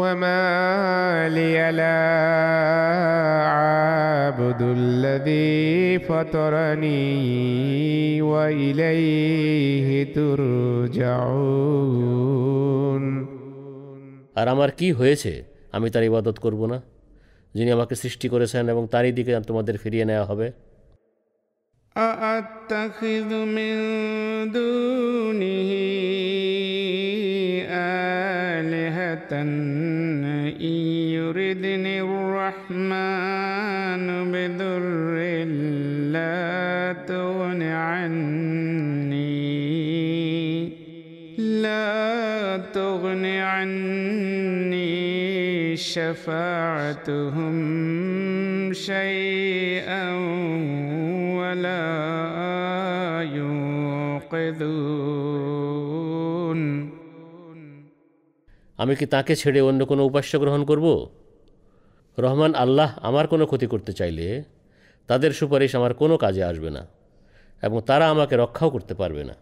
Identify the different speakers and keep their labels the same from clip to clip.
Speaker 1: وما لي لا أعبد الذي فطرني وإليه ترجعون
Speaker 2: আর আমার কি হয়েছে আমি তার ইবাদত করব না যিনি আমাকে সৃষ্টি করেছেন এবং তারই দিকে তোমাদের ফিরিয়ে নেওয়া হবে
Speaker 1: أأتخذ من دونه آلهة إن يردني الرحمن بضر لا تغن عني. لا تغن عني شفاعتهم شيئا ولا ينقذون
Speaker 2: আমি কি তাকে ছেড়ে অন্য কোনো উপাস্য গ্রহণ করব? রহমান আল্লাহ আমার কোনো ক্ষতি করতে চাইলে তাদের সুপারিশ আমার কোনো কাজে আসবে না এবং তারা আমাকে রক্ষাও করতে পারবে না।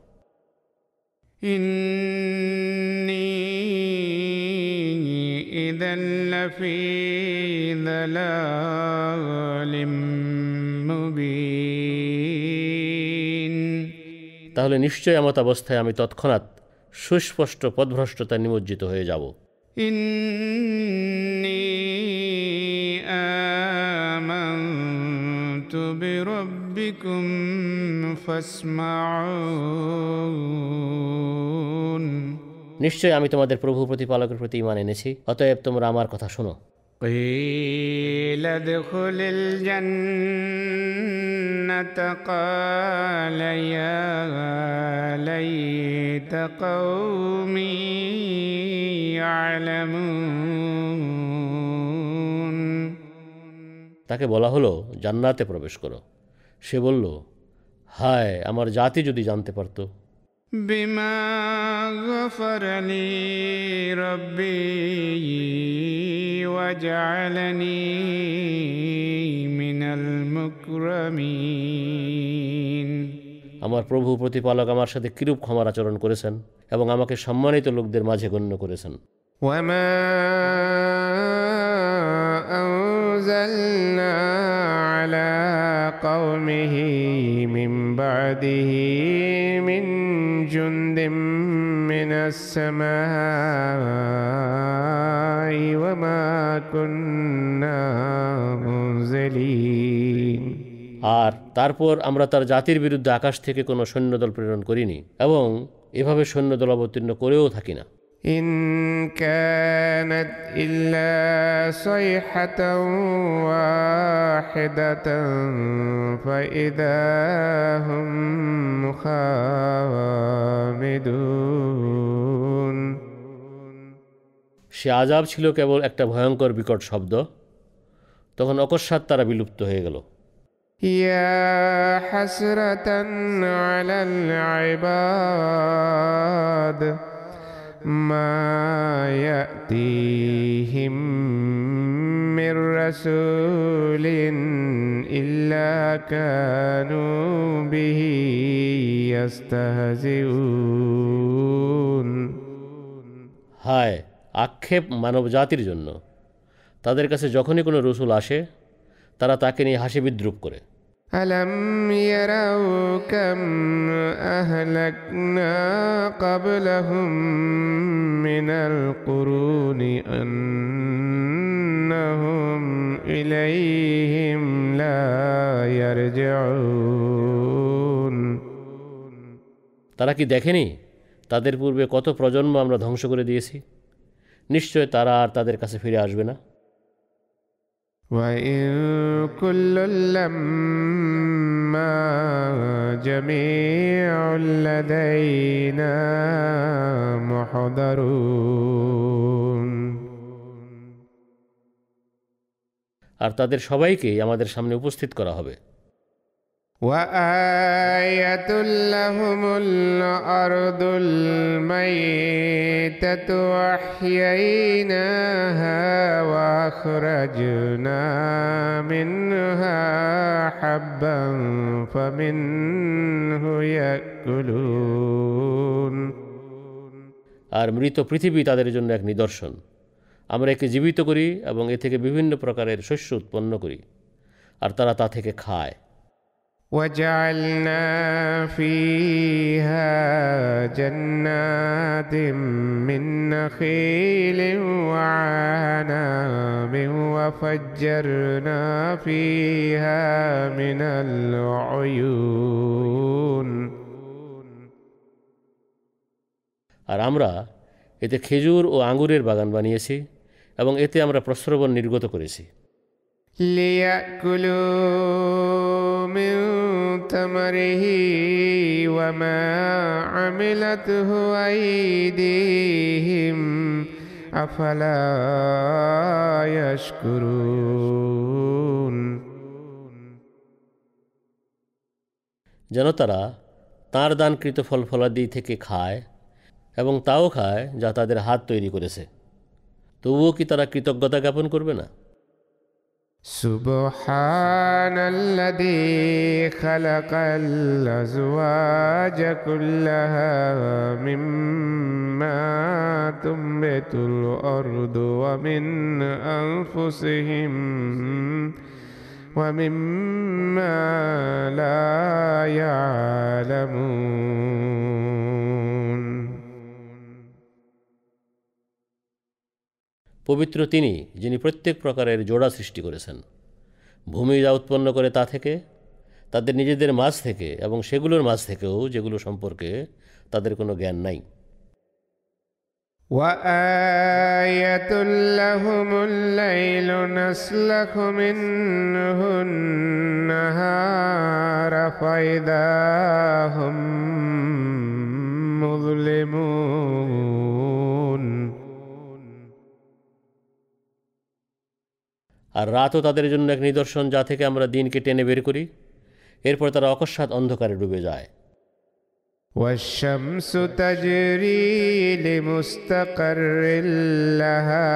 Speaker 2: তাহলে নিশ্চয় এমত অবস্থায় আমি তৎক্ষণাৎ সুস্পষ্ট পথভ্রষ্টতা নিমজ্জিত হয়ে যাব
Speaker 1: إني آمنت بربكم فاسمعون
Speaker 2: নিশ্চয় আমি তোমাদের প্রভু প্রতিপালকের প্রতি ইমান এনেছি অতএব তোমরা আমার কথা শোনো
Speaker 1: قيل ادخل الجنة قال يا ليت قومي يعلمون
Speaker 2: তাকে বলা হলো জান্নাতে প্রবেশ করো সে বলল হায় আমার জাতি যদি জানতে পারতো
Speaker 1: بما غفر لي ربي وجعلني من المكرمين
Speaker 2: আমার প্রভু প্রতিপালক আমার সাথে কিরূপ ক্ষমার আচরণ করেছেন এবং আমাকে সম্মানিত লোকদের মাঝে গণ্য করেছেন
Speaker 1: وما أنزلنا على قومه من بعده من جند من السماء وما كنا منزلين
Speaker 2: আর তারপর আমরা তার জাতির বিরুদ্ধে আকাশ থেকে কোনো সৈন্যদল প্রেরণ করিনি এবং এভাবে সৈন্যদল অবতীর্ণ করেও থাকি না
Speaker 1: إن كانت إلا صيحة واحدة فإذا هم خامدون
Speaker 2: সে আজাব ছিল কেবল একটা ভয়ঙ্কর বিকট শব্দ তখন অকস্মাৎ তারা বিলুপ্ত হয়ে গেল
Speaker 1: يا حسرة على العباد ما يأتيهم من رسول إلا كانوا به يستهزئون
Speaker 2: হায় আক্ষেপ মানব জাতির জন্য তাদের কাছে যখনই কোনো রসুল আসে তারা তাকে নিয়ে হাসি বিদ্রুপ করে
Speaker 1: ألم يروا كم أهلكنا قبلهم من القرون أنهم إليهم لا يرجعون
Speaker 2: তারা কি দেখেনি তাদের পূর্বে কত প্রজন্ম আমরা ধ্বংস করে দিয়েছি নিশ্চয় তারা আর তাদের কাছে ফিরে আসবে না
Speaker 1: وإن كل لما جميع لدينا محضرون
Speaker 2: আর তাদের সবাইকেই আমাদের সামনে উপস্থিত করা হবে
Speaker 1: وآية لهم الأرض الميتة أحييناها وأخرجنا منها حبا فمنه يأكلون
Speaker 2: আর মৃত পৃথিবী তাদের জন্য এক নিদর্শন আমরা একে জীবিত করি এবং এ থেকে বিভিন্ন প্রকারের শস্য উৎপন্ন করি আর তারা তা থেকে খায়
Speaker 1: وجعلنا فيها جنات من نخيل وعناب وفجرنا فيها من العيون
Speaker 2: আর আমরা এতে খেজুর ও আঙ্গুরের বাগান বানিয়েছি এবং এতে আমরা প্রস্রবণ নির্গত করেছি
Speaker 1: ليأكلوا من ثمره وما عملته أيديهم أفلا يشكرون
Speaker 2: যেন তারা তাঁর দানকৃত ফল ফলাদি থেকে খায় এবং তাও খায় যা তাদের হাত তৈরি করেছে তবুও কি তারা কৃতজ্ঞতা জ্ঞাপন করবে না
Speaker 1: سبحان الذي خلق الأزواج كلها مما تنبت الأرض ومن أنفسهم ومما لا يعلمون.
Speaker 2: পবিত্র তিনি যিনি প্রত্যেক প্রকারের জোড়া সৃষ্টি করেছেন ভূমি যা উৎপন্ন করে তা থেকে তাদের নিজেদের মাঝ থেকে এবং সেগুলোর মাঝ থেকেও যেগুলো সম্পর্কে তাদের কোনো জ্ঞান নাই
Speaker 1: وآية لهم الليل نسلخ منه النهار فإذا هم مظلمون
Speaker 2: আর রাতও তাদের জন্য এক নিদর্শন যা থেকে আমরা দিনকে টেনে বের করি এরপর তারা অকস্মাৎ অন্ধকারে ডুবে যায়
Speaker 1: والشمس تجري لمستقر لها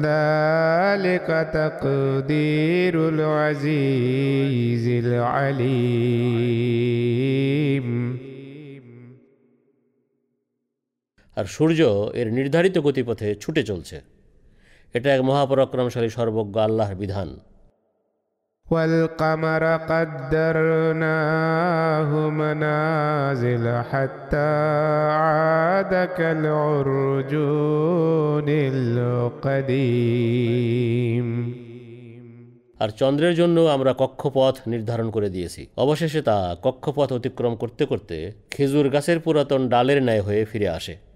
Speaker 1: ذلك تقدير العزيز العليم
Speaker 2: আর সূর্য এর নির্ধারিত গতিপথে ছুটে চলছে এটা এক মহাপরাক্রমশালী সর্বজ্ঞ আল্লাহর বিধান
Speaker 1: والقمر قدرناه منازل حتى عاد كالعرجون القديم
Speaker 2: আর চন্দ্রের জন্য আমরা কক্ষপথ নির্ধারণ করে দিয়েছি অবশেষে তা কক্ষপথ অতিক্রম করতে করতে খেজুর গাছের পুরাতন ডালের ন্যায় হয়ে ফিরে আসে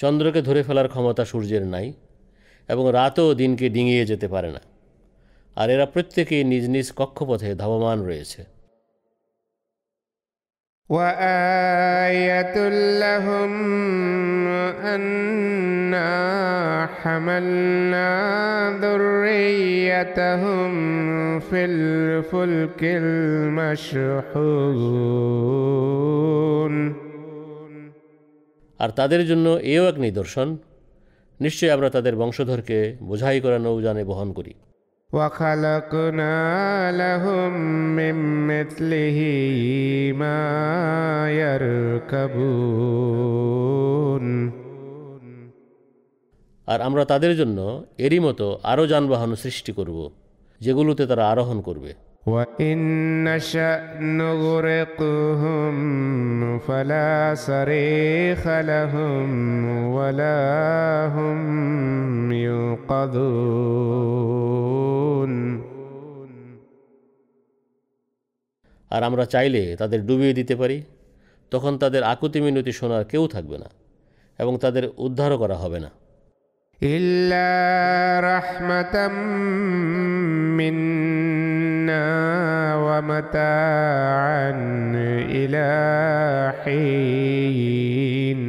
Speaker 2: চন্দ্রকে ধরে ফেলার ক্ষমতা সূর্যের নাই এবং রাতও দিনকে ডিঙিয়ে যেতে পারে না আর এরা প্রত্যেকেই নিজ নিজ কক্ষপথে ধাবমান রয়েছে
Speaker 1: وآية لهم أنا حملنا ذريتهم في الفلك المشحون
Speaker 2: আর তাদের জন্য এও এক নিদর্শন নিশ্চয়ই আমরা তাদের বংশধরকে বোঝাই করা নৌযানে বহন করি
Speaker 1: وخلقنا لهم من مثله ما يركبون
Speaker 2: আর আমরা তাদের জন্য এরই মতো আরও যানবাহন সৃষ্টি করব যেগুলোতে তারা আরোহণ করবে
Speaker 1: وإن نشأ نغرقهم فلا صريخ لهم ولا هم ينقذون
Speaker 2: আর আমরা চাইলে তাদের ডুবিয়ে দিতে পারি তখন তাদের আকুতি মিনতি শোনার কেউ থাকবে না এবং তাদের উদ্ধারও করা হবে না
Speaker 1: إلا رحمة منا ومتاعا إلى حين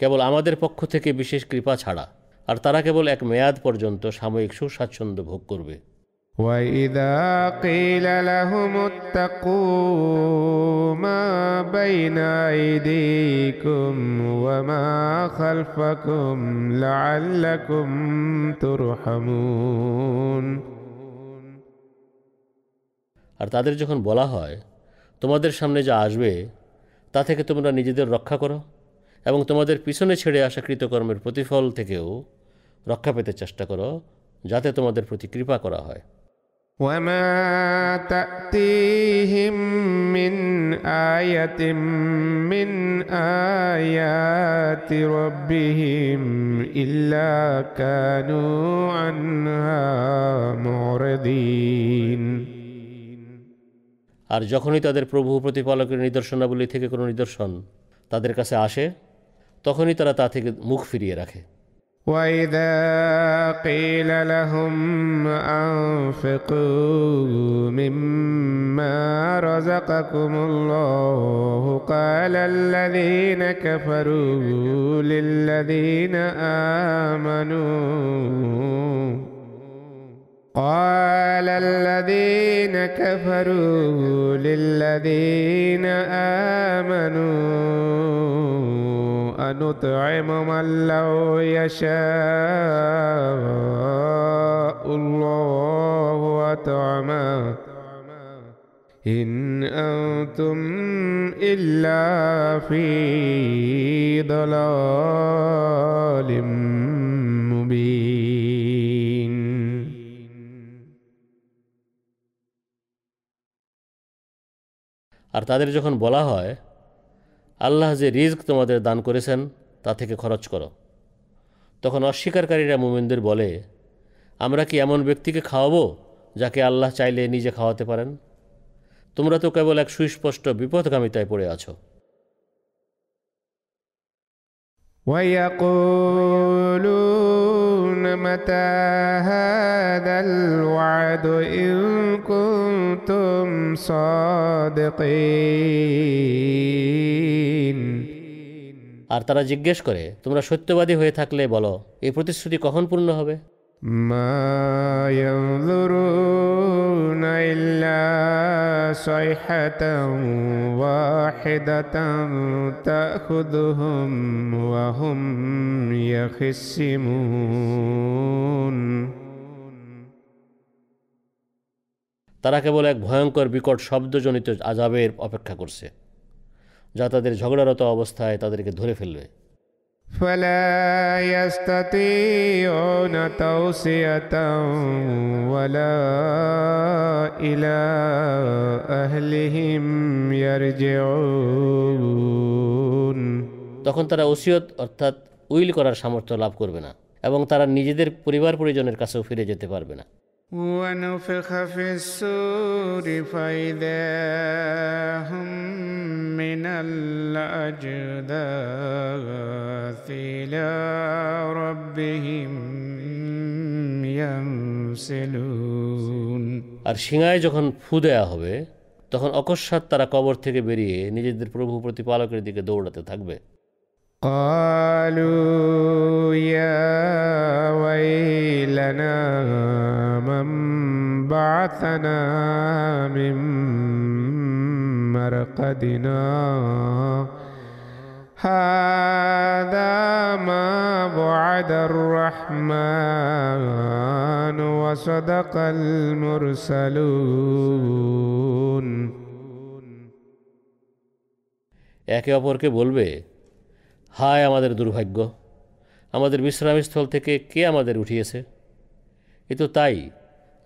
Speaker 2: কেবল আমাদের পক্ষ থেকে বিশেষ কৃপা ছাড়া আর তারা কেবল এক মেয়াদ পর্যন্ত সাময়িক সুস্বাচ্ছন্দ্য ভোগ করবে
Speaker 1: وإذا قيل لهم اتقوا ما بين أيديكم وما خلفكم لعلكم ترحمون
Speaker 2: আর তাদের যখন বলা হয় তোমাদের সামনে যা আসবে তা থেকে তোমরা নিজেদের রক্ষা করো এবং তোমাদের পিছনে ছেড়ে আসা কৃতকর্মের প্রতিফল থেকেও রক্ষা পেতে চেষ্টা করো যাতে তোমাদের প্রতি কৃপা করা হয়
Speaker 1: وما تأتيهم من آية من آيات ربهم إلا كانوا عنها معرضين
Speaker 2: আর যখনই তাদের প্রভু প্রতিপালকের নিদর্শনাবলী থেকে কোনো নিদর্শন তাদের কাছে আসে তখনই তারা তা থেকে মুখ ফিরিয়ে রাখে
Speaker 1: وإذا قيل لهم أنفقوا مما رزقكم الله قال الذين كفروا للذين آمنوا. قال الذين كفروا للذين آمنوا. أنطعم من لو يشاء الله أطعمه إن أنتم إلا في ضلال مبين
Speaker 2: আর তাদের যখন বলা হয় আল্লাহ যে রিজক তোমাদের দান করেছেন, তা থেকে খরচ করো। তখন অস্বীকারীরা মুমিনদের বলে, আমরা কি এমন ব্যক্তিকে খাওয়াবো, যাকে আল্লাহ চাইলে নিজে খাওয়াতে পারেন? তোমরা তো কেবল এক সুস্পষ্ট বিপদগামিতায় পড়ে আছো।
Speaker 1: ويقولون متى هذا الوعد إن كنتم صادقين
Speaker 2: আর তারা জিজ্ঞেস করে তোমরা সত্যবাদী হয়ে থাকলে বলো এই প্রতিশ্রুতি কখন পূর্ণ হবে
Speaker 1: ما ينظرون إلا صيحة واحدة تأخذهم وهم يخصمون
Speaker 2: তারা কেবল এক ভয়ঙ্কর বিকট শব্দজনিত আজাবের অপেক্ষা করছে যা তাদের ঝগড়ারত অবস্থায় তাদেরকে ধরে ফেলবে
Speaker 1: فلا يستطيعون توصية ولا إلى أهلهم يرجعون
Speaker 2: তখন তারা ওসিয়ত অর্থাৎ উইল করার সামর্থ্য লাভ করবে না এবং তারা নিজেদের পরিবার পরিজনের কাছেও ফিরে যেতে পারবে না
Speaker 1: ونفخ في السور فإذا هم من الأجداث إلى ربهم ينسلون
Speaker 2: আর সিঙায় যখন ফু দেয়া হবে তখন অকস্মাৎ তারা কবর থেকে বেরিয়ে নিজেদের প্রভু প্রতিপালকের দিকে দৌড়াতে থাকবে
Speaker 1: قالوا يا ويلنا من بعثنا من مرقدنا هذا ما وعد الرحمن وصدق المرسلون
Speaker 2: একে অপরকে বলবে হায় আমাদের দুর্ভাগ্য আমাদের বিশ্রামস্থল থেকে কে আমাদের উঠিয়েছে এ তো তাই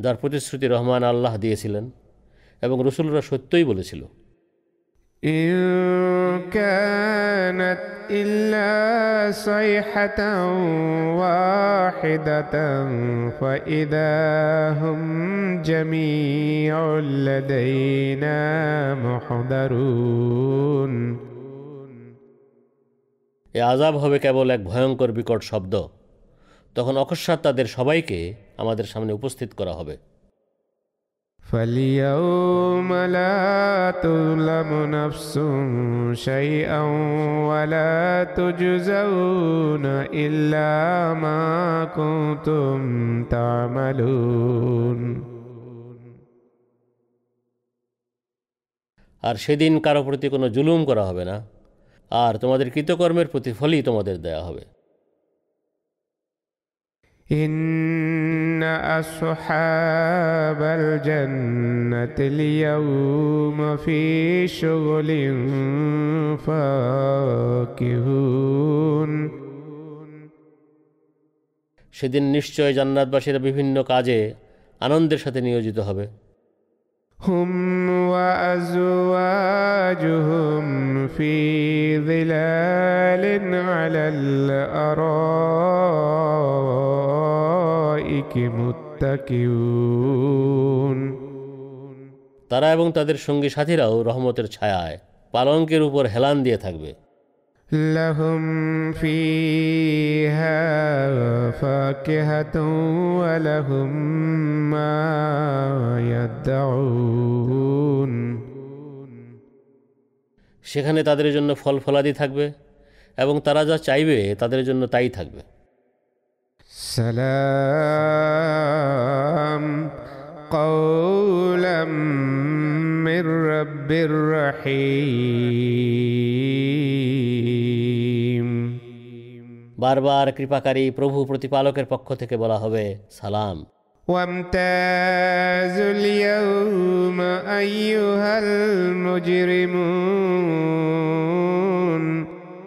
Speaker 2: যার প্রতিশ্রুতি রহমান আল্লাহ দিয়েছিলেন এবং রসুলরা সত্যই বলেছিল
Speaker 1: إن كانت إلا صيحة واحدة فإذا هم جميع لدينا محضرون
Speaker 2: এ আজাব হবে কেবল এক ভয়ঙ্কর বিকট শব্দ তখন অকস্মাৎ তাদের সবাইকে আমাদের সামনে উপস্থিত করা হবে
Speaker 1: فاليوم لا تظلم نفس شيئا ولا تجزون إلا ما كنتم تعملون
Speaker 2: আর সেদিন কারো প্রতি কোনো জুলুম করা হবে না আর তোমাদের কৃতকর্মের প্রতিফলই তোমাদের দেয়া হবে
Speaker 1: إن أصحاب الجنة اليوم في شغل فاكهون
Speaker 2: সেদিন নিশ্চয় জান্নাতবাসীরা বিভিন্ন কাজে আনন্দের সাথে নিয়োজিত হবে
Speaker 1: هم وأزواجهم في ظلال على الأرائك متكئون
Speaker 2: তারা এবং তাদের সঙ্গী সাথীরাও রহমতের ছায়ায় পালঙ্কের উপর হেলান দিয়ে থাকবে
Speaker 1: لهم فيها فاكهة ولهم ما يدعون
Speaker 2: সেখানে তাদের জন্য ফল ফলাদি থাকবে এবং তারা যা চাইবে তাদের জন্য তাই থাকবে
Speaker 1: سلام قولا من رب رحيم
Speaker 2: বারবার কৃপাকারী প্রভু প্রতিপালকের পক্ষ থেকে বলা হবে সালাম।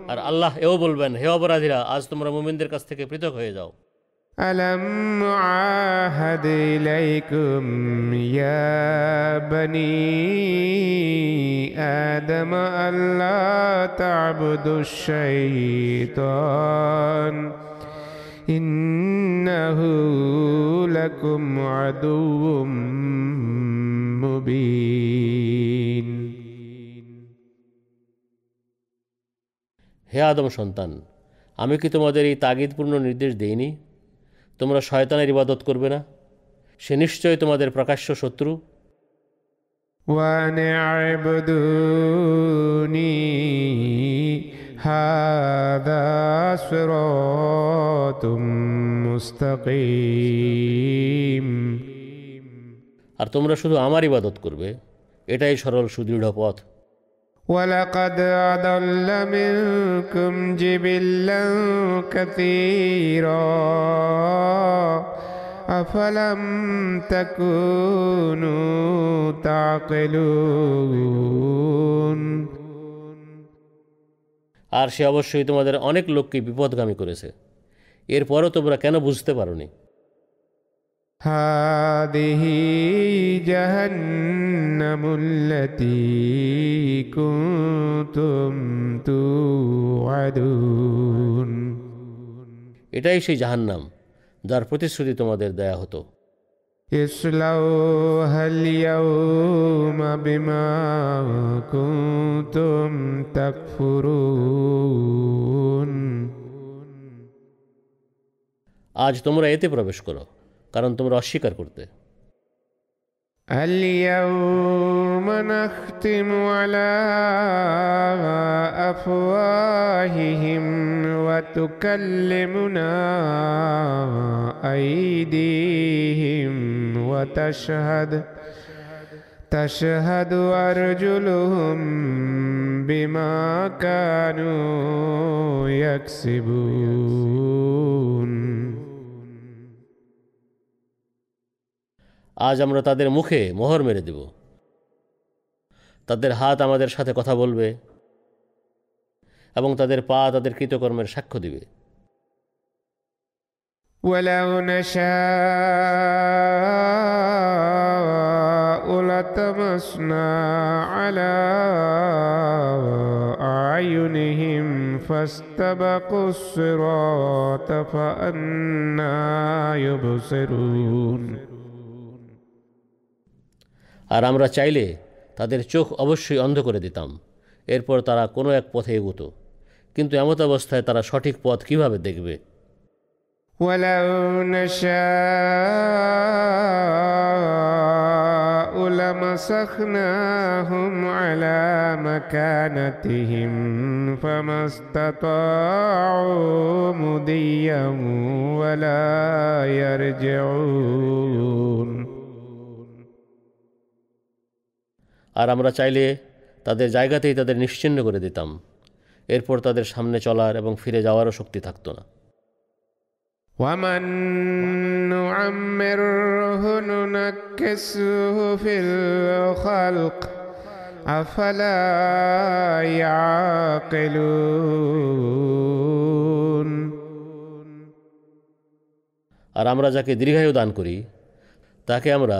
Speaker 2: আর আল্লাহ এও বলবেন হে অপরাধীরা আজ তোমরা মোমিনদের কাছ থেকে পৃথক হয়ে যাও।
Speaker 1: ألم عاهد إليكم يا بني آدم ألا تعبدوا الشيطان إنه لكم عدو مبين
Speaker 2: হে আদম সন্তান আমি কি তোমাদের এই তাগিদপূর্ণ নির্দেশ দেইনি তোমরা শয়তানের ইবাদত করবে না সে নিশ্চয় তোমাদের প্রকাশ্য শত্রু
Speaker 1: وأن اعبدوني هذا صراط مستقيم
Speaker 2: আর তোমরা শুধু আমার ইবাদত করবে এটাই সরল সুদৃঢ় পথ
Speaker 1: ولقد أضل منكم جبلا كثيرا أفلم تكونوا تعقلون
Speaker 2: আর সে অবশ্যই তোমাদের অনেক লোককে বিপদগামী করেছে এরপরও তোমরা কেন বুঝতে পারোনি
Speaker 1: هذه جهنم التي كنتم توعدون
Speaker 2: এটাই সেই জাহান্নাম যার প্রতিশ্রুতি তোমাদের দেয়া হতো
Speaker 1: اصلوها اليوم بما كنتم تكفرون
Speaker 2: আজ তোমরা এতে প্রবেশ করো কারণ তোমরা অস্বীকার করতে
Speaker 1: اليوم نختم على أفواههم وتكلمنا أيديهم وتشهد تشهد أرجلهم بما كانوا يكسبون
Speaker 2: আজ আমরা তাদের মুখে মোহর মেরে দেব তাদের হাত আমাদের সাথে কথা বলবে এবং তাদের পা তাদের কৃতকর্মের সাক্ষ্য দিবে
Speaker 1: ولو نشاء فطمسنا على أعينهم فاستبقوا الصراط فأنا يبصرون
Speaker 2: আর আমরা চাইলে তাদের চোখ অবশ্যই অন্ধ করে দিতাম এরপর তারা কোনো এক পথে এগুতো কিন্তু এমত অবস্থায় তারা সঠিক পথ কিভাবে দেখবে
Speaker 1: ولو نشاء لمسخناهم على مكانتهم فما استطاعوا مضيا ولا يرجعون
Speaker 2: আর আমরা চাইলে তাদের জায়গাতেই তাদের নিশ্চিহ্ন করে দিতাম এরপর তাদের সামনে চলার এবং ফিরে যাওয়ারও শক্তি থাকতো না
Speaker 1: ومن نعمره ننكسه في الخلق أفلا يعقلون
Speaker 2: আর আমরা যাকে দীর্ঘায়ু দান করি তাকে আমরা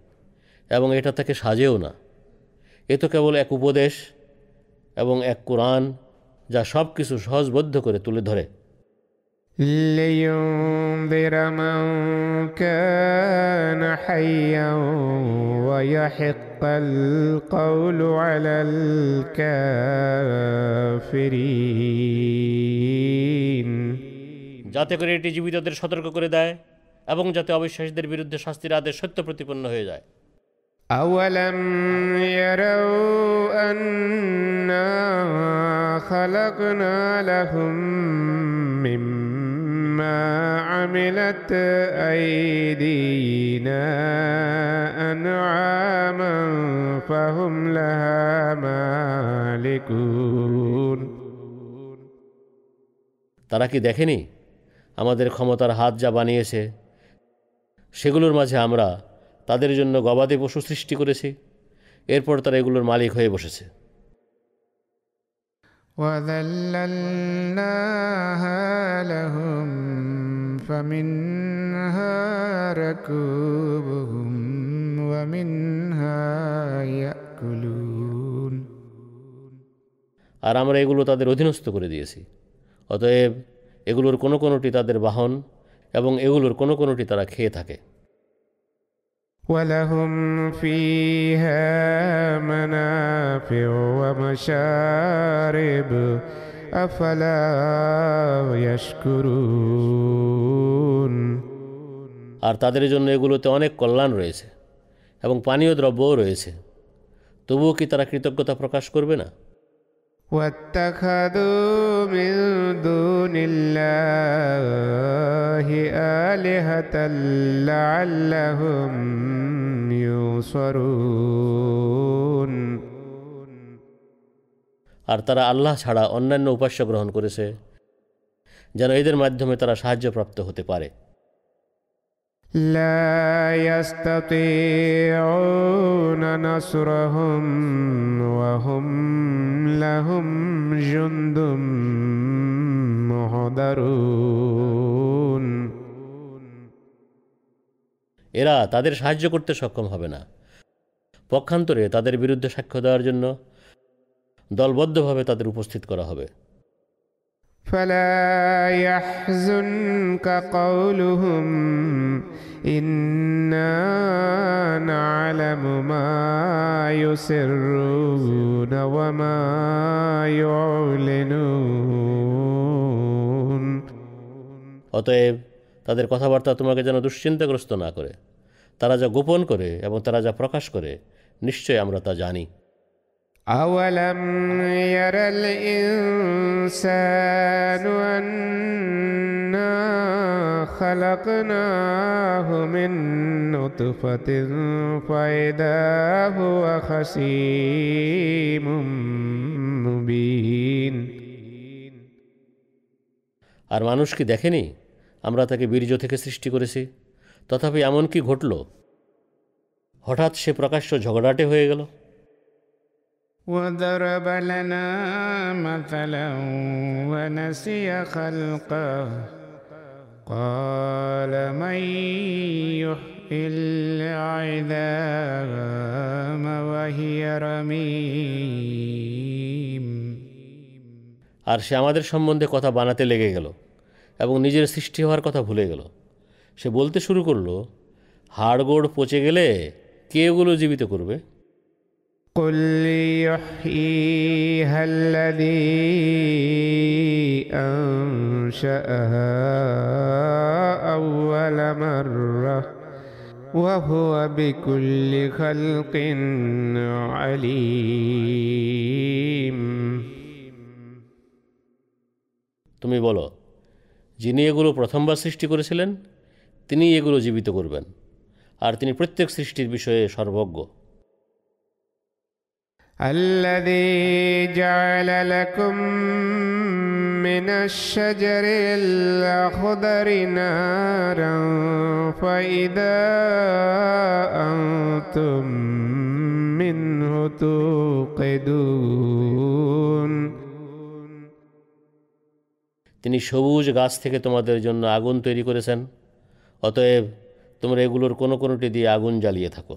Speaker 2: এবং এটা তাকে সাজেও না এ তো কেবল এক উপদেশ এবং এক কোরআন যা সব কিছু সহজবদ্ধ করে তুলে ধরে
Speaker 1: لينذر من كان حيا ويحق القول على الكافرين
Speaker 2: যাতে করে এটি জীবিতদের সতর্ক করে দেয় এবং যাতে অবিশ্বাসীদের বিরুদ্ধে শাস্তির আদেশ সত্য প্রতিপন্ন হয়ে যায়
Speaker 1: أولم يروا أنا خلقنا لهم مما عملت أيدينا أنعاما فهم لها مالكون
Speaker 2: তারা কি দেখেনি আমাদের ক্ষমতার হাত যা বানিয়েছে সেগুলোর মাঝে আমরা তাদের জন্য গবাদি পশু সৃষ্টি করেছি। এরপর তারা এগুলোর মালিক হয়ে বসেছে। আর আমরা এগুলো তাদের অধীনস্থ করে দিয়েছি। অতএব এগুলোর কোনো কোনোটি তাদের বাহন এবং এগুলোর কোনো কোনোটি তারা খেয়ে থাকে।
Speaker 1: ولهم فيها منافع ومشارب أفلا يشكرون
Speaker 2: আর তাদের জন্য এগুলোতে অনেক কল্যাণ রয়েছে এবং পানীয় দ্রব্যও রয়েছে তবুও কি তারা কৃতজ্ঞতা প্রকাশ করবে না
Speaker 1: واتخذوا من دون الله آلهة لعلهم ينصرون
Speaker 2: আর তারা আল্লাহ ছাড়া অন্যান্য উপাস্য গ্রহণ করেছে যেন এদের মাধ্যমে তারা সাহায্যপ্রাপ্ত হতে পারে
Speaker 1: لا يستطيعون نصرهم وهم لهم جند محضرون
Speaker 2: এরা তাদের সাহায্য করতে সক্ষম হবে না পক্ষান্তরে তাদের বিরুদ্ধে সাক্ষ্য দেওয়ার জন্য দলবদ্ধভাবে তাদের উপস্থিত করা হবে
Speaker 1: فلا يحزنك قولهم إنا نعلم ما يسرون وما يعلنون
Speaker 2: অতএব তাদের কথাবার্তা তোমাকে যেন দুশ্চিন্তাগ্রস্ত না করে তারা যা গোপন করে এবং তারা যা প্রকাশ করে নিশ্চয় আমরা তা জানি
Speaker 1: أولم ير الإنسان أنا خلقناه من نطفة فإذا هو خصيم مبين
Speaker 2: আর মানুষ কি দেখেনি আমরা তাকে বীর্য থেকে সৃষ্টি করেছি তথাপি এমন কি ঘটল হঠাৎ সে প্রকাশ্য ঝগড়াটে হয়ে গেল
Speaker 1: وضرب لنا مثلا ونسي خلقه قال من يحيي العظام وهي رميم
Speaker 2: আর সে আমাদের সম্বন্ধে কথা বানাতে লেগে গেল এবং নিজের সৃষ্টি হওয়ার কথা ভুলে গেল সে বলতে শুরু করলো হাড়গোড় পচে গেলে কে এগুলো জীবিত করবে
Speaker 1: قل يحييها الذي أنشأها أول مرة وهو بكل خلق عليم
Speaker 2: তুমি বলো যিনি এগুলো প্রথমবার সৃষ্টি করেছিলেন তিনি এগুলো জীবিত করবেন আর তিনি প্রত্যেক সৃষ্টির বিষয়ে সর্বজ্ঞ
Speaker 1: الذي جعل لكم من الشجر الأخضر نارا فإذا أنتم منه توقدون
Speaker 2: তিনি সবুজ গাছ থেকে তোমাদের জন্য আগুন তৈরি করেছেন অতএব তোমরা এগুলোর কোনো কোনোটি দিয়ে আগুন জ্বালিয়ে থাকো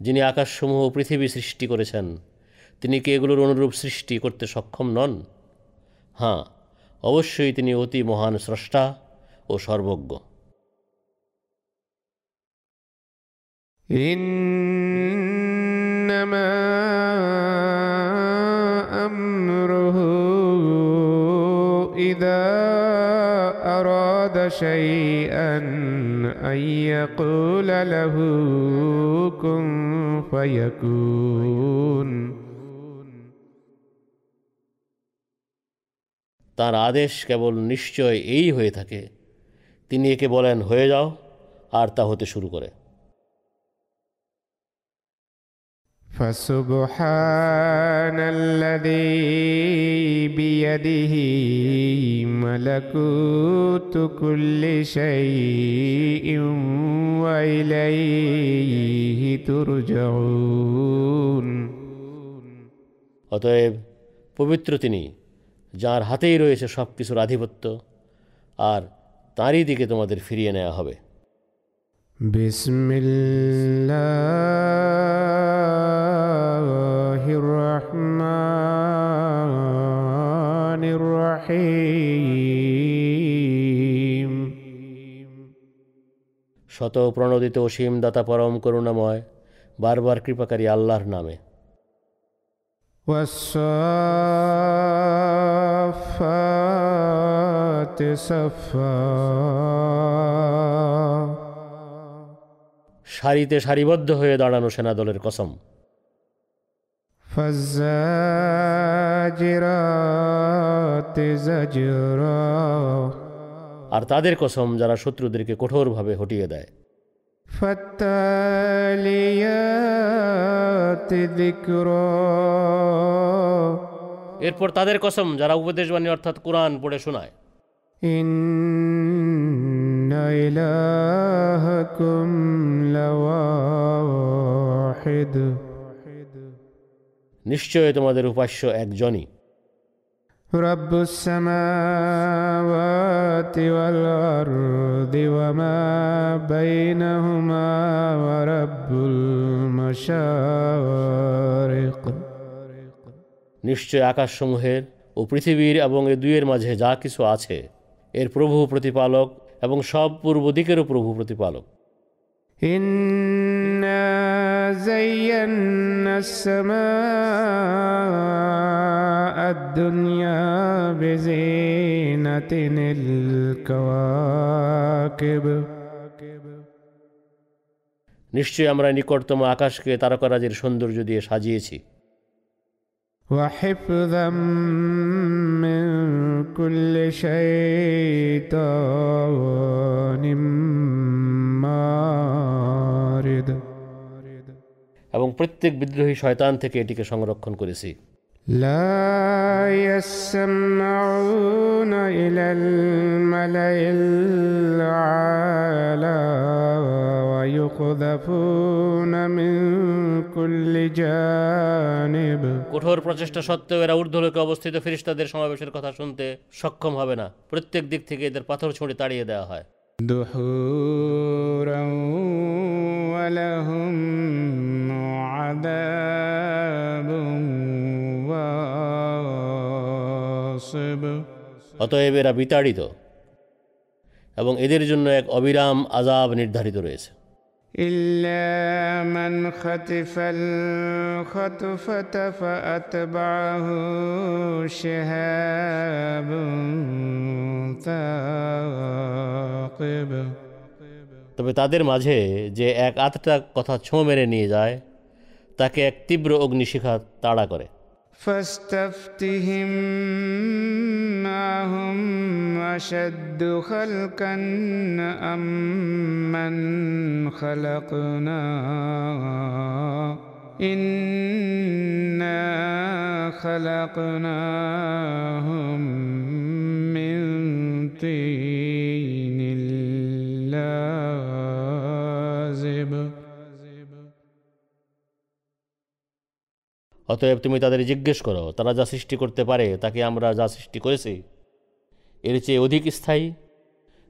Speaker 2: যিনি আকাশসমূহ ও পৃথিবী সৃষ্টি করেছেন তিনি কি এগুলোর অনুরূপ সৃষ্টি করতে সক্ষম নন হ্যাঁ অবশ্যই তিনি অতি মহান স্রষ্টা ও সর্বজ্ঞ
Speaker 1: إنما أمره إذا أراد شيئا أن يقول له كن ফায়াকুন।
Speaker 2: তার আদেশ কেবল নিশ্চয় এই হয়ে থাকে। তিনি একে বলেন, হয়ে যাও, আর তা হতে শুরু করে।
Speaker 1: فسبحان الذي بيده ملكوت كل شيء وإليه ترجعون
Speaker 2: অতএব পবিত্র তিনি যার হাতেই রয়েছে সব কিছুর আধিপত্য আর তাঁরই দিকে তোমাদের ফিরিয়ে নেওয়া হবে
Speaker 1: بسم الله الرحمن الرحيم
Speaker 2: শত প্রণোদিত অসীম দাতা পরম করুণাময় বারবার কৃপাকারী আল্লাহর নামে
Speaker 1: والصافات صفا
Speaker 2: সারিতে সারিবদ্ধ হয়ে দাঁড়ানো সেনাদলের কসম। আর তাদের কসম যারা শত্রুদেরকে কঠোরভাবে হটিয়ে দেয়। এরপর তাদের কসম যারা উপদেশবাণী অর্থাৎ কোরআন পড়ে শোনায়।
Speaker 1: إن إلهكم لواحد
Speaker 2: নিশ্চয় তোমাদের উপাস্য একজনই
Speaker 1: رب السماوات والأرض وما بينهما ورب المشارق
Speaker 2: নিশ্চয় আকাশসমূহের ও পৃথিবীর এবং এ দুইয়ের মাঝে যা কিছু আছে এর প্রভু প্রতিপালক এবং সব পূর্ব দিকেরও প্রভু প্রতিপালক
Speaker 1: إنا زينا السماء الدنيا بزينة الكواكب
Speaker 2: নিশ্চয় আমরা নিকটতম আকাশকে তারকারাজের সৌন্দর্য দিয়ে সাজিয়েছি
Speaker 1: وحفظا من كل شيطان مارد
Speaker 2: এবং প্রত্যেক বিদ্রোহী শয়তান থেকে এটিকে সংরক্ষণ করেছি
Speaker 1: لا يسمعون إلى الملأ الأعلى ويقذفون من كل جانب
Speaker 2: কঠোর প্রচেষ্টা সত্ত্বেও এরা ঊর্ধ্বলোকে অবস্থিত ফিরিস্তাদের সমাবেশের কথা শুনতে সক্ষম হবে না প্রত্যেক দিক থেকে এদের পাথর ছুঁড়ে তাড়িয়ে দেওয়া হয়
Speaker 1: دحورا ولهم عذاب واصب
Speaker 2: অতএব এরা বিতাড়িত এবং এদের জন্য এক অবিরাম আজাব নির্ধারিত রয়েছে। তবে তাদের মাঝে যে এক আতটা কথা ছোঁ মেরে নিয়ে যায় তাকে এক তীব্র অগ্নিশিখা তাড়া করে।
Speaker 1: فاستفتهم هم أشد خلقا أم من خلقنا. إنا خلقناهم من طين.
Speaker 2: অতএব তুমি তাদের জিজ্ঞেস করো তারা যা সৃষ্টি করতে পারে তাকে আমরা যা সৃষ্টি করেছি এর চেয়ে অধিক স্থায়ী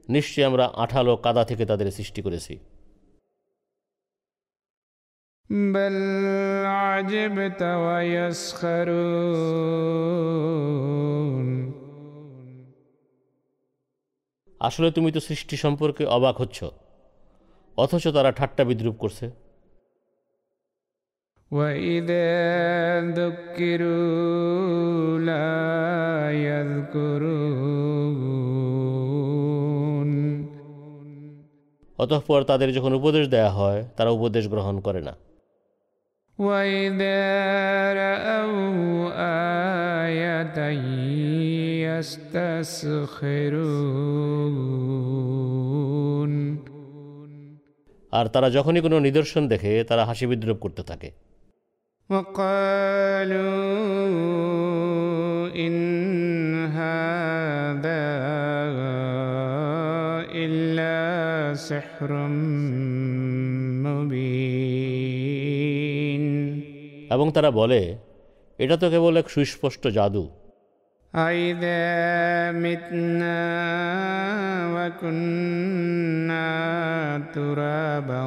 Speaker 2: নিশ্চয়ই আমরা আঠালো কাদা থেকে তাদের সৃষ্টি করেছি
Speaker 1: بل عجبت ويسخرون
Speaker 2: আসলে তুমি তো সৃষ্টি সম্পর্কে অবাক হচ্ছ অথচ তারা ঠাট্টা বিদ্রুপ করছে
Speaker 1: وإذا ذكروا لا يذكرون
Speaker 2: অতঃপর তাদের যখন উপদেশ দেয়া হয় তারা উপদেশ গ্রহণ করে না
Speaker 1: وإذا رأوا آية يستسخرون
Speaker 2: আর তারা যখনই কোনো নিদর্শন দেখে তারা হাসি বিদ্রুপ করতে থাকে
Speaker 1: وقالوا إن هذا إلا سحر مبين
Speaker 2: এবং তারা বলে এটা তো কেবল এক সুস্পষ্ট জাদু
Speaker 1: أئذا متنا وكنا ترابا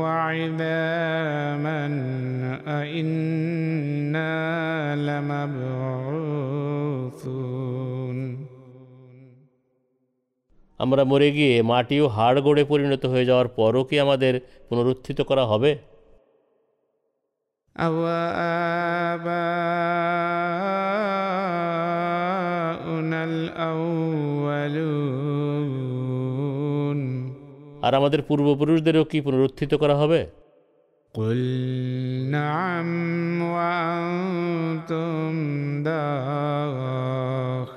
Speaker 1: وعظاما أئنا لمبعوثون
Speaker 2: আমরা মরে গিয়ে মাটিও হাড় গড়ে পরিণত হয়ে যাওয়ার পরও কি আমাদের পুনরুত্থিত করা হবে
Speaker 1: أوآباؤنا
Speaker 2: আর আমাদের পূর্বপুরুষদেরও কি পুনরুত্থিত করা হবে
Speaker 1: قل نعم وأنتم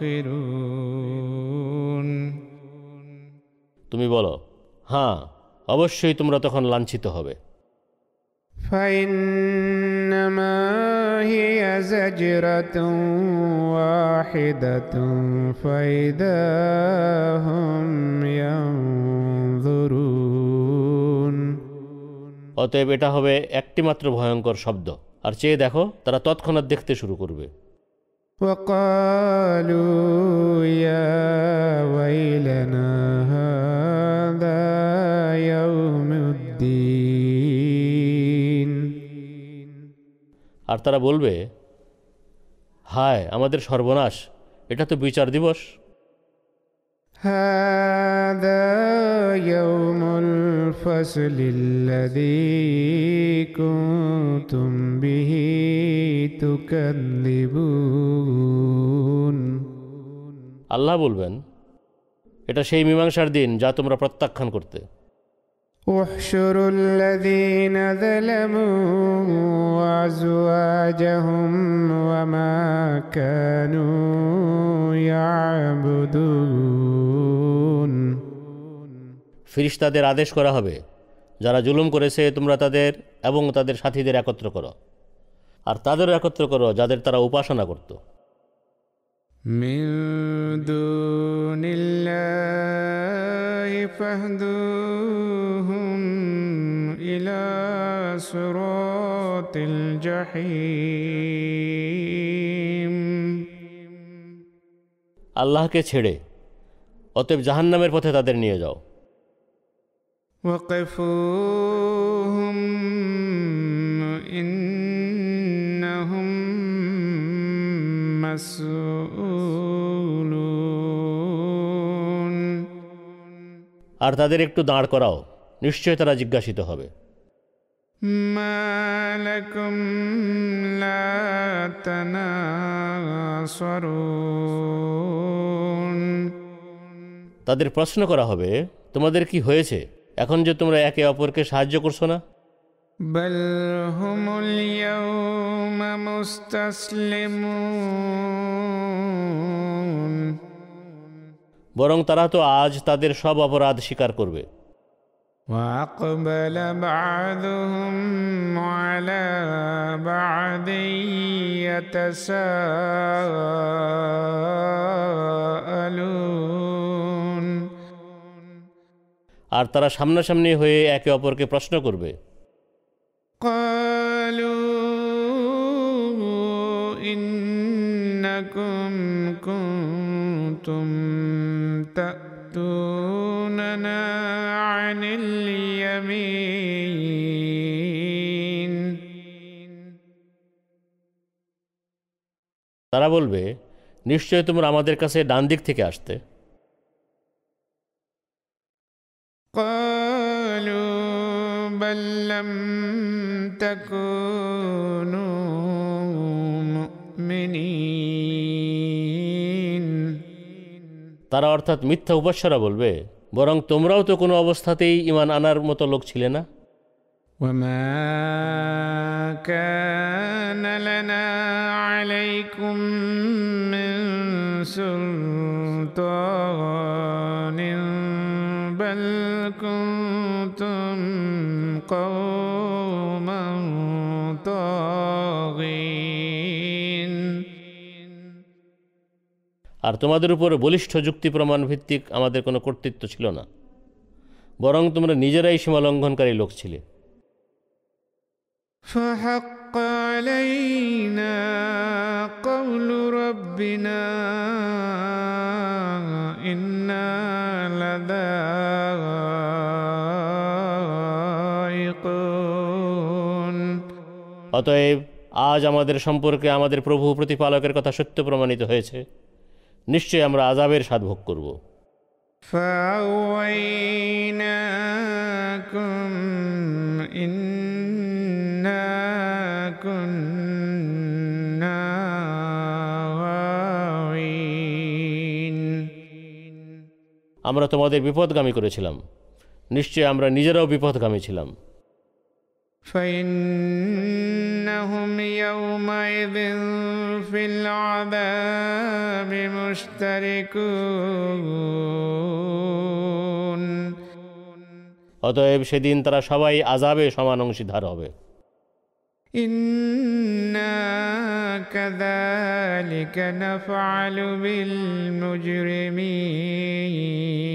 Speaker 1: داخرون
Speaker 2: তুমি বলো হ্যাঁ অবশ্যই তোমরা তখন লাঞ্ছিত হবে
Speaker 1: فإنما هي زجرة واحدة فإذا هم ينظرون
Speaker 2: অতএব এটা হবে একটিমাত্র ভয়ঙ্কর শব্দ আর চেয়ে দেখো তারা তৎক্ষণাৎ দেখতে শুরু করবে
Speaker 1: وقالوا يا ويلنا هذا يوم الدين
Speaker 2: আর তারা বলবে হায় আমাদের সর্বনাশ এটা তো বিচার দিবস
Speaker 1: هذا يوم الفصل الذي كنتم به تكذبون
Speaker 2: আল্লাহ বলবেন এটা সেই মীমাংসার দিন যা তোমরা প্রত্যাখ্যান করতে
Speaker 1: احشروا الذين ظلموا وازواجهم وما كانوا يعبدون
Speaker 2: ফিরিস্তাদের আদেশ করা হবে যারা জুলুম করেছে তোমরা তাদের এবং তাদের সাথীদের একত্র করো আর তাদেরও একত্র করো যাদের তারা উপাসনা করত
Speaker 1: من دون الله فاهدوهم إلى صراط الجحيم
Speaker 2: আল্লাহকে ছেড়ে অতএব জাহান্নামের পথে তাদের নিয়ে যাও
Speaker 1: وقفوهم إنهم مسؤولون
Speaker 2: আর তাদের একটু দাঁড় করাও নিশ্চয় তারা জিজ্ঞাসিত হবে। তাদের প্রশ্ন করা হবে তোমাদের কি হয়েছে? এখন যে তোমরা একে অপরকে সাহায্য করছ না?
Speaker 1: বল
Speaker 2: বরং তারা তো আজ তাদের সব অপরাধ স্বীকার করবে
Speaker 1: وأقبل بعضهم على بعض يتساءلون
Speaker 2: আর তারা সামনাসামনি হয়ে একে অপরকে প্রশ্ন করবে
Speaker 1: قالوا إنكم كنتم تأتوننا عن اليمين
Speaker 2: তারা বলবে নিশ্চয় তোমরা আমাদের কাছে ডান দিক থেকে আসতে
Speaker 1: قالوا بل لم تكونوا مؤمنين
Speaker 2: তারা অর্থাৎ মিথ্যা উপাস্যরা বলবে বরং তোমরাও তো কোনো অবস্থাতেই ইমান আনার মতো লোক ছিলে না
Speaker 1: وما كان لنا عليكم من سلطان بل كنتم قوما
Speaker 2: আর তোমাদের উপর বলিষ্ঠ যুক্তি প্রমাণ ভিত্তিক আমাদের কোনো কর্তৃত্ব ছিল না। বরং তোমরা নিজেরাই সীমা লঙ্ঘনকারী লোক ছিলে। অতএব আজ আমাদের সম্পর্কে আমাদের প্রভু প্রতিপালকের কথা সত্য প্রমাণিত হয়েছে। নিশ্চয় আমরা আজাবের স্বাদ ভোগ করব। আমরা তোমাদের বিপদগামী করেছিলাম। নিশ্চয় আমরা নিজেরাও বিপদগামী ছিলাম।
Speaker 1: فإنهم يومئذ في العذاب مشتركون
Speaker 2: অতএব সেদিন তারা সবাই আজাবে সমান অংশীদার হবে
Speaker 1: إنا كذلك نفعل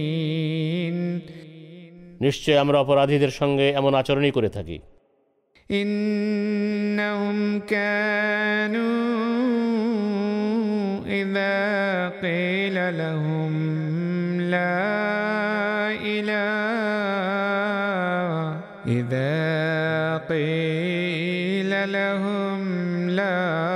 Speaker 1: بالمجرمين
Speaker 2: নিশ্চয় আমরা অপরাধীদের সঙ্গে এমন আচরণই করে থাকি
Speaker 1: إنهم كانوا إذا قيل لهم لا إله إذا قيل لهم لا إله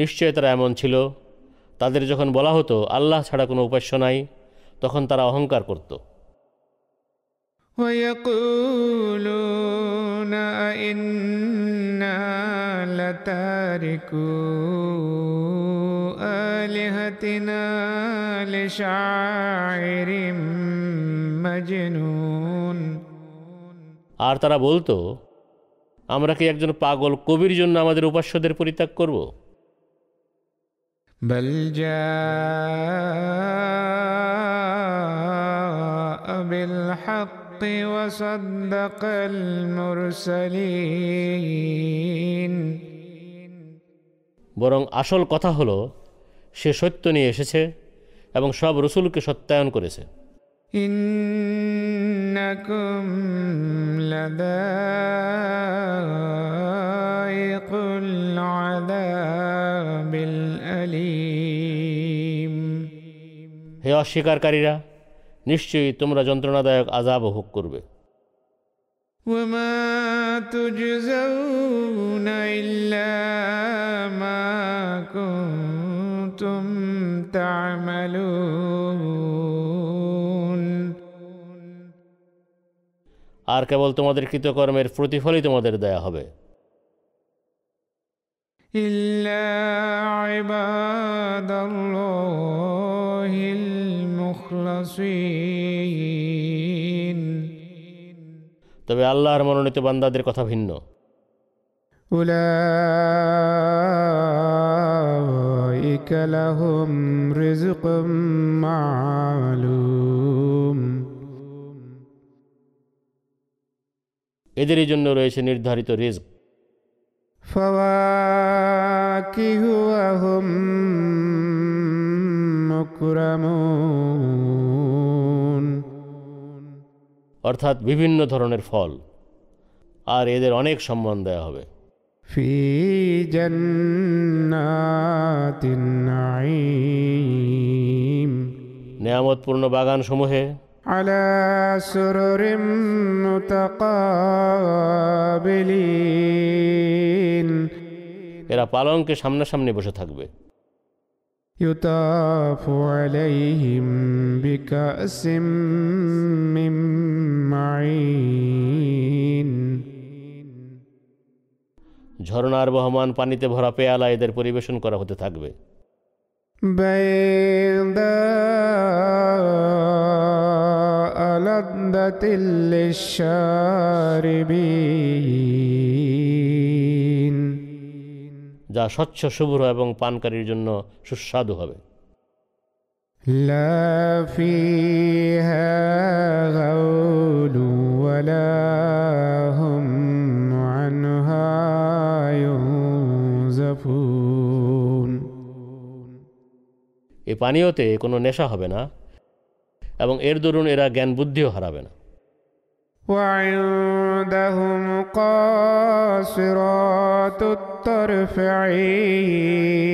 Speaker 2: নিশ্চয় তারা এমন ছিল তাদের যখন বলা হতো আল্লাহ ছাড়া কোনো উপাস্য নাই তখন তারা অহংকার করত
Speaker 1: ويقولون أئنا لتاركو آلهتنا لشاعر مجنون
Speaker 2: আর তারা বলতো আমরা কি একজন পাগল কবির জন্য আমাদের উপাস্যদের পরিত্যাগ করব
Speaker 1: بل جاء بالحق وصدق المرسلين
Speaker 2: বরং আসল কথা হলো সে সত্য নিয়ে এসেছে এবং সব রসুলকে সত্যায়ন করেছে
Speaker 1: إنكم لذائق العذاب الأليم
Speaker 2: হে অস্বীকারীরা নিশ্চয়ই তোমরা যন্ত্রণাদায়ক আজাব ভোগ করবে
Speaker 1: وما تجزون إلا ما كنتم تعملون
Speaker 2: আর কেবল তোমাদের কৃতকর্মের প্রতিফলই তোমাদের দেয়া হবে। তবে আল্লাহর মনোনীত বান্দাদের কথা ভিন্ন।
Speaker 1: উলা লাহুম রিজকুম মালুম।
Speaker 2: এদেরই জন্য রয়েছে নির্ধারিত রিস্ক অর্থাৎ বিভিন্ন ধরনের ফল। আর এদের অনেক সম্মান দেয়া হবে।
Speaker 1: ফি বাগান
Speaker 2: নিয়ামতপূর্ণ বাগানসমূহে
Speaker 1: على سرر متقابلين
Speaker 2: এরা পালঙ্কে সামনাসামনি বসে থাকবে
Speaker 1: يطاف عليهم بكأس من معين
Speaker 2: ঝর্ণার বহমান পানিতে ভরা পেয়ালা এদের পরিবেশন করা হতে থাকবে
Speaker 1: بيضاء لذة للشاربين
Speaker 2: যা স্বচ্ছ শুভ্র এবং পানকারীর জন্য সুস্বাদু হবে
Speaker 1: لا فيها غول ولا هم
Speaker 2: এই পানীয়তে কোনো নেশা হবে না এবং এর দরুন এরা জ্ঞান বুদ্ধিও হারাবে না
Speaker 1: وعندهم قاصرات الطرف عين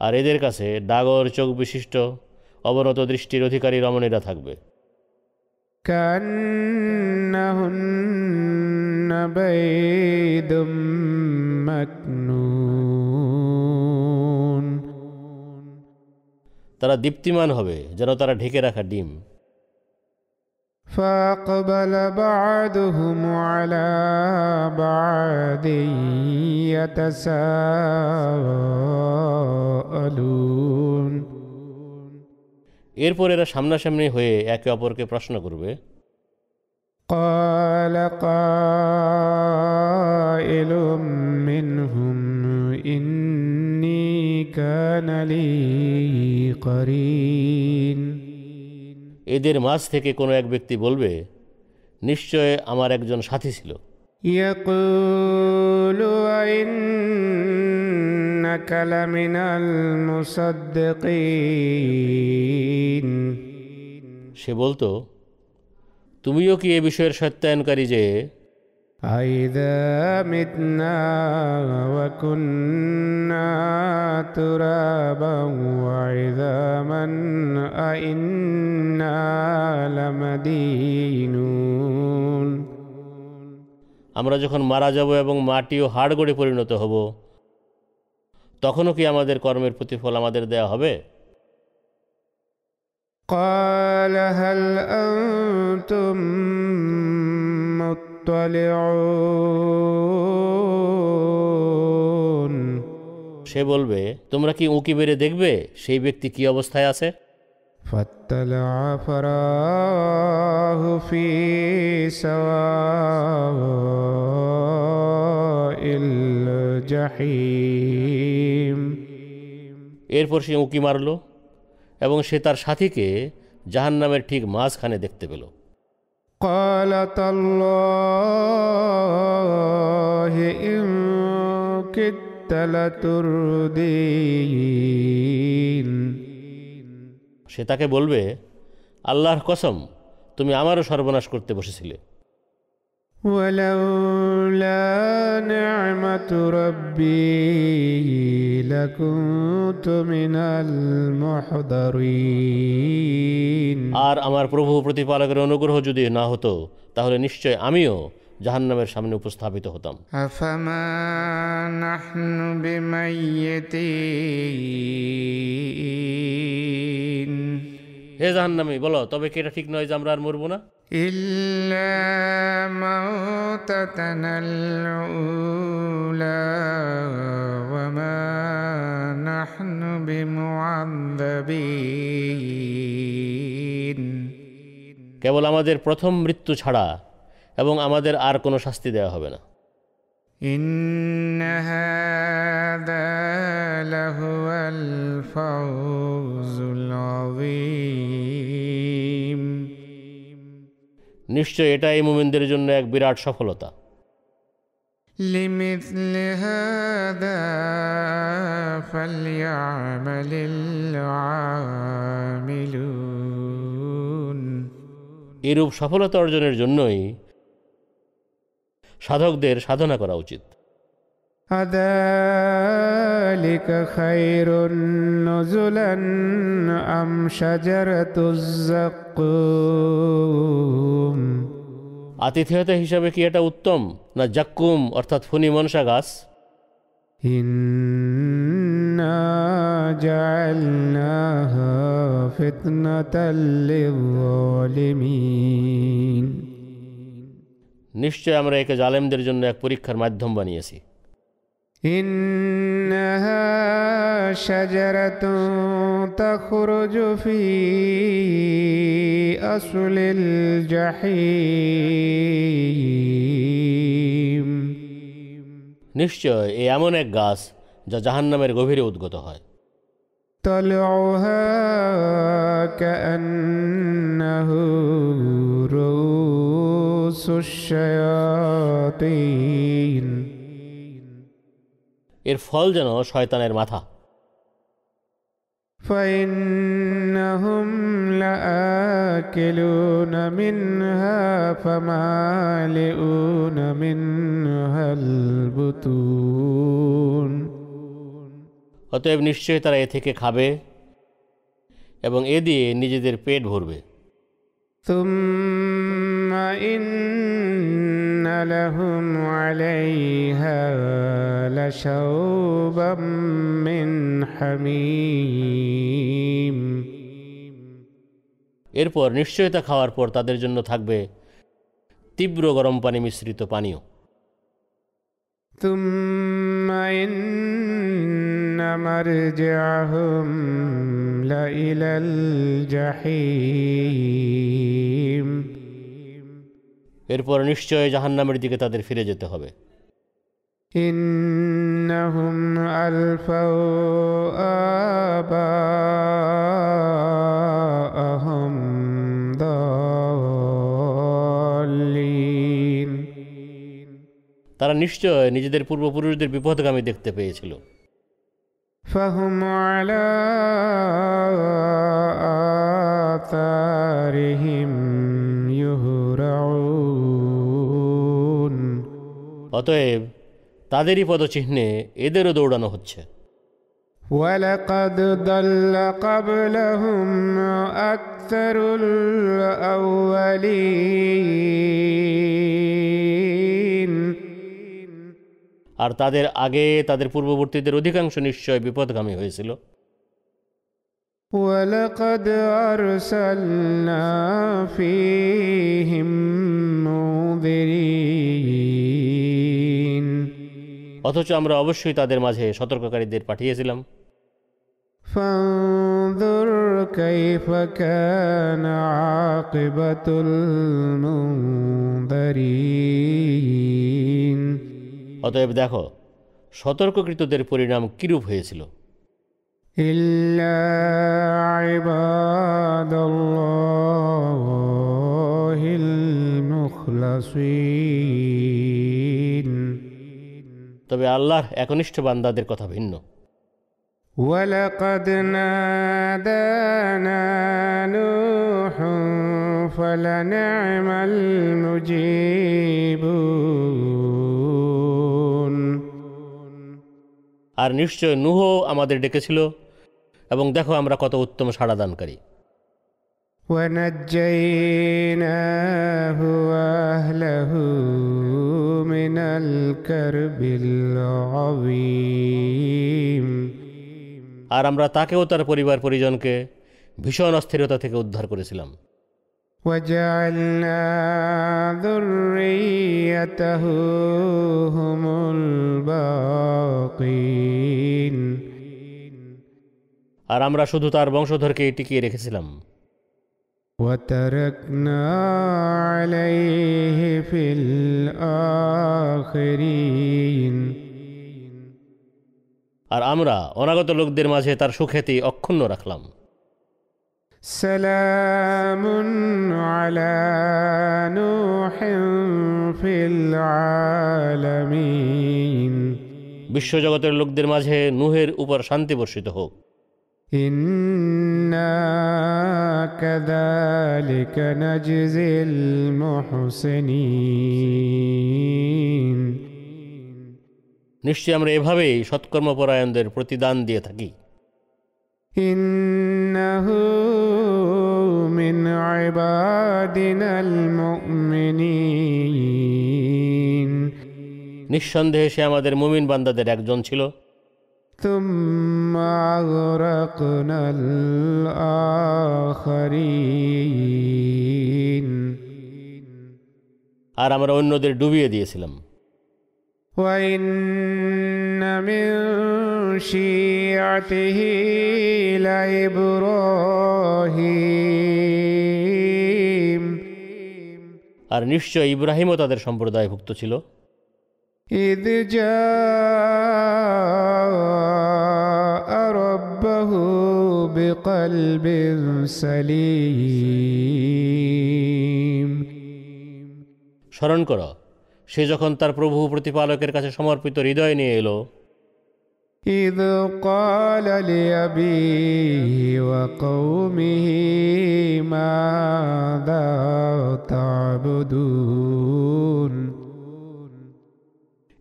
Speaker 2: আর এদের কাছে ডাগর চোখ বিশিষ্ট অবনত দৃষ্টির অধিকারী রমণীরা থাকবে
Speaker 1: كأنهن بيض مكنون
Speaker 2: তারা দীপ্তিমান হবে যেন তারা ঢেকে রাখা ডিম
Speaker 1: فأقبل بعضهم على بعض يتساءلون
Speaker 2: এরপর এরা সামনাসামনি হয়ে একে অপরকে প্রশ্ন করবে
Speaker 1: قال قائل منهم إني كان لي قرين
Speaker 2: এদের মাঝ থেকে কোনো এক ব্যক্তি বলবে নিশ্চয় আমার একজন সাথী ছিল
Speaker 1: يقول إنك لمن المصدقين
Speaker 2: সে বলতো তুমিও কি এ বিষয়ের সত্যায়নকারী যে
Speaker 1: أئذا متنا وكنا ترابا وعظاما أئنا لمدينون
Speaker 2: আমরা যখন মারা যাব এবং মাটি ও হাড় গড়ে পরিণত হব তখনও কি আমাদের কর্মের প্রতিফল আমাদের দেয়া হবে
Speaker 1: قال هل أنتم مطلعون
Speaker 2: সে বলবে তোমরা কি উঁকি বেড়ে দেখবে সেই ব্যক্তি কি অবস্থায় আছে
Speaker 1: فاطلع فراه في سواء الجحيم
Speaker 2: এরপর সে উঁকি মারল এবং সে তার সাথীকে জাহান্নামের ঠিক মাঝখানে দেখতে পেল
Speaker 1: قال تالله إن كدت لتردين
Speaker 2: সে তাকে বলবে আল্লাহর কসম তুমি আমারও সর্বনাশ করতে বসেছিলে
Speaker 1: ولولا نعمة ربي لكنت من المحضرين
Speaker 2: আর আমার প্রভু প্রতিপালকের অনুগ্রহ যদি না হতো তাহলে নিশ্চয় আমিও জাহান্নামের সামনে উপস্থাপিত হতাম
Speaker 1: أفما نحن بميتين
Speaker 2: হে জাহান্নামি বলো তবে কি এটা ঠিক নয় যে আমরা আর মরবো না? কেবল আমাদের প্রথম মৃত্যু ছাড়া এবং আমাদের আর কোনো শাস্তি দেওয়া হবে না।
Speaker 1: إن هذا لهو الفوز العظيم
Speaker 2: নিশ্চয় এটা এই মুমিনদের জন্য এক বিরাট সফলতা
Speaker 1: لمثل هذا فليعمل العاملون
Speaker 2: এরূপ সফলতা অর্জনের জন্যই সাধকদের সাধনা করা উচিত
Speaker 1: أذلك خير نزلا أم شجرة الزقوم
Speaker 2: আতিথেয়তা হিসাবে কি এটা উত্তম না জাক্কুম অর্থাৎ ফণি মনসা গাছ
Speaker 1: إنا جعلناها فتنة للظالمين
Speaker 2: নিশ্চয় আমরা একে জালেমদের জন্য এক পরীক্ষার মাধ্যম বানিয়েছি
Speaker 1: إنها شجرة تخرج في أصل الجحيم
Speaker 2: নিশ্চয় এ এমন এক গাছ যা জাহান্নামের গভীরে উদ্গত হয়
Speaker 1: طلعها كأنه رؤوس الشياطين
Speaker 2: এর ফল যেন শয়তানের মাথা
Speaker 1: فإنهم لآكلون منها فمالئون منها البطون
Speaker 2: অতএব নিশ্চয়ই তারা এ থেকে খাবে এবং এ দিয়ে নিজেদের পেট ভরবে
Speaker 1: ثم إن لهم عليها لشوبا من حميم
Speaker 2: এরপর নিশ্চয়তা খাওয়ার পর তাদের জন্য থাকবে তীব্র গরম পানি মিশ্রিত পানীয়
Speaker 1: ثم إن مرجعهم لإلى الجحيم
Speaker 2: এরপর নিশ্চয় জাহান্নামের দিকে তাদের ফিরে যেতে হবে।
Speaker 1: ইন্নাহুম আলফাও আবাআহুম দাল্লিন।
Speaker 2: তারা নিশ্চয় নিজেদের পূর্বপুরুষদের বিপদগামী দেখতে পেয়েছিল।
Speaker 1: ফাহুম আলা আতারিহিম ইউহরাউ
Speaker 2: অতএব তাদেরই পদচিহ্নে এদেরও দৌড়ানো হচ্ছে
Speaker 1: ولقد ضل قبلهم أكثر الأولين
Speaker 2: আর তাদের আগে তাদের পূর্ববর্তীদের অধিকাংশ নিশ্চয় বিপদগামী হয়েছিল
Speaker 1: ولقد أرسلنا فيهم منذرين
Speaker 2: অথচ আমরা অবশ্যই তাদের মাঝে সতর্ককারীদের পাঠিয়েছিলাম
Speaker 1: فانظر كيف كان عاقبة المنذرين
Speaker 2: অতএব দেখো সতর্ককৃতদের পরিণাম কিরূপ হয়েছিল
Speaker 1: إلا عباد الله المخلصين
Speaker 2: তবে আল্লাহর একনিষ্ঠ বান্দাদের কথা ভিন্ন
Speaker 1: ولقد نادانا نوح فلنعم المجيبون
Speaker 2: আর নিশ্চয় নুহ আমাদের ডেকেছিল এবং দেখো আমরা কত উত্তম সাড়াদানকারী
Speaker 1: ونجيناه واهله من الكرب العظيم
Speaker 2: আর আমরা তাকেও তার পরিবার পরিজনকে ভীষণ অস্থিরতা থেকে উদ্ধার করেছিলাম
Speaker 1: وجعلنا ذريته هم الباقين
Speaker 2: আর আমরা শুধু তার বংশধরকে টিকিয়ে রেখেছিলাম
Speaker 1: وتركنا عليه في الآخرين
Speaker 2: আর আমরা অনাগত লোকদের মাঝে তার সুখ্যাতি অক্ষুণ্ণ রাখলাম
Speaker 1: سلام على نوح في العالمين
Speaker 2: বিশ্বজগতের লোকদের মাঝে নুহের উপর শান্তি বর্ষিত হোক
Speaker 1: إنا كذلك نجزي المحسنين
Speaker 2: নিশ্চয়ই আমরা এভাবেই সৎকর্মপরায়ণদের প্রতিদান দিয়ে থাকি
Speaker 1: إنه من عبادنا المؤمنين
Speaker 2: নিঃসন্দেহে সে আমাদের মুমিন বান্দাদের একজন ছিল
Speaker 1: ثم أغرقنا الآخرين
Speaker 2: আর আমরা অন্যদের ডুবিয়ে দিয়েছিলাম
Speaker 1: وإن من شيعته لإبراهيم
Speaker 2: আর নিশ্চয় ইব্রাহিমও তাদের সম্প্রদায়ভুক্ত ছিল
Speaker 1: إذ جاء ربه بقلب سليم
Speaker 2: স্মরণ কর সে যখন তার প্রভু প্রতিপালকের কাছে সমর্পিত হৃদয় নিয়ে এলো
Speaker 1: إذ قال لأبيه وقومه ماذا تعبدون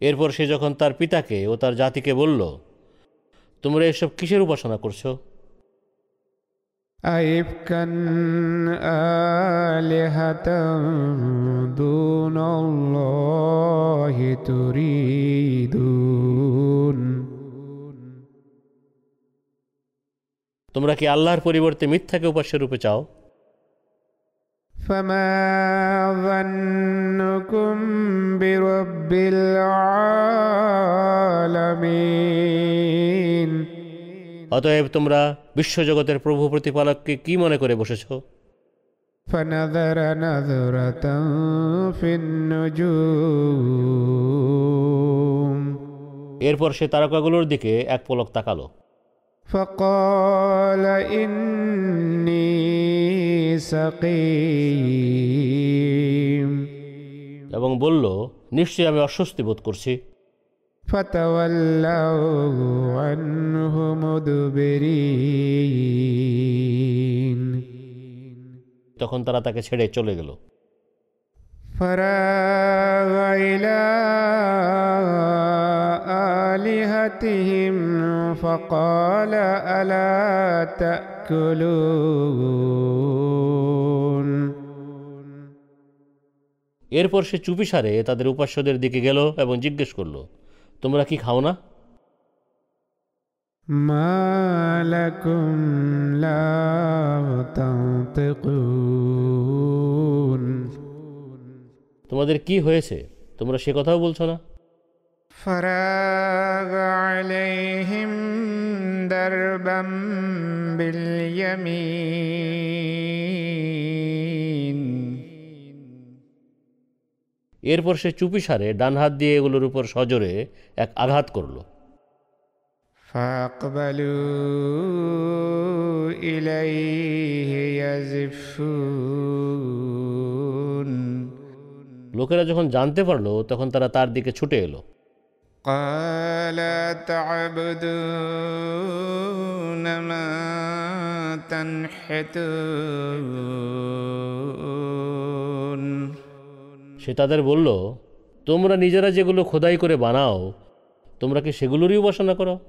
Speaker 2: এরপর সে যখন তার পিতাকে ও তার জাতিকে বলল তোমরা এসব কিসের উপাসনা করছো
Speaker 1: أئفكا آلهة دون الله تريدون
Speaker 2: তোমরা কি আল্লাহর পরিবর্তে মিথ্যাকে উপাস্য রূপে চাও
Speaker 1: فما ظنكم برب العالمين
Speaker 2: অতএব তোমরা বিশ্বজগতের প্রভু প্রতিপালককে কি মনে করে বসেছো
Speaker 1: فنظر نظرة في النجوم
Speaker 2: এরপর সে তারকাগুলোর দিকে এক পলক তাকালো
Speaker 1: فقال إني سقيم
Speaker 2: এবং বলল নিশ্চয়ই আমি অস্বস্তি বোধ করছি
Speaker 1: فتولوا عنه مدبرين
Speaker 2: তখন তারা তাকে ছেড়ে চলে গেল
Speaker 1: فراغ إلى آلهتهم فقال ألا تأكلون
Speaker 2: এরপর সে চুপিসারে তাদের উপাস্যদের দিকে গেল এবং জিজ্ঞেস করলো তোমরা কি খাও না
Speaker 1: ما لكم لا تنطقون
Speaker 2: তোমাদের কি হয়েছে তোমরা সে কথাও বলছো না
Speaker 1: فراغ عليهم دربا باليمين
Speaker 2: এরপর সে চুপিসারে ডান হাত দিয়ে এগুলোর উপর সজোরে এক আঘাত করলো
Speaker 1: فأقبلوا إليه يزفون
Speaker 2: লোকেরা যখন জানতে পারলো তখন তারা তার দিকে ছুটে এলো
Speaker 1: قال تعبدون ما تنحتون
Speaker 2: সে তাদের বলল তোমরা নিজেরা যেগুলো খোদাই করে বানাও তোমরা কি সেগুলোরই উপাসনা করো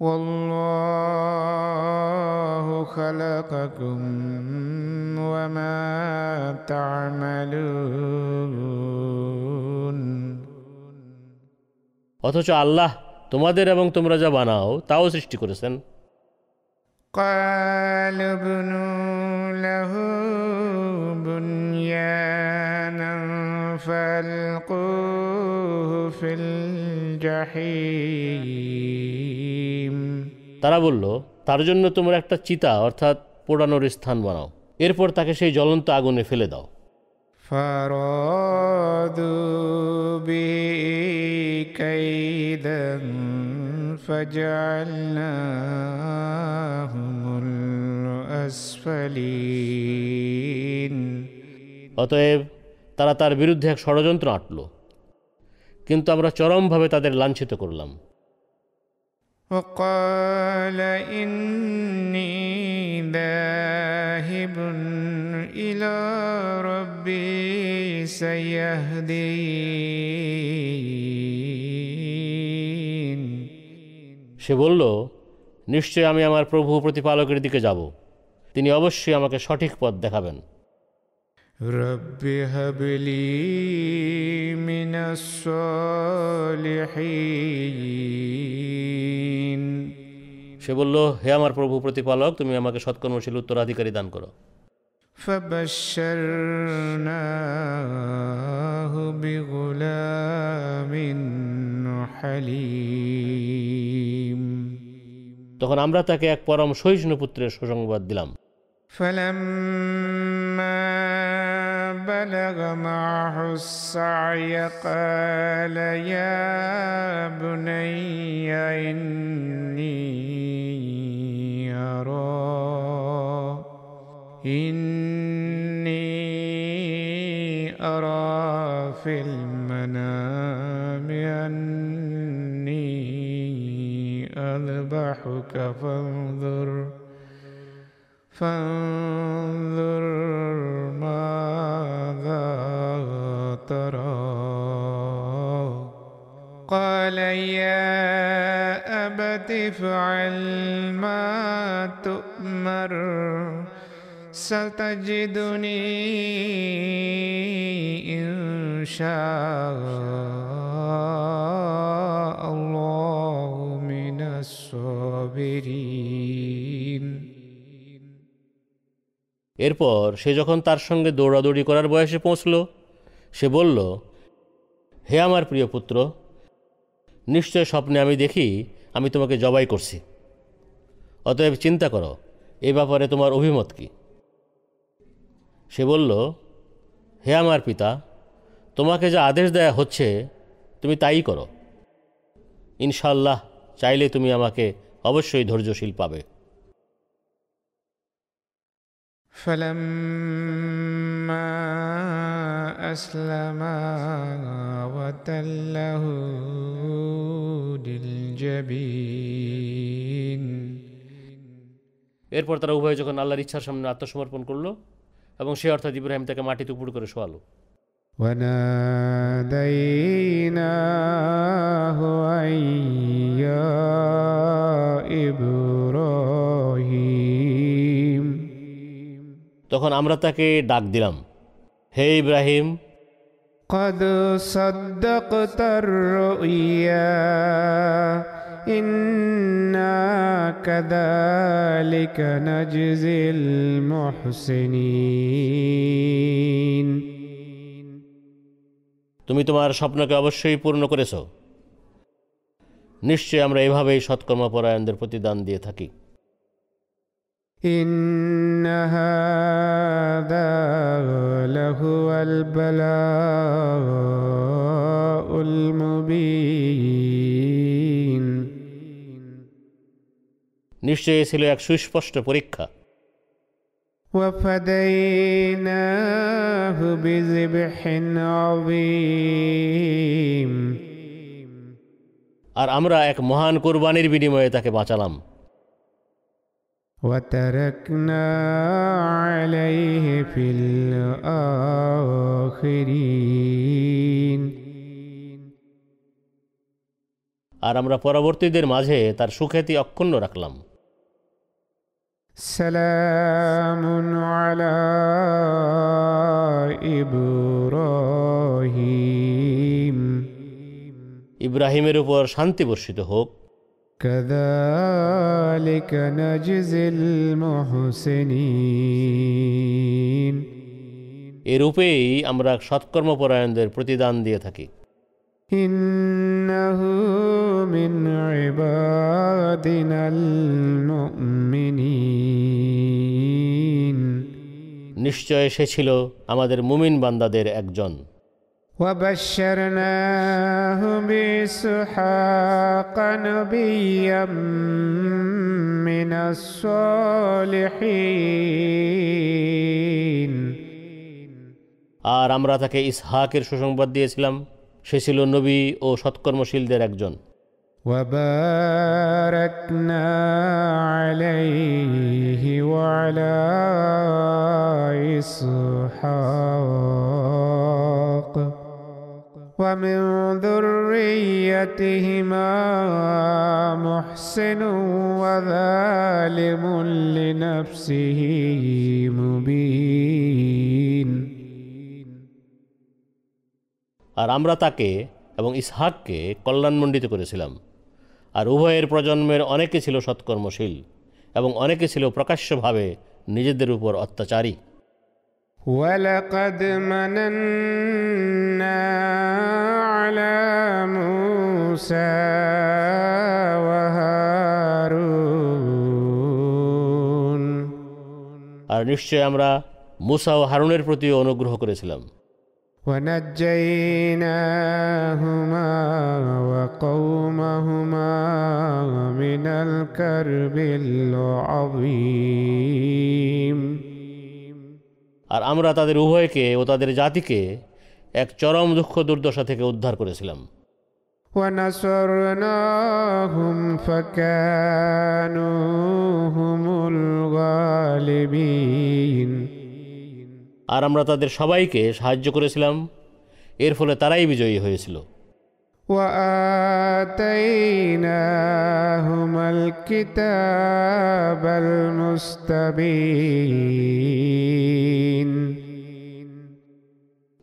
Speaker 1: والله خلقكم وما تعملون
Speaker 2: অথচ আল্লাহ তোমাদের এবং তোমরা যা বানাও তাও সৃষ্টি করেছেন
Speaker 1: قال ابنوا له بنيانا فالقوه في الجحيم
Speaker 2: তারা বলল তার জন্য তোমরা একটা চিতা অর্থাৎ পোড়ানোর স্থান বানাও। এরপর তাকে সেই জ্বলন্ত আগুনে ফেলে দাও। অতএব তারা তার বিরুদ্ধে এক ষড়যন্ত্র আঁটল। কিন্তু আমরা চরমভাবে তাদের লাঞ্ছিত করলাম।
Speaker 1: وقال إني ذاهب إلى ربي سيهدين
Speaker 2: সে বলল নিশ্চয় আমি আমার প্রভু প্রতিপালকের দিকে যাব তিনি অবশ্যই আমাকে সঠিক পথ দেখাবেন
Speaker 1: رب هب لي من الصالحين
Speaker 2: সে বলল হে আমার প্রভু প্রতিপালক তুমি আমাকে সৎকর্মশীল উত্তরাধিকারী দান করো
Speaker 1: فبشرناه بغلام حليم
Speaker 2: তখন আমরা তাকে এক পরম সহিষ্ণু পুত্রের সুসংবাদ দিলাম
Speaker 1: فلما بلغ معه السعي قال يا بني إني أرى إني أرى في المنام أني أذبحك فانظر فانظر ترى قال يا أبت افعل ما تؤمر ستجدني إن شاء الله من الصابرين
Speaker 2: এরপর সে যখন তার সঙ্গে দৌড়াদৌড়ি করার বয়সে পৌঁছল সে বলল, হে আমার প্রিয় পুত্র, নিশ্চয় স্বপ্নে আমি দেখি আমি তোমাকে জবাই করছি। অতএব চিন্তা করো, এ ব্যাপারে তোমার অভিমত কি? সে বলল, হে আমার পিতা, তোমাকে যা আদেশ দেয়া হচ্ছে, তুমি তাই করো। ইনশাল্লাহ চাইলে তুমি আমাকে অবশ্যই ধৈর্যশীল পাবে।
Speaker 1: فلما أسلما وتله للجبين
Speaker 2: এরপর তারা উভয় যখন আল্লাহর ইচ্ছার সামনে আত্মসমর্পণ করলো এবং সে অর্থাৎ ইব্রাহিম তাকে মাটিতে উপড় করে শোয়ালো
Speaker 1: وناديناه أن يا إبراهيم
Speaker 2: তখন আমরা তাকে ডাক দিলাম হে ইব্রাহিম
Speaker 1: قد صدقت الرؤيا إنا كذلك نجزي المحسنين
Speaker 2: তুমি তোমার স্বপ্নকে অবশ্যই পূর্ণ করেছ নিশ্চয়ই আমরা এভাবেই সৎকর্মপরায়ণদের প্রতিদান দিয়ে থাকি
Speaker 1: إن هذا لهو البلاء المبين
Speaker 2: নিশ্চয়ই এ ছিল এক সুস্পষ্ট পরীক্ষা
Speaker 1: وفديناه بذبح عظيم
Speaker 2: আর আমরা এক মহান কোরবানির বিনিময়ে তাকে বাঁচালাম
Speaker 1: وتركنا عليه في الآخرين
Speaker 2: আর আমরা পরবর্তীদের মাঝে তার সুখ্যাতি অক্ষুণ্ণ রাখলাম
Speaker 1: سلام على إبراهيم
Speaker 2: ইব্রাহিমের উপর শান্তি বর্ষিত হোক
Speaker 1: كذلك نجزي المحسنين
Speaker 2: এরূপেই আমরা সৎকর্মপরায়ণদের প্রতিদান দিয়ে থাকি
Speaker 1: إنه من عبادنا المؤمنين
Speaker 2: নিশ্চয় সে ছিল আমাদের মুমিন বান্দাদের একজন
Speaker 1: وبشرناه بإسحاق نبيا من الصالحين
Speaker 2: আর আমরা তাকে ইসহাকের সুসংবাদ দিয়েছিলাম সে ছিল নবী ও সৎকর্মশীলদের একজন
Speaker 1: وباركنا عليه وعلى إسحاق ومن ذريتهما محسن وظالم لنفسه مبين
Speaker 2: আর আমরা তাকে এবং ইসহাককে কল্যাণমণ্ডিত করেছিলাম আর উভয়ের প্রজন্মের অনেকে ছিল সৎকর্মশীল এবং অনেকে ছিল প্রকাশ্যভাবে নিজেদের উপর অত্যাচারী
Speaker 1: ولقد مننا على موسى وهارون
Speaker 2: আর নিশ্চয় আমরা মুসা ও হারুনের প্রতিও অনুগ্রহ করেছিলাম
Speaker 1: ونجيناهما وقومهما من الكرب العظيم
Speaker 2: আর আমরা তাদের উভয়কে ও তাদের জাতিকে এক চরম দুঃখ দুর্দশা থেকে উদ্ধার করেছিলাম। আর আমরা তাদের সবাইকে সাহায্য করেছিলাম। এর ফলে তারাই বিজয়ী হয়েছিল।
Speaker 1: وآتيناهم الكتاب المستبين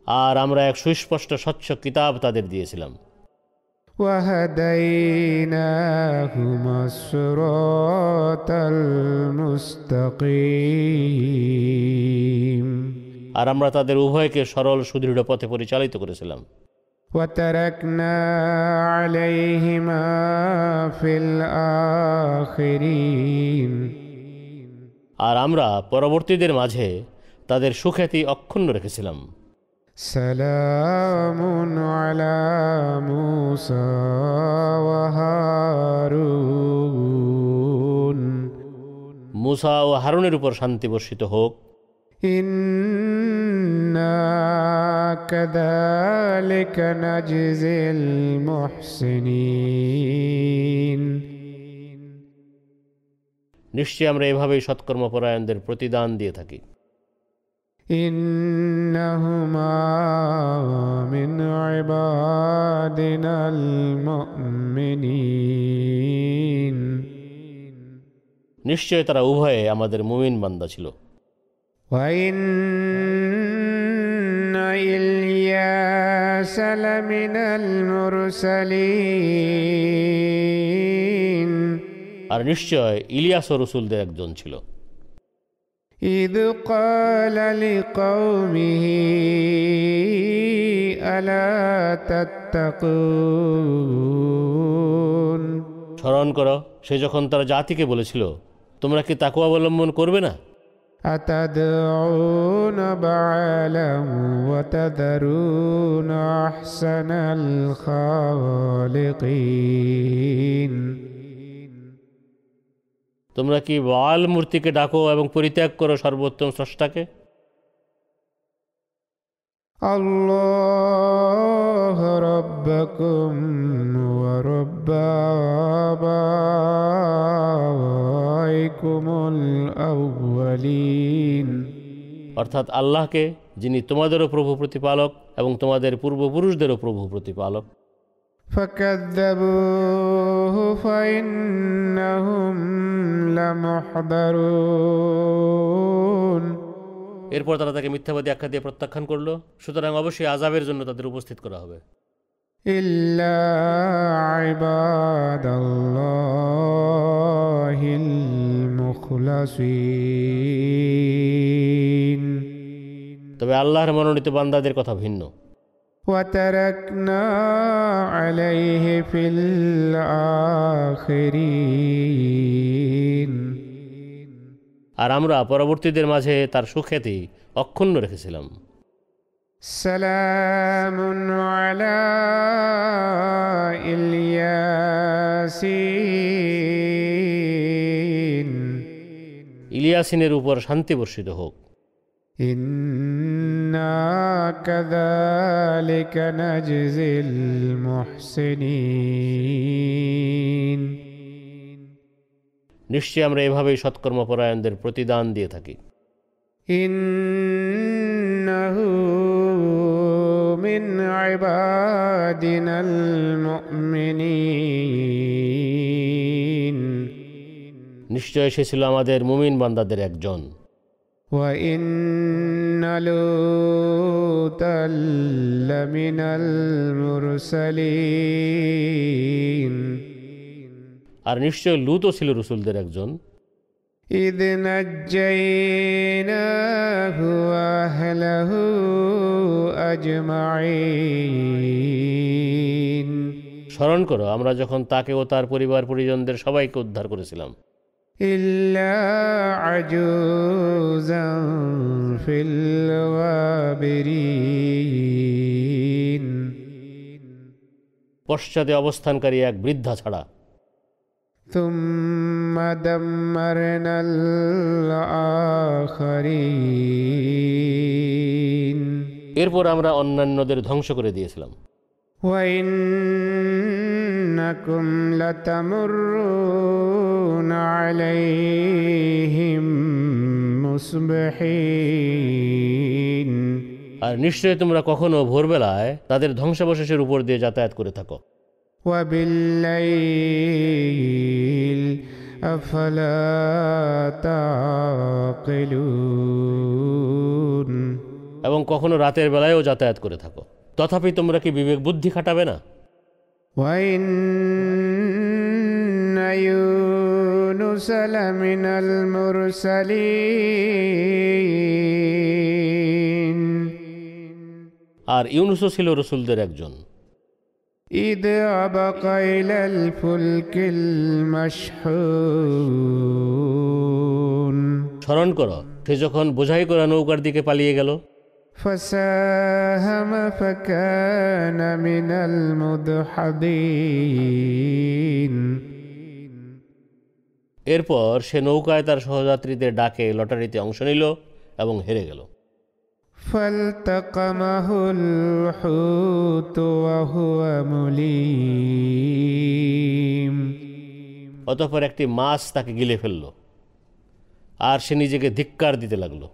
Speaker 2: আর আমরা এক সুস্পষ্ট স্বচ্ছ কিতাব তাদের দিয়েছিলাম
Speaker 1: وهديناهما الصراط المستقيم
Speaker 2: আর আমরা তাদের উভয়কে সরল সুদৃঢ় পথে পরিচালিত করেছিলাম
Speaker 1: وتركنا عليهما في الآخرين
Speaker 2: আর আমরা পরবর্তীদের মাঝে তাদের সুখ্যাতি অক্ষুণ্ণ রেখেছিলাম
Speaker 1: سلام على موسى وهارون
Speaker 2: মুসা ও হারুনের উপর শান্তি বর্ষিত হোক
Speaker 1: إنا كذلك نجزي المحسنين
Speaker 2: নিশ্চয়ই আমরা এভাবেই সৎকর্মপরায়ণদের প্রতিদান দিয়ে থাকি
Speaker 1: إنهما من عبادنا المؤمنين
Speaker 2: নিশ্চয় তারা উভয়ে আমাদের মুমিন বান্দা ছিল
Speaker 1: وإن إلياس لمن المرسلين
Speaker 2: আর নিশ্চয় ইলিয়াস ও রসুলদের একজন ছিল
Speaker 1: إذ قال لقومه ألا تتقون
Speaker 2: স্মরণ করো সে যখন তার জাতিকে বলেছিল তোমরা কি তাকু অবলম্বন করবে না
Speaker 1: أتدعون بعلا وتذرون أحسن الخالقين
Speaker 2: তোমরা কি বাল মূর্তিকে ডাকো এবং পরিত্যাগ করো সর্বোত্তম স্রষ্টাকে
Speaker 1: الله ربكم ورب آبائكم الأولين
Speaker 2: অর্থাৎ আল্লাহকে যিনি তোমাদেরও প্রভু প্রতিপালক এবং তোমাদের পূর্বপুরুষদেরও প্রভু প্রতিপালক। এরপর তারা তাকে মিথ্যাবাদী আখ্যা দিয়ে প্রত্যাখ্যান করল। সুতরাং অবশ্যই আজাবের জন্য তাদের উপস্থিত করা হবে।
Speaker 1: إلا عباد الله المخلصين
Speaker 2: তবে আল্লাহর মনোনীত বান্দাদের কথা ভিন্ন
Speaker 1: وتركنا عليه في الآخرين
Speaker 2: আর আমরা পরবর্তীদের মাঝে তার সুখ্যাতি অক্ষুণ্ণ রেখেছিলাম
Speaker 1: سلام على الياسين
Speaker 2: ইলিয়াসিনের উপর শান্তি বর্ষিত হোক
Speaker 1: إنا كذلك نجزي المحسنين
Speaker 2: নিশ্চয়ই আমরা এভাবেই সৎকর্মপরায়ণদের প্রতিদান দিয়ে থাকি
Speaker 1: إنه من عبادنا المؤمنين
Speaker 2: নিশ্চয় সে ছিল আমাদের মুমিন বান্দাদের একজন
Speaker 1: وإن لوطا لمن المرسلين
Speaker 2: আর নিশ্চয় লুতও ছিল রসুলদের একজন
Speaker 1: إذ نجيناه وأهله أجمعين
Speaker 2: স্মরণ করো আমরা যখন তাকে ও তার পরিবার পরিজনদের সবাইকে উদ্ধার করেছিলাম
Speaker 1: إلا عجوزا في الغابرين
Speaker 2: পশ্চাতে অবস্থানকারী এক বৃদ্ধা ছাড়া
Speaker 1: ثم دمرنا الآخرين
Speaker 2: এরপর আমরা অন্যান্যদের ধ্বংস করে দিয়েছিলাম
Speaker 1: وإنكم لتمرون عليهم مصبحين
Speaker 2: আর নিশ্চয় তোমরা কখনো ভোরবেলায় তাদের ধ্বংসাবশেষের উপর দিয়ে যাতায়াত করে থাকো
Speaker 1: وبالليل أفلا تعقلون
Speaker 2: এবং কখনো রাতের বেলায়ও যাতায়াত করে থাকো তথাপি তোমরা কি বিবেক বুদ্ধি খাটাবে না
Speaker 1: وإن يونس لمن المرسلين
Speaker 2: আর ইউনুসও ছিল রসুলদের একজন
Speaker 1: إذ أبق إلى الفلك المشحون
Speaker 2: স্মরণ করো সে যখন বোঝাই করা নৌকার দিকে পালিয়ে গেল
Speaker 1: فساهم فكان من المدحضين
Speaker 2: এরপর সে নৌকায় তার সহযাত্রীদের ডাকে লটারিতে অংশ নিল এবং হেরে গেল
Speaker 1: فالتقمه الحوت وهو مليم
Speaker 2: অতঃপর একটি মাছ তাকে গিলে ফেলল আর সে নিজেকে ধিক্কার দিতে লাগলো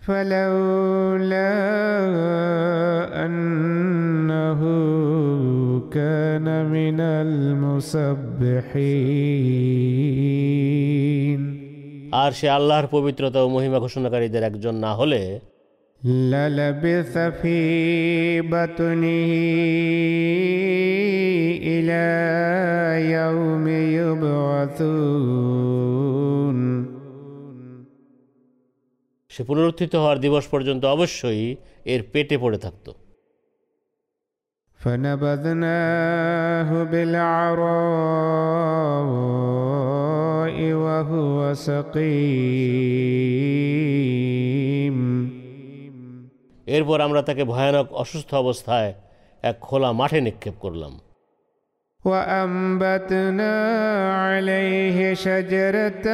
Speaker 1: فلولا أنه كان من المسبحين
Speaker 2: আর সে আল্লাহর পবিত্রতা ও মহিমা ঘোষণাকারীদের একজন না হলে
Speaker 1: للبث في بطنه إلى يوم يبعثون
Speaker 2: সে পুনরুত্থিত হওয়ার দিবস পর্যন্ত অবশ্যই এর পেটে পড়ে থাকত
Speaker 1: فنبذناه بالعراء وهو سقيم
Speaker 2: এরপর আমরা তাকে ভয়ানক অসুস্থ অবস্থায় এক খোলা মাঠে নিক্ষেপ করলাম
Speaker 1: وأنبتنا عليه شجرة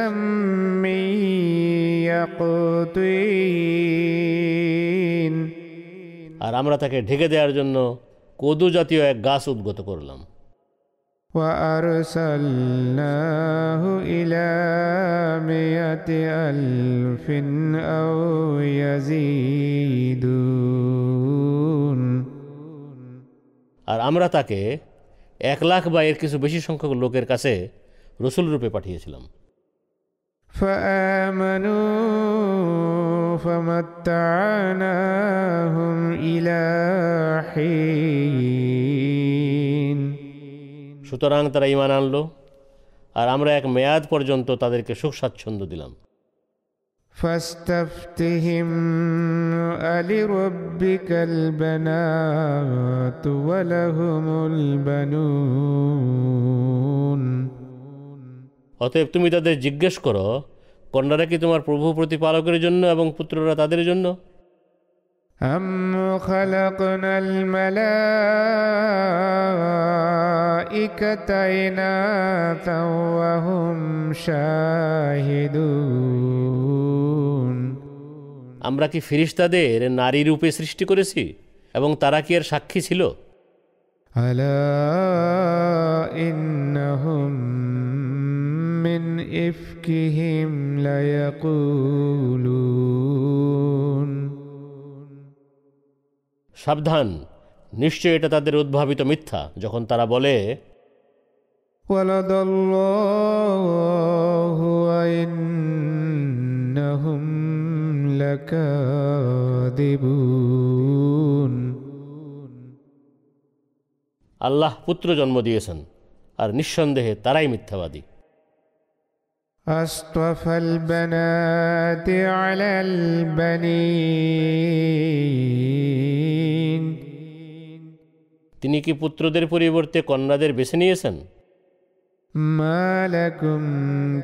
Speaker 1: من يقطين
Speaker 2: আর আমরা তাকে ঢেকে দেওয়ার জন্য কদু জাতীয় এক গাছ উদ্গত করলাম
Speaker 1: وأرسلناه إلى مئة ألف أو يزيدون
Speaker 2: আর আমরা তাকে এক লাখ বা এর কিছু বেশি সংখ্যক লোকের কাছে রসুল রূপে পাঠিয়েছিলাম
Speaker 1: فآمنوا فمتعناهم إلى حين
Speaker 2: সুতরাং তারা ইমান আনলো আর আমরা এক মেয়াদ পর্যন্ত তাদেরকে সুখ স্বাচ্ছন্দ্য দিলাম
Speaker 1: فاستفتهم ألربك البنات ولهم البنون
Speaker 2: অতএব তুমি তাদের জিজ্ঞেস করো কন্যারা কি তোমার প্রভু প্রতিপালকের জন্য এবং পুত্ররা তাদের জন্য
Speaker 1: أم خلقنا الملائكة إناثا وهم شاهدون
Speaker 2: আমরা কি ফিরিস্তাদের নারী রূপে সৃষ্টি করেছি এবং তারা কি এর সাক্ষী ছিল
Speaker 1: ألا إنهم من إفكهم ليقولون
Speaker 2: সাবধান। নিশ্চয় এটা তাদের উদ্ভাবিত মিথ্যা যখন তারা বলে আল্লাহ পুত্র জন্ম দিয়েছেন আর নিঃসন্দেহে তারাই মিথ্যাবাদী।
Speaker 1: أصطفى البنات على البنين
Speaker 2: তিনি কি পুত্রদের পরিবর্তে কন্যাদের বেছে নিয়েছেন
Speaker 1: ما لكم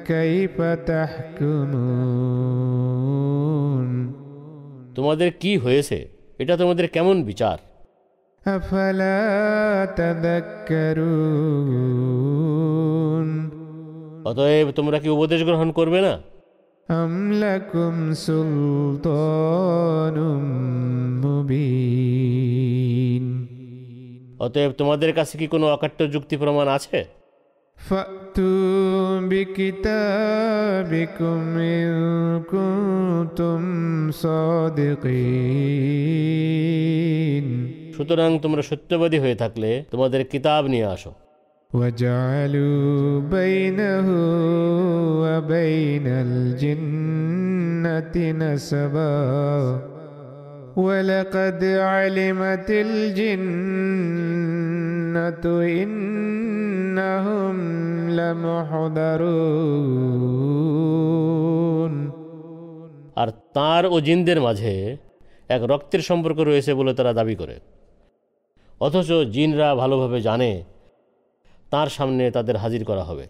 Speaker 1: كيف تحكمون
Speaker 2: তোমাদের কি হয়েছে এটা তোমাদের কেমন বিচার
Speaker 1: أفلا تذكرون
Speaker 2: অতএব তোমরা কি উপদেশ গ্রহণ করবে না
Speaker 1: أم لكم سلطان مبين
Speaker 2: অতএব তোমাদের কাছে কি কোনো অকাট্য যুক্তি প্রমাণ আছে
Speaker 1: فأتوا بكتابكم إن كنتم صادقين
Speaker 2: সুতরাং তোমরা সত্যবাদী হয়ে থাকলে তোমাদের কিতাব নিয়ে আসো
Speaker 1: وجعلوا بينه وبين الجنة نسبا ولقد علمت الجنة إنهم لمحضرون
Speaker 2: আর তার ও জিনদের মাঝে এক রক্তের সম্পর্ক রয়েছে বলে তারা দাবি করে অথচ জিনরা ভালোভাবে জানে তার সামনে তাদের হাজির করা হবে।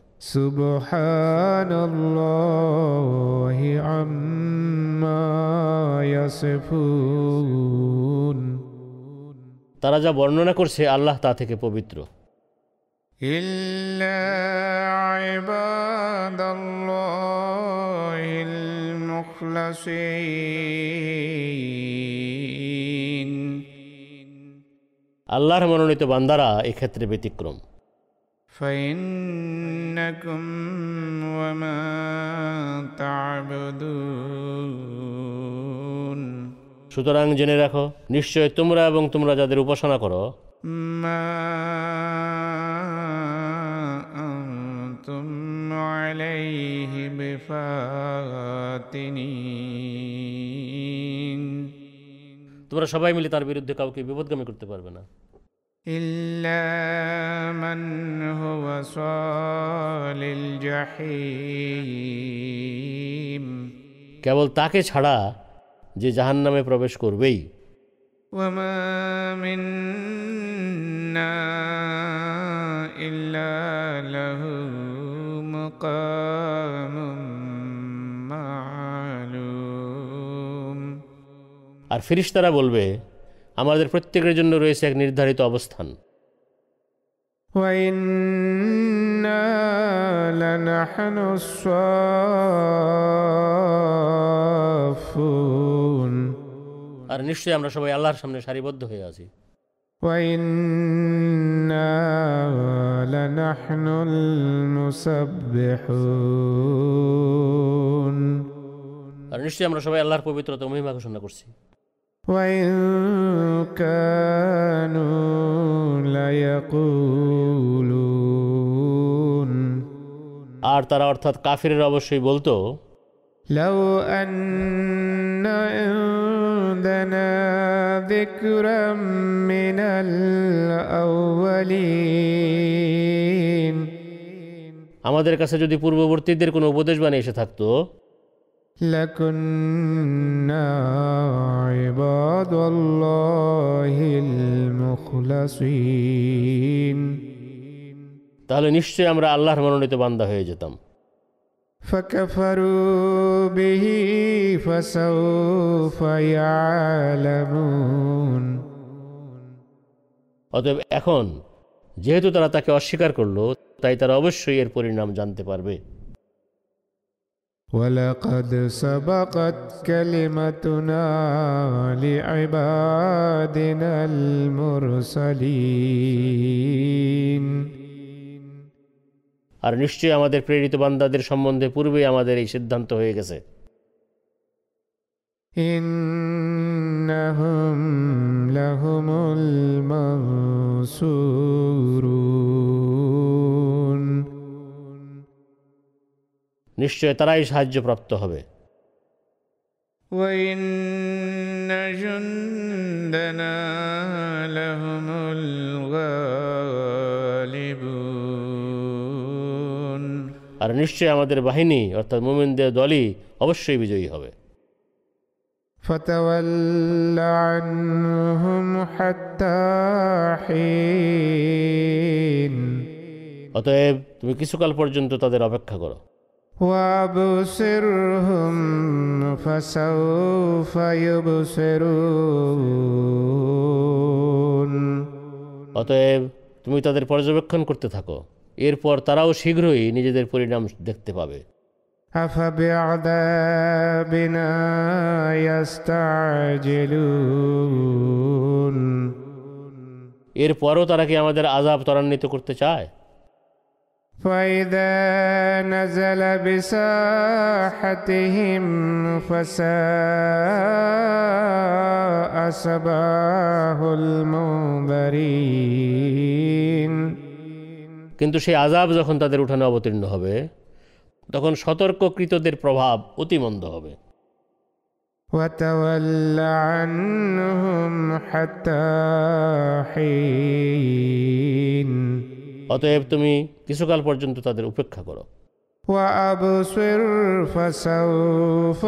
Speaker 2: তারা যা বর্ণনা করছে আল্লাহ তা থেকে পবিত্র। আল্লাহর মনোনীত বান্দারা এক্ষেত্রে ব্যতিক্রম।
Speaker 1: فإنكم وما تعبدون
Speaker 2: সুতরাং জেনে রাখো নিশ্চয় তোমরা এবং তোমরা যাদের উপাসনা করো
Speaker 1: ما أنتم عليه بفاتنين
Speaker 2: তোমরা সবাই মিলে তার বিরুদ্ধে কাউকে বিপদগামী করতে পারবে না
Speaker 1: إلا من هو صال الجحيم
Speaker 2: কেবল তাকে ছাড়া যে জাহান্নামে প্রবেশ করবেই
Speaker 1: وما منا إلا له مقام معلوم
Speaker 2: আর ফিরিস্তারা বলবে আমাদের প্রত্যেকের জন্য রয়েছে এক নির্ধারিত অবস্থান। আর নিশ্চয়ই আমরা সবাই আল্লাহর সামনে সারিবদ্ধ হয়ে আছি। আর নিশ্চয়ই আমরা সবাই আল্লাহর পবিত্রতা মহিমা ঘোষণা করছি।
Speaker 1: وإن كانوا ليقولون
Speaker 2: আর তারা অর্থাৎ কাফিরের অবশ্যই বলতো
Speaker 1: لو أن عندنا ذكرا من الأولين
Speaker 2: আমাদের কাছে যদি পূর্ববর্তীদের কোনো উপদেশ বানিয়ে এসে থাকতো
Speaker 1: لكنا عباد الله المخلصين
Speaker 2: তাহলে নিশ্চয়ই আমরা আল্লাহর মনোনীত বান্দা হয়ে যেতাম
Speaker 1: فكفروا به فسوف يعلمون
Speaker 2: অতএব এখন যেহেতু তারা তাকে অস্বীকার করলো তাই তারা অবশ্যই এর পরিণাম জানতে পারবে
Speaker 1: ولقد سبقت كلمتنا لعبادنا المرسلين
Speaker 2: আর নিশ্চয়ই আমাদের প্রেরিত বান্দাদের সম্বন্ধে পূর্বেই আমাদের এই সিদ্ধান্ত হয়ে গেছে
Speaker 1: إنهم لهم المنصورون
Speaker 2: নিশ্চয় তারাই সাহায্যপ্রাপ্ত হবে
Speaker 1: وإن جندنا لهم الغالبون
Speaker 2: আর নিশ্চয় আমাদের বাহিনী অর্থাৎ মোমিনদের দলই অবশ্যই বিজয়ী হবে
Speaker 1: فتول عنهم حتى حين
Speaker 2: অতএব তুমি কিছুকাল পর্যন্ত তাদের অপেক্ষা করো
Speaker 1: وابصرهم فسوف يبصرون
Speaker 2: অতএব তুমি তাদের পর্যবেক্ষণ করতে থাকো এরপর তারাও শীঘ্রই নিজেদের পরিণাম দেখতে পাবে
Speaker 1: أفبعذابنا يستعجلون
Speaker 2: এরপরও তারা কি আমাদের আজাব ত্বরান্বিত করতে চায়
Speaker 1: فإذا نزل بساحتهم فساء صباح المنذرين
Speaker 2: কিন্তু সেই আজাব যখন তাদের উঠানে অবতীর্ণ হবে তখন সতর্ককৃতদের প্রভাব অতিমন্দ হবে
Speaker 1: وتول عنهم حتى حين
Speaker 2: অতএব তুমি কিছুকাল পর্যন্ত তাদের উপেক্ষা করো
Speaker 1: وأبصر فسوف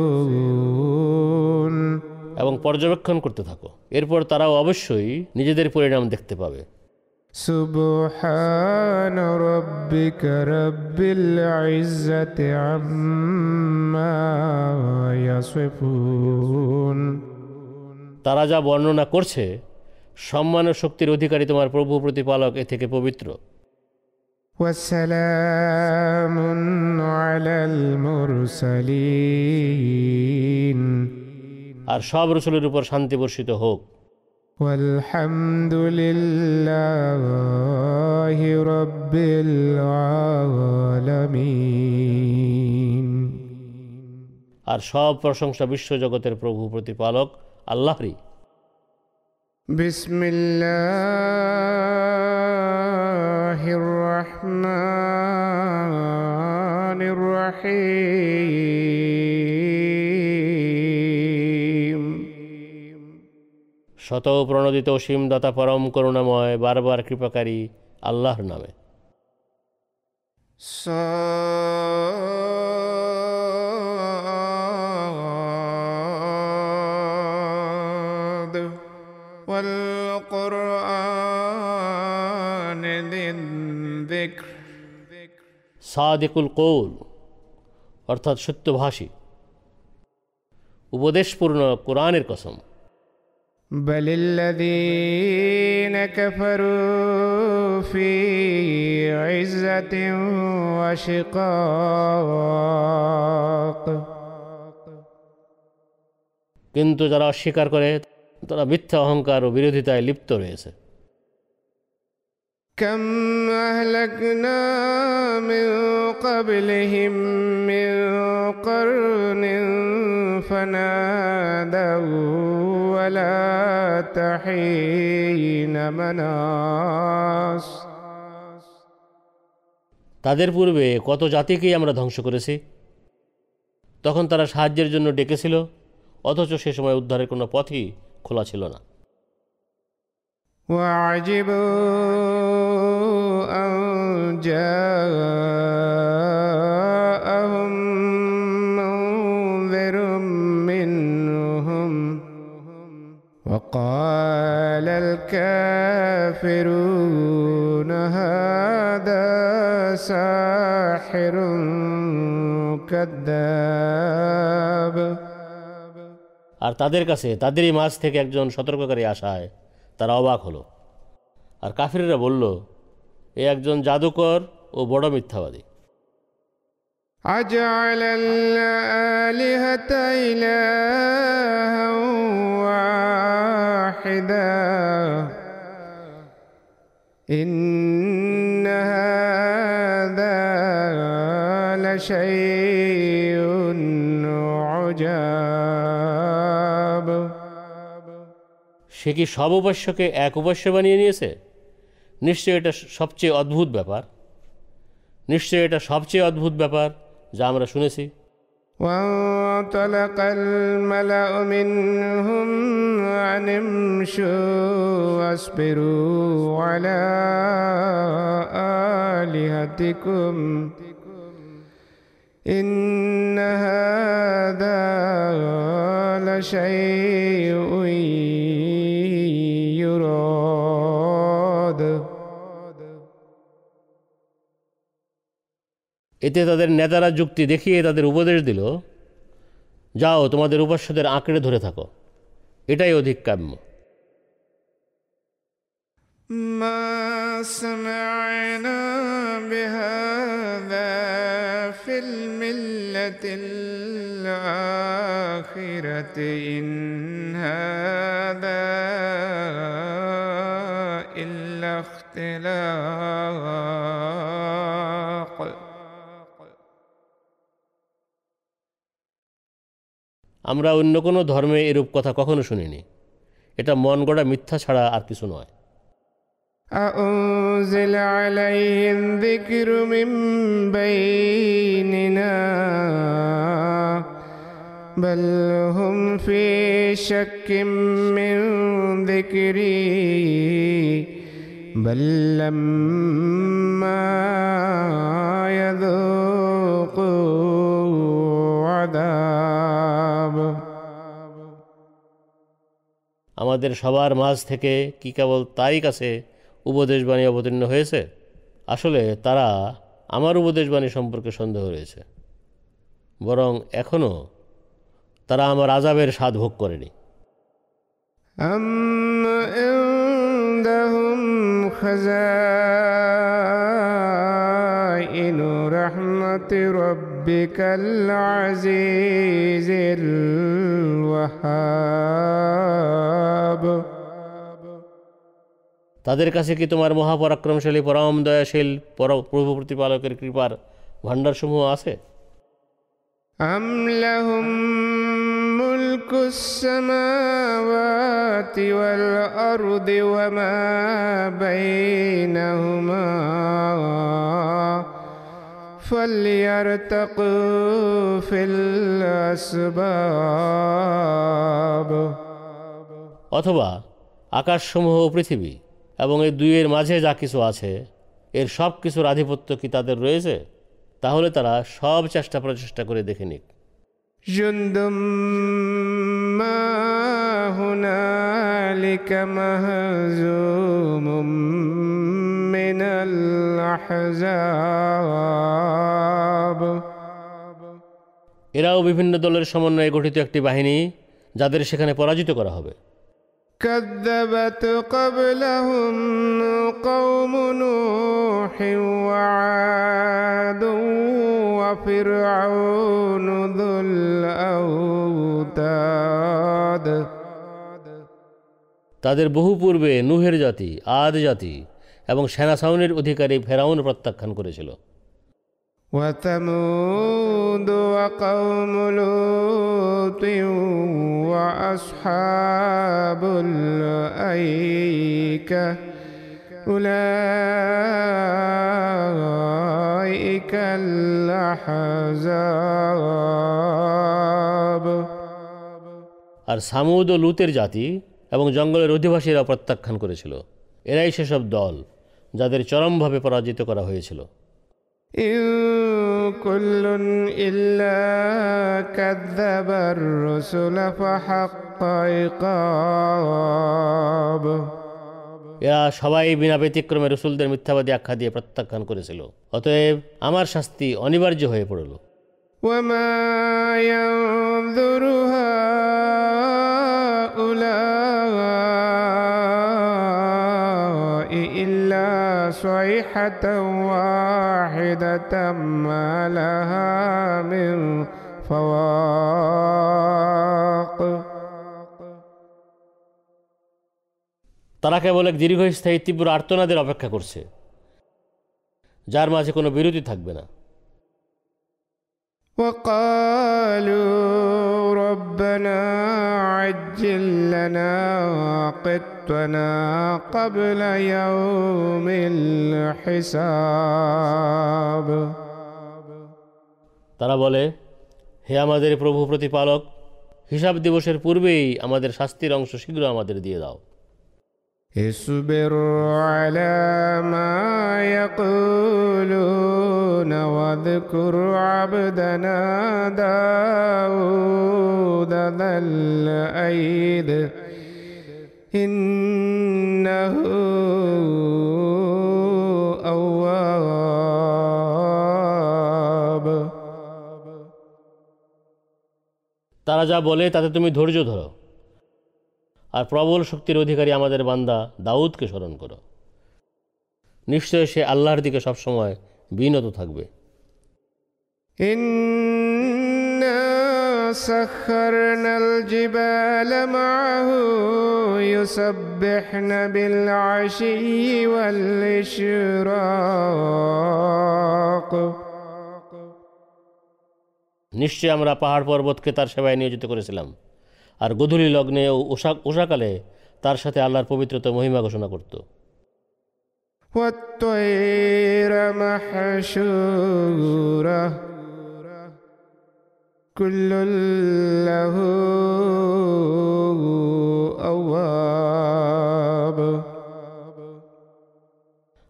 Speaker 1: يبصرون
Speaker 2: এবং পর্যবেক্ষণ করতে থাকো এরপর তারাও অবশ্যই নিজেদের পরিণাম দেখতে পাবে
Speaker 1: سبحان ربك رب العزة عما يصفون
Speaker 2: তারা যা বর্ণনা করছে সম্মান ও শক্তির অধিকারী তোমার প্রভু প্রতিপালক এ থেকে পবিত্র
Speaker 1: وسلام على المرسلين
Speaker 2: আর সব রসুলের উপর শান্তি বর্ষিত হোক
Speaker 1: والحمد لله رب العالمين
Speaker 2: আর সব প্রশংসা বিশ্বজগতের প্রভু প্রতিপালক আল্লাহরই
Speaker 1: بسم الله الرحمن الرحيم
Speaker 2: শত প্রণোদিত অসীম দাতা পরম করুণাময় বারবার কৃপাকারী আল্লাহর নামে
Speaker 1: صاد
Speaker 2: সাদিকুল কৌল অর্থাৎ সত্যভাষী উপদেশপূর্ণ কোরআনের কসম
Speaker 1: بل الذين كفروا في عزة وشقاق
Speaker 2: কিন্তু যারা অস্বীকার করে তারা মিথ্যা অহংকার ও বিরোধিতায় লিপ্ত রয়েছে
Speaker 1: كم أهلكنا من قبلهم من قرن فنادوا ولا تحين مناص
Speaker 2: তাদের পূর্বে কত জাতিকেই আমরা ধ্বংস করেছি তখন তারা সাহায্যের জন্য ডেকেছিল অথচ সে সময় উদ্ধারের কোনো পথই খোলা ছিল না
Speaker 1: وعجبوا أن جاءهم منذر منهم وقال الكافرون هذا ساحر كذاب
Speaker 2: আর তাদের কাছে তাদেরই মাঝ থেকে একজন সতর্ককারী আসায় তারা অবাক হলো আর কাফিররা বলল এ একজন জাদুকর ও বড় মিথ্যাবাদী
Speaker 1: أجعل الآلهة إلها واحدا إن هذا لشيء عجاب
Speaker 2: সে কি সব উপাস্যকে এক উপাস্য বানিয়ে নিয়েছে নিশ্চয়ই এটা সবচেয়ে অদ্ভুত ব্যাপার নিশ্চয়ই এটা সবচেয়ে অদ্ভুত ব্যাপার যা আমরা শুনেছি
Speaker 1: وانطلق الملأ منهم أن امشوا واصبروا على آلهتكم إن هذا لشيء
Speaker 2: এতে তাদের নেতারা যুক্তি দেখিয়ে তাদের উপদেশ দিল যাও তোমাদের উপাস্যদের আঁকড়ে ধরে থাকো এটাই অধিক কাম্য
Speaker 1: ما سمعنا بهذا في الملة الآخرة إن هذا إلا اختلاق
Speaker 2: আমরা অন্য কোনো ধর্মে এরূপ কথা কখনো শুনিনি এটা মন গড়া মিথ্যা ছাড়া আর কিছু নয়
Speaker 1: أأنزل عليه الذكر من بيننا بل هم في شك من ذكري بل لما يذوقوا عذاب
Speaker 2: আমাদের সবার মাঝ থেকে কি কেবল তারই কাছে উপদেশবাণী অবতীর্ণ হয়েছে আসলে তারা আমার উপদেশবাণী সম্পর্কে সন্দেহ রয়েছে বরং এখনও তারা আমার আজাবের স্বাদ ভোগ করেনি
Speaker 1: أم عندهم خزائن رحمة ربك العزيز الوهاب
Speaker 2: তাদের কাছে কি তোমার মহাপরাক্রমশালী পরম দয়াশীল পর প্রভু প্রতিপালকের কৃপার ভাণ্ডারসমূহ আছে
Speaker 1: أم لهم ملك السماوات والأرض وما بينهما فليرتقوا في الأسباب
Speaker 2: অথবা আকাশসমূহ ও পৃথিবী এবং এই দুইয়ের মাঝে যা কিছু আছে এর সব কিছুর আধিপত্য কি তাদের রয়েছে তাহলে তারা সব চেষ্টা প্রচেষ্টা করে দেখে নিক
Speaker 1: جند ما هنالك مهزوم من الأحزاب
Speaker 2: এরাও বিভিন্ন দলের সমন্বয়ে গঠিত একটি বাহিনী যাদের সেখানে পরাজিত করা হবে
Speaker 1: كذبت قبلهم قوم نوح وعاد وفرعون ذو الأوتاد
Speaker 2: তাদের বহু পূর্বে নুহের জাতি আদ জাতি এবং সেনা ছাউনির অধিকারী ফেরাউন প্রত্যাখ্যান করেছিল
Speaker 1: وثمود وقوم لوط وأصحاب الأيكة أولئك الأحزاب
Speaker 2: আর সামুদ ও লুতের জাতি এবং জঙ্গলের অধিবাসীরা প্রত্যাখ্যান করেছিল এরাই সেসব দল যাদের চরমভাবে পরাজিত করা হয়েছিল
Speaker 1: إن كل إلا كذب الرسل فحق عقاب
Speaker 2: এরা সবাই বিনা ব্যতিক্রমে রসুলদের মিথ্যাবাদী আখ্যা দিয়ে প্রত্যাখ্যান করেছিল অতএব আমার শাস্তি অনিবার্য হয়ে পড়ল
Speaker 1: وما ينظر هؤلاء صيحة واحدة ما لها من فواق
Speaker 2: তারা কেবল এক দীর্ঘস্থায়ী তীব্র আর্তনাদের অপেক্ষা করছে যার মাঝে কোনো বিরতি থাকবে না
Speaker 1: وقالوا ربنا عجل لنا قطنا قبل يوم الحساب
Speaker 2: তারা বলে হে আমাদের প্রভু প্রতিপালক হিসাব দিবসের পূর্বেই আমাদের শাস্তির অংশ শীঘ্র আমাদের দিয়ে দাও
Speaker 1: اصبر على ما يقولون واذكر عبدنا داود ذا الأيد إنه أواب
Speaker 2: তারা যা বলে তাতে তুমি ধৈর্য ধরো আর প্রবল শক্তির অধিকারী আমাদের বান্দা দাউদকে স্মরণ করো নিশ্চয় সে আল্লাহর দিকে সবসময় বিনত থাকবে
Speaker 1: إنا سخرنا الجبال معه يسبحن بالعشي والإشراق
Speaker 2: নিশ্চয় আমরা পাহাড় পর্বতকে তার সেবায় নিয়োজিত করেছিলাম আর গধূলি লগ্নে ও ওষা, ওষাকালে তার সাথে আল্লাহর পবিত্রতা মহিমা ঘোষণা করত।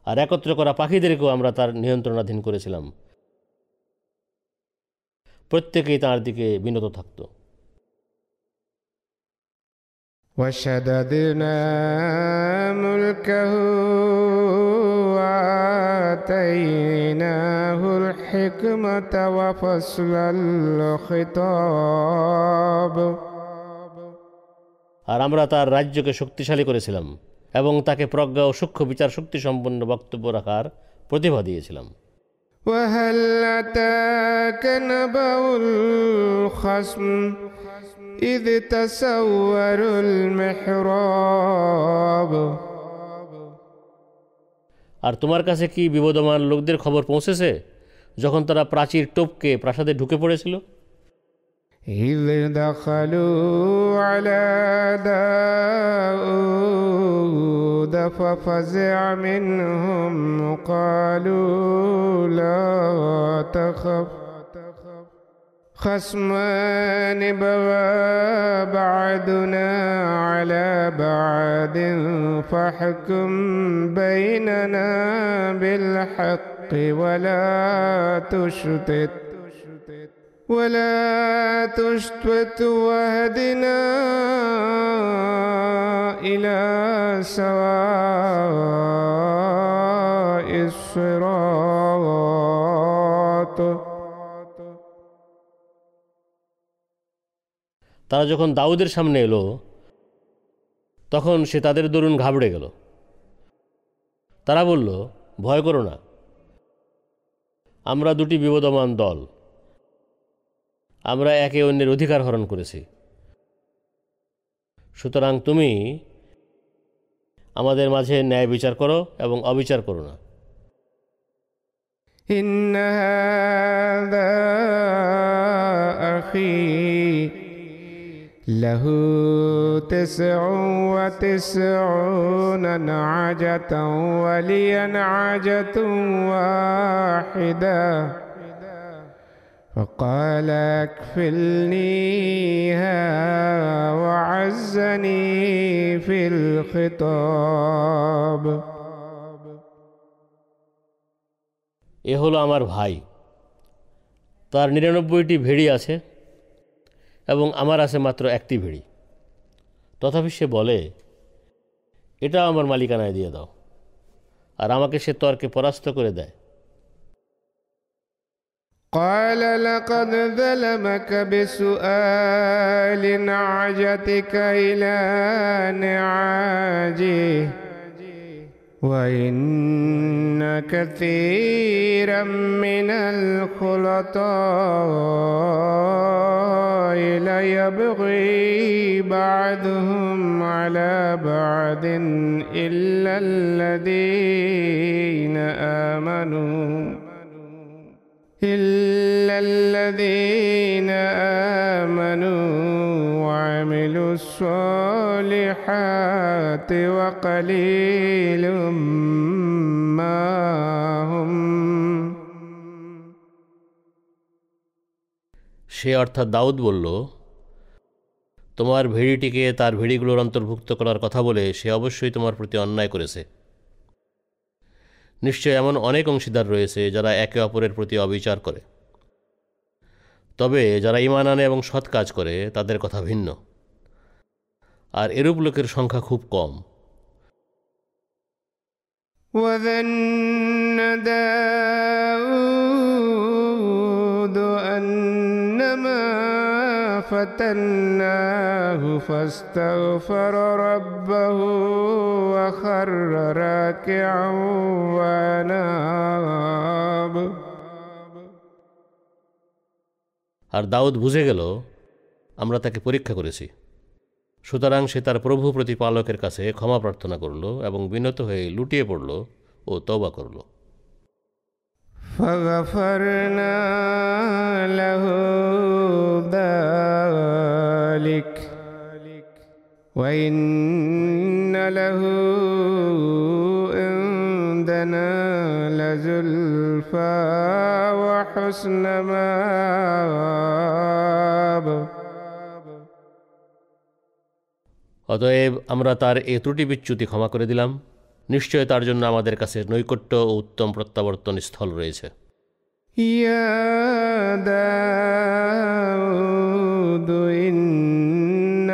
Speaker 2: আর একত্র করা পাখিদেরকেও আমরা তার নিয়ন্ত্রণাধীন করেছিলাম। প্রত্যেকেই তাঁর দিকে বিনত থাকতো।
Speaker 1: وشددنا ملكه وآتيناه الحكمة وفصل الخطاب
Speaker 2: আর আমরা তার রাজ্যকে শক্তিশালী করেছিলাম এবং তাকে প্রজ্ঞা ও সূক্ষ্ম বিচার শক্তি সম্পন্ন বক্তব্য রাখার প্রতিভা দিয়েছিলাম
Speaker 1: وهل أتاك نبأ الخصم إذ تسوروا المحراب
Speaker 2: আর তোমার কাছে কি বিবদমান লোকদের খবর পৌঁছেছে যখন তারা প্রাচীর টোপকে প্রাসাদে ঢুকে পড়েছিল
Speaker 1: إذ دخلوا على داود ففزع منهم قالوا لا تخف خصمان بغى بعدنا على بعد فاحكم بيننا بالحق ولا تشتت ولا تشتت واهدنا إلى سواء الصراط
Speaker 2: তারা যখন দাউদের সামনে এলো তখন সে তাদের দরুন ঘাবড়ে গেল তারা বলল ভয় করো না আমরা দুটি বিবদমান দল আমরা একে অন্যের অধিকার হরণ করেছি সুতরাং তুমি আমাদের মাঝে ন্যায় বিচার করো এবং অবিচার করো না
Speaker 1: إن هذا أخي له تسع وتسعون نعجة ولي نعجة واحدة فقال اكفلنيها وعزني في الخطاب
Speaker 2: এ হলো আমার ভাই তার নিরানব্বইটি ভেড়ি আছে এবং আমার আছে মাত্র একটি ভেড়ি তথাপি সে বলে এটা আমার মালিকানায় দিয়ে দাও আর আমাকে সে তর্কে পরাস্ত করে দেয়
Speaker 1: قال لقد ظلمك بسؤال نعجتك إلى نعاجه وإن كثيرا من الخلطاء ليبغي بعضهم على بعض إلا الذين آمنوا إلا الذين آمنوا. وعملوا الصالحات وقليل ما هم
Speaker 2: সে অর্থাৎ দাউদ বলল তোমার ভেড়িটিকে তার ভেড়িগুলোর অন্তর্ভুক্ত করার কথা বলে সে অবশ্যই তোমার প্রতি অন্যায় করেছে নিশ্চয় এমন অনেক অংশীদার রয়েছে যারা একে অপরের প্রতি অবিচার করে তবে যারা ইমান আনে এবং সৎ কাজ করে তাদের কথা ভিন্ন আর এরূপ লোকের সংখ্যা খুব কম
Speaker 1: وظن داود أنما فتناه فاستغفر ربه وخر راكعا وناب
Speaker 2: আর দাউদ বুঝে গেল আমরা তাকে পরীক্ষা করেছি সুতরাং সে তার প্রভু প্রতিপালকের কাছে ক্ষমা প্রার্থনা করল এবং বিনত হয়ে লুটিয়ে পড়ল ও তওবা করল
Speaker 1: فغفرنا له ذلك وإن له عندنا لزلفى وحسن مآب
Speaker 2: অতএব আমরা তার এ ত্রুটি বিচ্যুতি ক্ষমা করে দিলাম নিশ্চয় তার জন্য আমাদের কাছে নৈকট্য ও উত্তম প্রত্যাবর্তন স্থল রয়েছে
Speaker 1: يا داود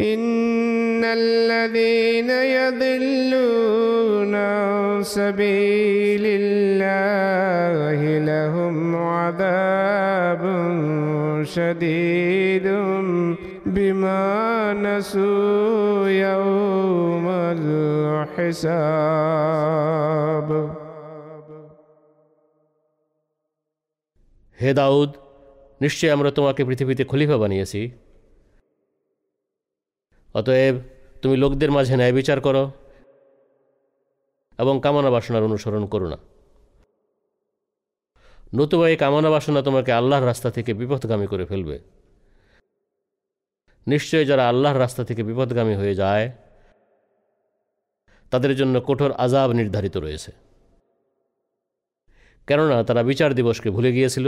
Speaker 1: إن الذين يضلون عن سبيل الله لهم عذاب شديد بما نسوا يوم الحساب
Speaker 2: হে দাউদ নিশ্চয়ই আমরা তোমাকে পৃথিবীতে খলিফা বানিয়েছি অতএব তুমি লোকদের মাঝে ন্যায় বিচার করো এবং কামনা বাসনার অনুসরণ করো না নতুবা এই কামনা বাসনা তোমাকে আল্লাহর রাস্তা থেকে বিপথগামী করে ফেলবে নিশ্চয়ই যারা আল্লাহর রাস্তা থেকে বিপদগামী হয়ে যায় তাদের জন্য কঠোর আজাব নির্ধারিত রয়েছে কেননা তারা বিচার দিবসকে ভুলে গিয়েছিল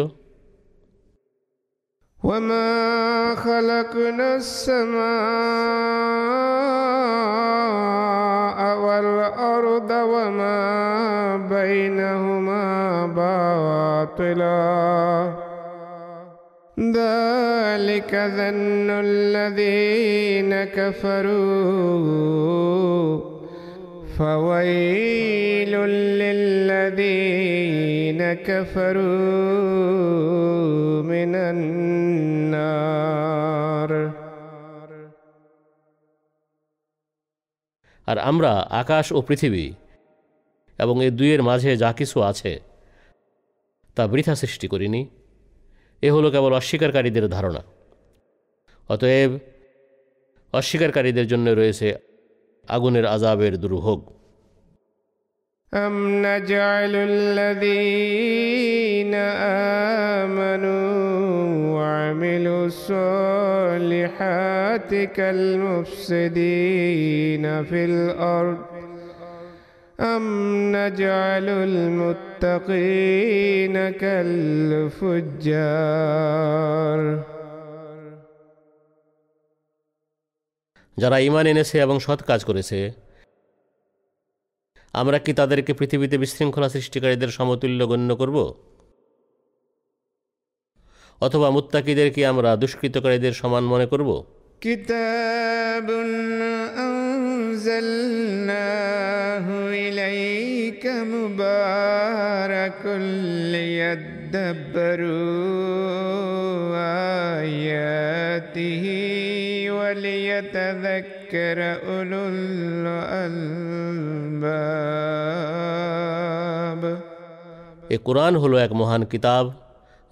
Speaker 1: وما خلقنا السماء والأرض وما بينهما باطلا. ذلك ظن الذين كفروا. فويل للذين كفروا من النار
Speaker 2: আর আমরা আকাশ ও পৃথিবী এবং এই দুইয়ের মাঝে যা কিছু আছে তা বৃথা সৃষ্টি করিনি এ হলো কেবল অস্বীকারীদের ধারণা অতএব অস্বীকারীদের জন্য রয়েছে আগুনের আজাবের দুর্ভোগ
Speaker 1: أم نجعل الذين آمنوا وعملوا الصالحات كالمفسدين في الأرض أم نجعل المتقين كالفجار
Speaker 2: যারা ইমান এনেছে এবং সৎ কাজ করেছে আমরা কি তাদেরকে পৃথিবীতে বিশৃঙ্খলা সৃষ্টিকারীদের সমতুল্য গণ্য করব অথবা মুত্তাকিদের কি আমরা দুষ্কৃতকারীদের সমান মনে করব
Speaker 1: كتاب أنزلناه إليك مبارك ليدبروا آياته وليتذكر أولو الألباب
Speaker 2: এ কোরআন হলো এক মহান কিতাব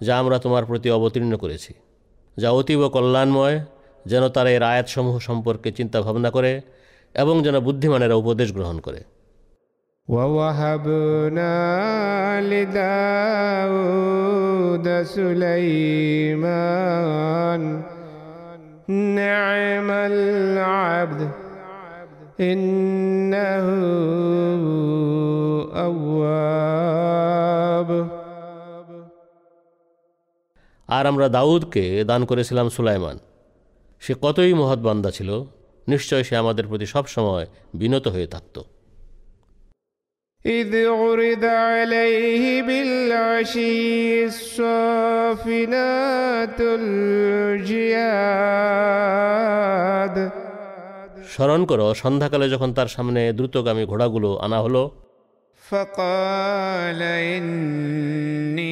Speaker 2: যা আমরা তোমার প্রতি অবতীর্ণ করেছি যা অতীব কল্যাণময় যেন তারা এর আয়াতসমূহ সম্পর্কে চিন্তা ভাবনা করে এবং যেন বুদ্ধিমানেরা উপদেশ গ্রহণ করে
Speaker 1: ووهبنا لداود سليمان نعم العبد إنه أواب
Speaker 2: আর আমরা দাউদকে দান করেছিলাম সুলাইমান সে কতই মহৎ বান্দা ছিল নিশ্চয় সে আমাদের প্রতি সবসময় বিনত হয়ে থাকত
Speaker 1: إذ عرض عليه بالعشي الصافنات الجياد
Speaker 2: স্মরণ করো সন্ধ্যাকালে যখন তার সামনে দ্রুতগামী ঘোড়াগুলো আনা হলো
Speaker 1: فقال إني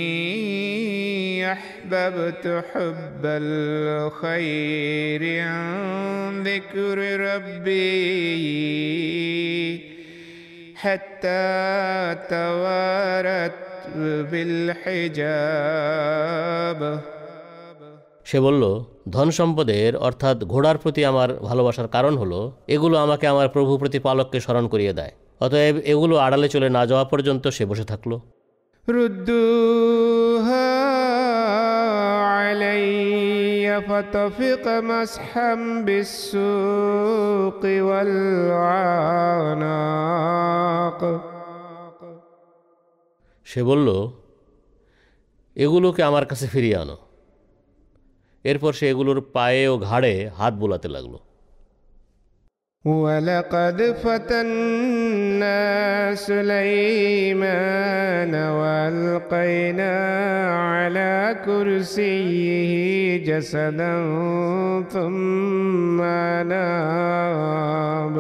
Speaker 1: أحببت حب الخير عن ذكر ربي حتى توارت بالحجاب
Speaker 2: সে বলল ধন সম্পদের অর্থাৎ ঘোড়ার প্রতি আমার ভালোবাসার কারণ হলো এগুলো আমাকে আমার প্রভু প্রতিপালককে স্মরণ করিয়ে দেয় অতএব এগুলো আড়ালে চলে না যাওয়া পর্যন্ত সে বসে থাকলো
Speaker 1: ردوها علي فطفق مسحا بالسوق والعناق
Speaker 2: সে বলল এগুলোকে আমার কাছে ফিরিয়ে আনো এরপর সে এগুলোর পায়ে ও ঘাড়ে হাত বোলাতে লাগলো
Speaker 1: ولقد فتنا سليمان والقينا على كرسيه جسدا ثم ناب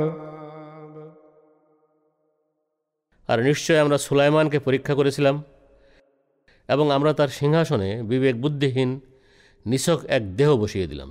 Speaker 2: আর নিশ্চয় আমরা সুলাইমানকে পরীক্ষা করেছিলাম এবং আমরা তার সিংহাসনে বিবেক বুদ্ধিহীন নিছক এক দেহ বসিয়ে দিলাম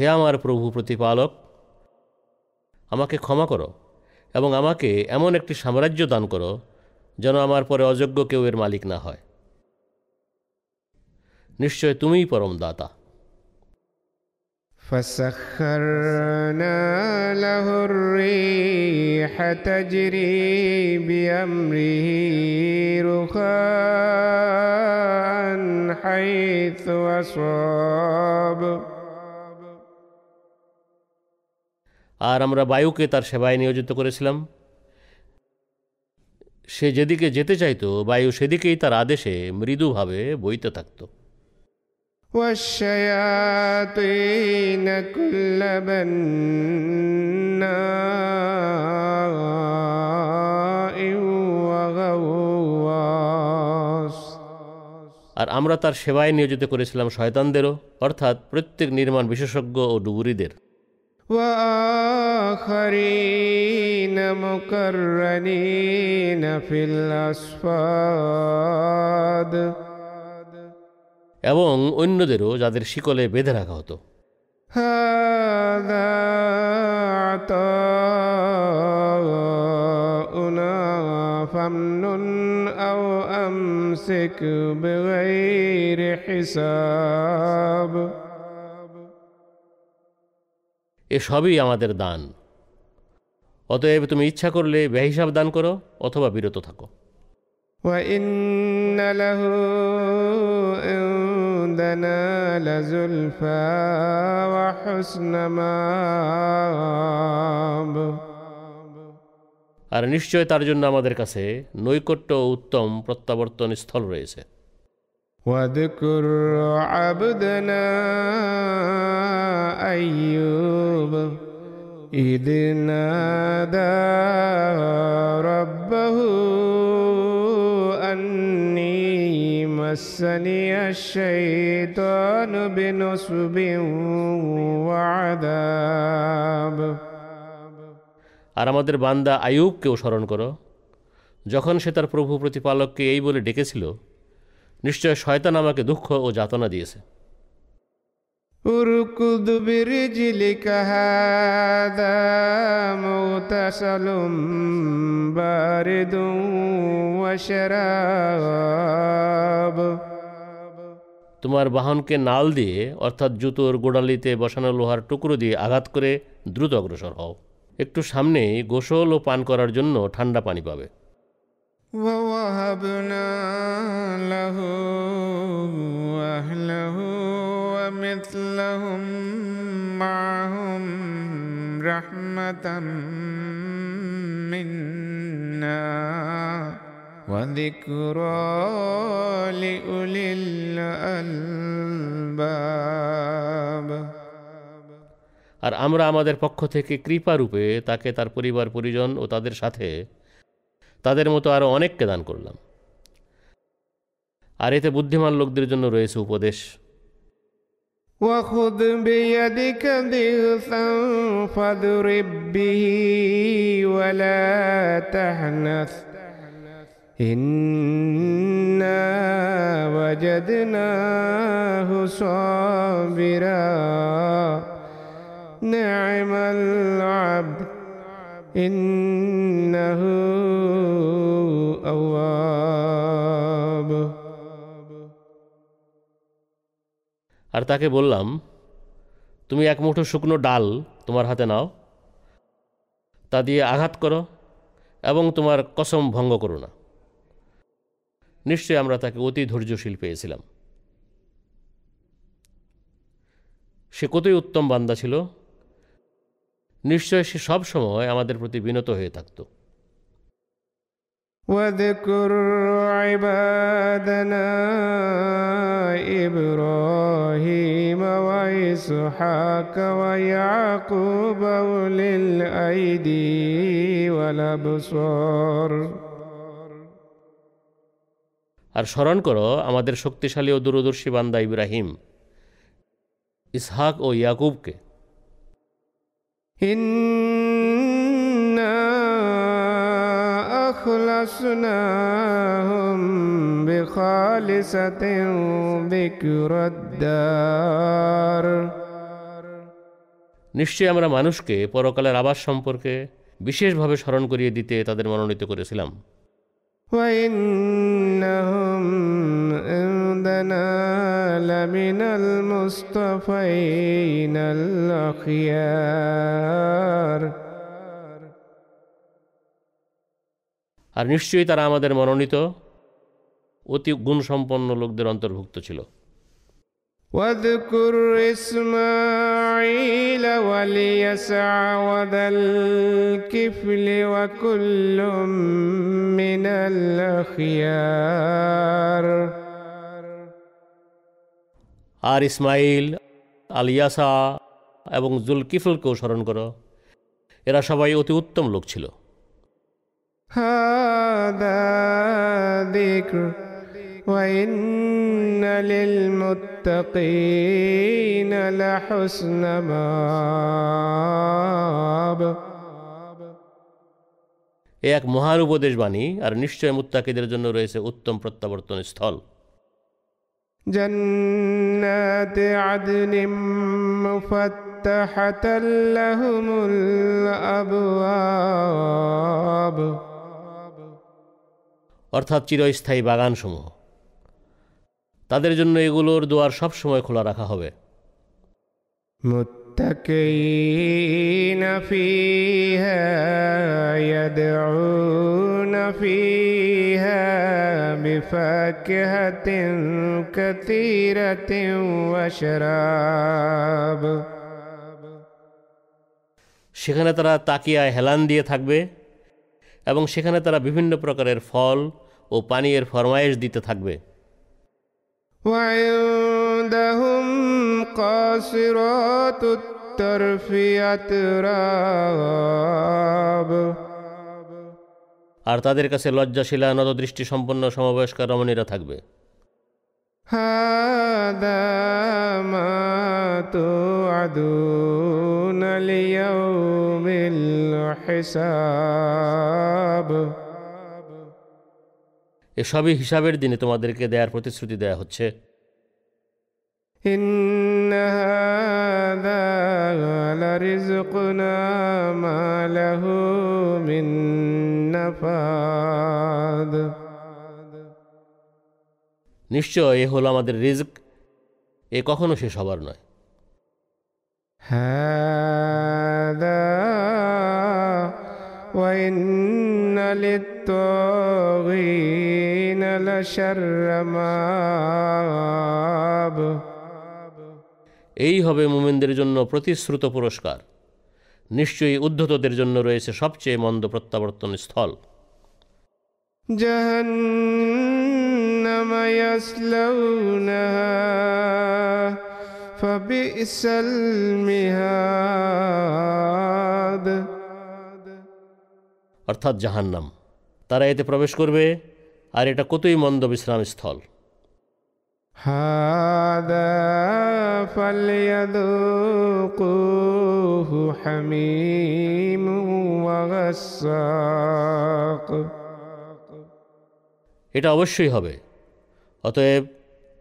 Speaker 2: হে আমার প্রভু প্রতিপালক আমাকে ক্ষমা করো এবং আমাকে এমন একটি সাম্রাজ্য দান করো যেন আমার পরে অযোগ্য কেউ এর মালিক না হয় নিশ্চয় তুমিই পরম দাতা
Speaker 1: فسخرنا له الريح تجري بأمره رخاء حيث أصاب
Speaker 2: আর আমরা বায়ুকে তার সেবায় নিয়োজিত করেছিলাম সে যেদিকে যেতে চাইতো বায়ু সেদিকেই তার আদেশে মৃদুভাবে বইতে থাকতো
Speaker 1: والشياطين كل بناء وغواص
Speaker 2: আর আমরা তার সেবায় নিয়োজিত করেছিলাম শয়তানদেরও অর্থাৎ প্রত্যেক নির্মাণ বিশেষজ্ঞ ও ডুবুরিদের
Speaker 1: وآخرين مقرنين في الأصفاد
Speaker 2: এবং অন্যদেরও যাদের শিকলে বেঁধে রাখা হতো
Speaker 1: هذا عطاؤنا فامنن أو أمسك بغير حساب
Speaker 2: এসবই আমাদের দান অতএব তুমি ইচ্ছা করলে বেহিসাব দান করো অথবা বিরত থাকো
Speaker 1: وإن له عندنا لزلفى وحسن مآب
Speaker 2: আর নিশ্চয় তার জন্য আমাদের কাছে নৈকট্য ও উত্তম প্রত্যাবর্তন স্থল রয়েছে
Speaker 1: واذكر عبدنا أيوب إذ نادى ربه أني مسني الشيطان بنصب وعذاب
Speaker 2: আর আমাদের বান্দা আয়ুবকেও স্মরণ করো যখন সে তার প্রভু প্রতিপালককে এই বলে ডেকেছিল নিশ্চয় শয়তান আমাকে দুঃখ ও যাতনা দিয়েছে
Speaker 1: اركض برجلك هذا مغتسل بارد وشراب
Speaker 2: তোমার বাহনকে নাল দিয়ে অর্থাৎ জুতোর গোড়ালিতে বসানো লোহার টুকরো দিয়ে আঘাত করে দ্রুত অগ্রসর হও একটু সামনেই গোসল ও পান করার জন্য ঠান্ডা পানি পাবে
Speaker 1: ووهبنا له أهله ومثلهم معهم رحمة منا وذكرى لأولي الألباب
Speaker 2: আর আমরা আমাদের পক্ষ থেকে কৃপারূপে তাকে তার পরিবার পরিজন ও তাদের সাথে তাদের মতো আরও অনেককে দান করলাম আর এতে বুদ্ধিমান লোকদের জন্য রয়েছে উপদেশ
Speaker 1: وخذ بيدك ضغثا فاضرب به ولا تحنث إنا وجدناه صابرا نعم العبد إنه أواب
Speaker 2: আর তাকে বললাম তুমি এক মুঠো শুকনো ডাল তোমার হাতে নাও তা দিয়ে আঘাত করো এবং তোমার কসম ভঙ্গ করো না নিশ্চয়ই আমরা তাকে অতি ধৈর্যশীল পেয়েছিলাম সে কতই উত্তম বান্দা ছিল নিশ্চয় সে সব সময় আমাদের প্রতি বিনত হয়ে থাকতো
Speaker 1: واذكر عبادنا إبراهيم وإسحاق ويعقوب أولي الأيدي والأبصار
Speaker 2: আর স্মরণ করো আমাদের শক্তিশালী ও দূরদর্শী বান্দা ইব্রাহিম ইসহাক ও ইয়াকুবকে
Speaker 1: إنا أخلصناهم بخالصة ذكر الدار
Speaker 2: নিশ্চয়ই আমরা মানুষকে পরকালের আবাস সম্পর্কে বিশেষভাবে স্মরণ করিয়ে দিতে তাদের মনোনীত করেছিলাম
Speaker 1: وإنهم عندنا لمن المصطفين الأخيار
Speaker 2: আর নিশ্চয়ই তারা আমাদের মনোনীত অতি গুণসম্পন্ন লোকদের অন্তর্ভুক্ত ছিল
Speaker 1: واذكر إسماعيل واليسع وذا الكفل وكل من الأخيار
Speaker 2: আর ইসমাইল আলিয়াসা এবং জুলকিফুলকেও স্মরণ করো। এরা সবাই অতি উত্তম লোক ছিল। এ এক মহান উপদেশ বাণী আর নিশ্চয় মুত্তাকিদের জন্য রয়েছে উত্তম প্রত্যাবর্তন স্থল
Speaker 1: جنات عدن مفتحة لهم الأبواب
Speaker 2: অর্থাৎ চিরস্থায়ী বাগানসমূহ তাদের জন্য এগুলোর দুয়ার সবসময় খোলা রাখা হবে
Speaker 1: متكئين فيها يدعون فيها بفاكهة كثيرة وشراب
Speaker 2: সেখানে তারা তাকিয়ায় হেলান দিয়ে থাকবে এবং সেখানে তারা বিভিন্ন প্রকারের ফল ও পানীয়ের ফরমায়েশ দিতে থাকবে
Speaker 1: وعندهم قاصرات الطرف أتراب
Speaker 2: আর তাদের কাছে লজ্জাশীলা নতদৃষ্টি সম্পন্ন সমবয়স্ক রমণীরা থাকবে
Speaker 1: هذا ما توعدون ليوم الحساب
Speaker 2: এসবই হিসাবের দিনে তোমাদেরকে দেওয়ার প্রতিশ্রুতি দেয়া হচ্ছে
Speaker 1: إن هذا لرزقنا ما له من نفاد
Speaker 2: নিশ্চয় এ হলো আমাদের রিজক এ কখনো শেষ হবার নয়
Speaker 1: هذا وإن للطاغين لشر مآب
Speaker 2: এই হবে মোমেনদের জন্য প্রতিশ্রুত পুরস্কার। নিশ্চয়ই উদ্ধতদের জন্য রয়েছে সবচেয়ে মন্দ প্রত্যাবর্তন স্থল। অর্থাৎ জাহান্নাম। তারা এতে প্রবেশ করবে আর এটা কতই মন্দ বিশ্রাম স্থল
Speaker 1: هذا فليذوقوه حميم وغساق
Speaker 2: এটা অবশ্যই হবে অতএব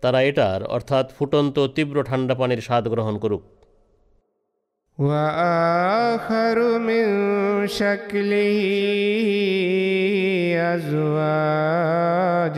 Speaker 2: তারা এটার অর্থাৎ ফুটন্ত তীব্র ঠান্ডা পানির স্বাদ গ্রহণ করুক
Speaker 1: وآخر من شكله أزواج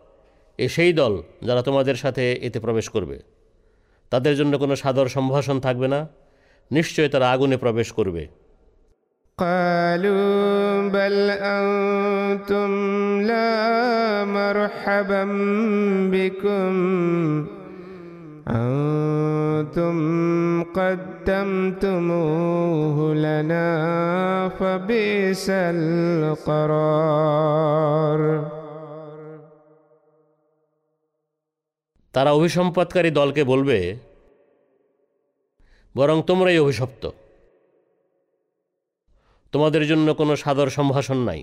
Speaker 2: এ সেই দল যারা তোমাদের সাথে এতে প্রবেশ করবে তাদের জন্য কোনো সাদর সম্ভাষণ থাকবে না নিশ্চয় তারা আগুনে প্রবেশ করবে
Speaker 1: قالوا بل أنتم لا مرحبا بكم أنتم قدمتموه لنا فبئس القرار
Speaker 2: তারা অভিসম্পাদকারী দলকে বলবে বরং তোমরাই অভিশপ্ত তোমাদের জন্য কোনো সাদর সম্ভাষণ নাই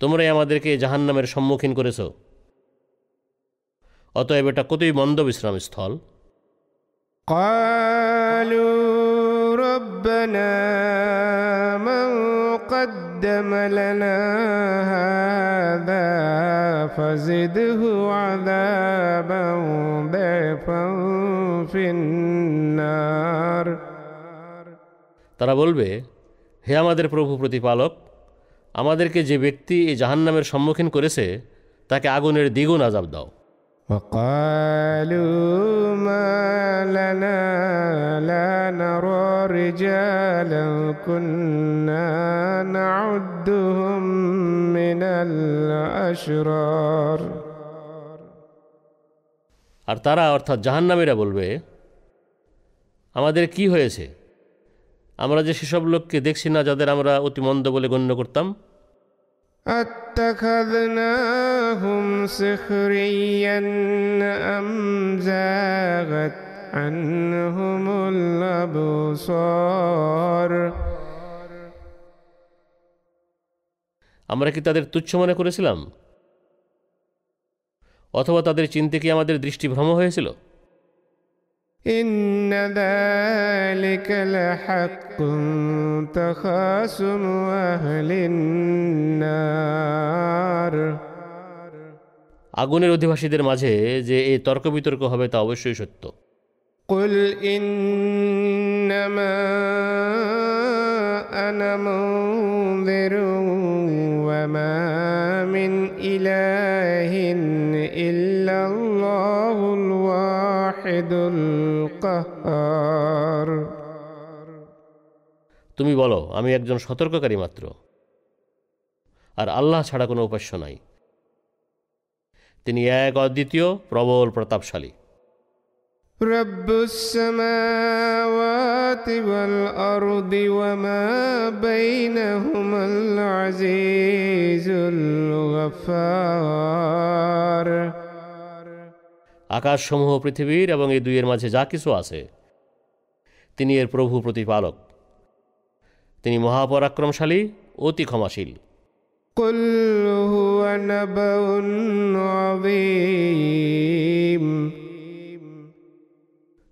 Speaker 2: তোমরাই আমাদেরকে জাহান্নামের সম্মুখীন করেছ অতএব এটা কতই মন্দ বিশ্রাম স্থল
Speaker 1: قالوا ربنا من قدم لنا هذا فزده عذابا ضعفا في النار
Speaker 2: তারা বলবে হে আমাদের প্রভু প্রতিপালক আমাদেরকে যে ব্যক্তি এই জাহান্নামের সম্মুখীন করেছে তাকে আগুনের দ্বিগুণ আজাব দাও
Speaker 1: وقالوا ما لنا لا نرى رجالا كنا نعدهم من الأشرار
Speaker 2: আর তারা অর্থাৎ জাহান্নামীরা বলবে আমাদের কি হয়েছে আমরা যে সেসব লোককে দেখছি না যাদের আমরা অতি মন্দ বলে গণ্য করতাম
Speaker 1: أتخذناهم سخريا أم زاغت عنهم الأبصار
Speaker 2: আমরা কি তাদের তুচ্ছ মনে করেছিলাম অথবা তাদের চিনতে কি আমাদের দৃষ্টিভ্রম হয়েছিল
Speaker 1: إن ذلك لحق تخاصم أهل النار
Speaker 2: আগুনের অধিবাসীদের মাঝে যে এই তর্ক বিতর্ক হবে তা অবশ্যই সত্য
Speaker 1: قل إنما أنا منذر وما من إله إلا الله الواحد القهار
Speaker 2: তুমি বলো আমি একজন সতর্ককারী মাত্র আর আল্লাহ ছাড়া কোনো উপাস্য নাই তিনি এক অদ্বিতীয় প্রবল প্রতাপশালী
Speaker 1: رب السماوات والأرض وما بينهما العزيز الغفار
Speaker 2: আকাশসমূহ পৃথিবীর এবং এই দুইয়ের মাঝে যা কিছু আছে তিনি এর প্রভু প্রতিপালক তিনি মহাপরাক্রমশালী অতি ক্ষমাশীল
Speaker 1: قل هو نبأ عظيم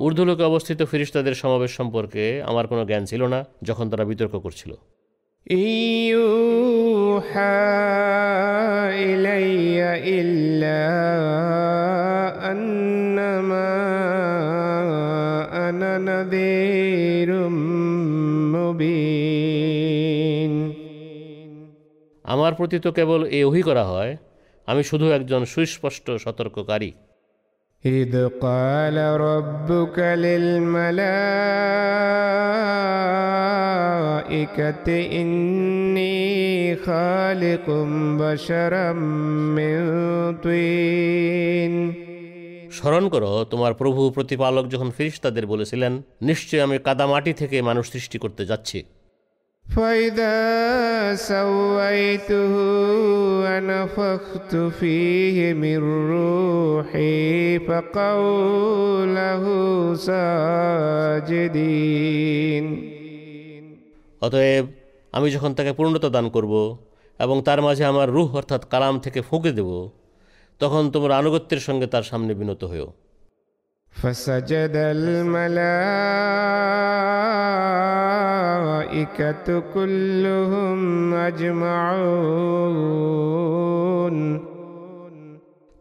Speaker 2: ঊর্ধ্বলোকে অবস্থিত ফিরিস্তাদের সমাবেশ সম্পর্কে আমার কোনো জ্ঞান ছিল না যখন তারা বিতর্ক করছিল। আমার প্রতি তো কেবল এ ওহি করা হয় আমি শুধু একজন সুস্পষ্ট সতর্ককারী।
Speaker 1: إذ قال ربك للملائكة إني خالق بشرا من طين
Speaker 2: স্মরণ করো তোমার প্রভু প্রতিপালক যখন ফিরিস্তাদের বলেছিলেন নিশ্চয় আমি কাদামাটি থেকে মানুষ সৃষ্টি করতে যাচ্ছি
Speaker 1: فإذا سويته ونفخت فيه من روحي فقعوا له ساجدين
Speaker 2: অতএব আমি যখন তাকে পূর্ণতা দান করব এবং তার মাঝে আমার রুহ অর্থাৎ কালাম থেকে ফুঁকে দেব তখন তোমার আনুগত্যের সঙ্গে তার সামনে বিনত হয়েও
Speaker 1: فسجد الملائكة كلهم أجمعون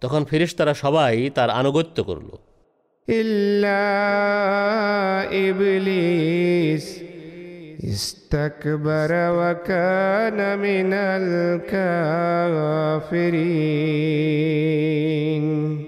Speaker 2: তখন ফেরেশতারা সবাই তার আনুগত্য করল
Speaker 1: إلا إبليس استكبر وكان من الكافرين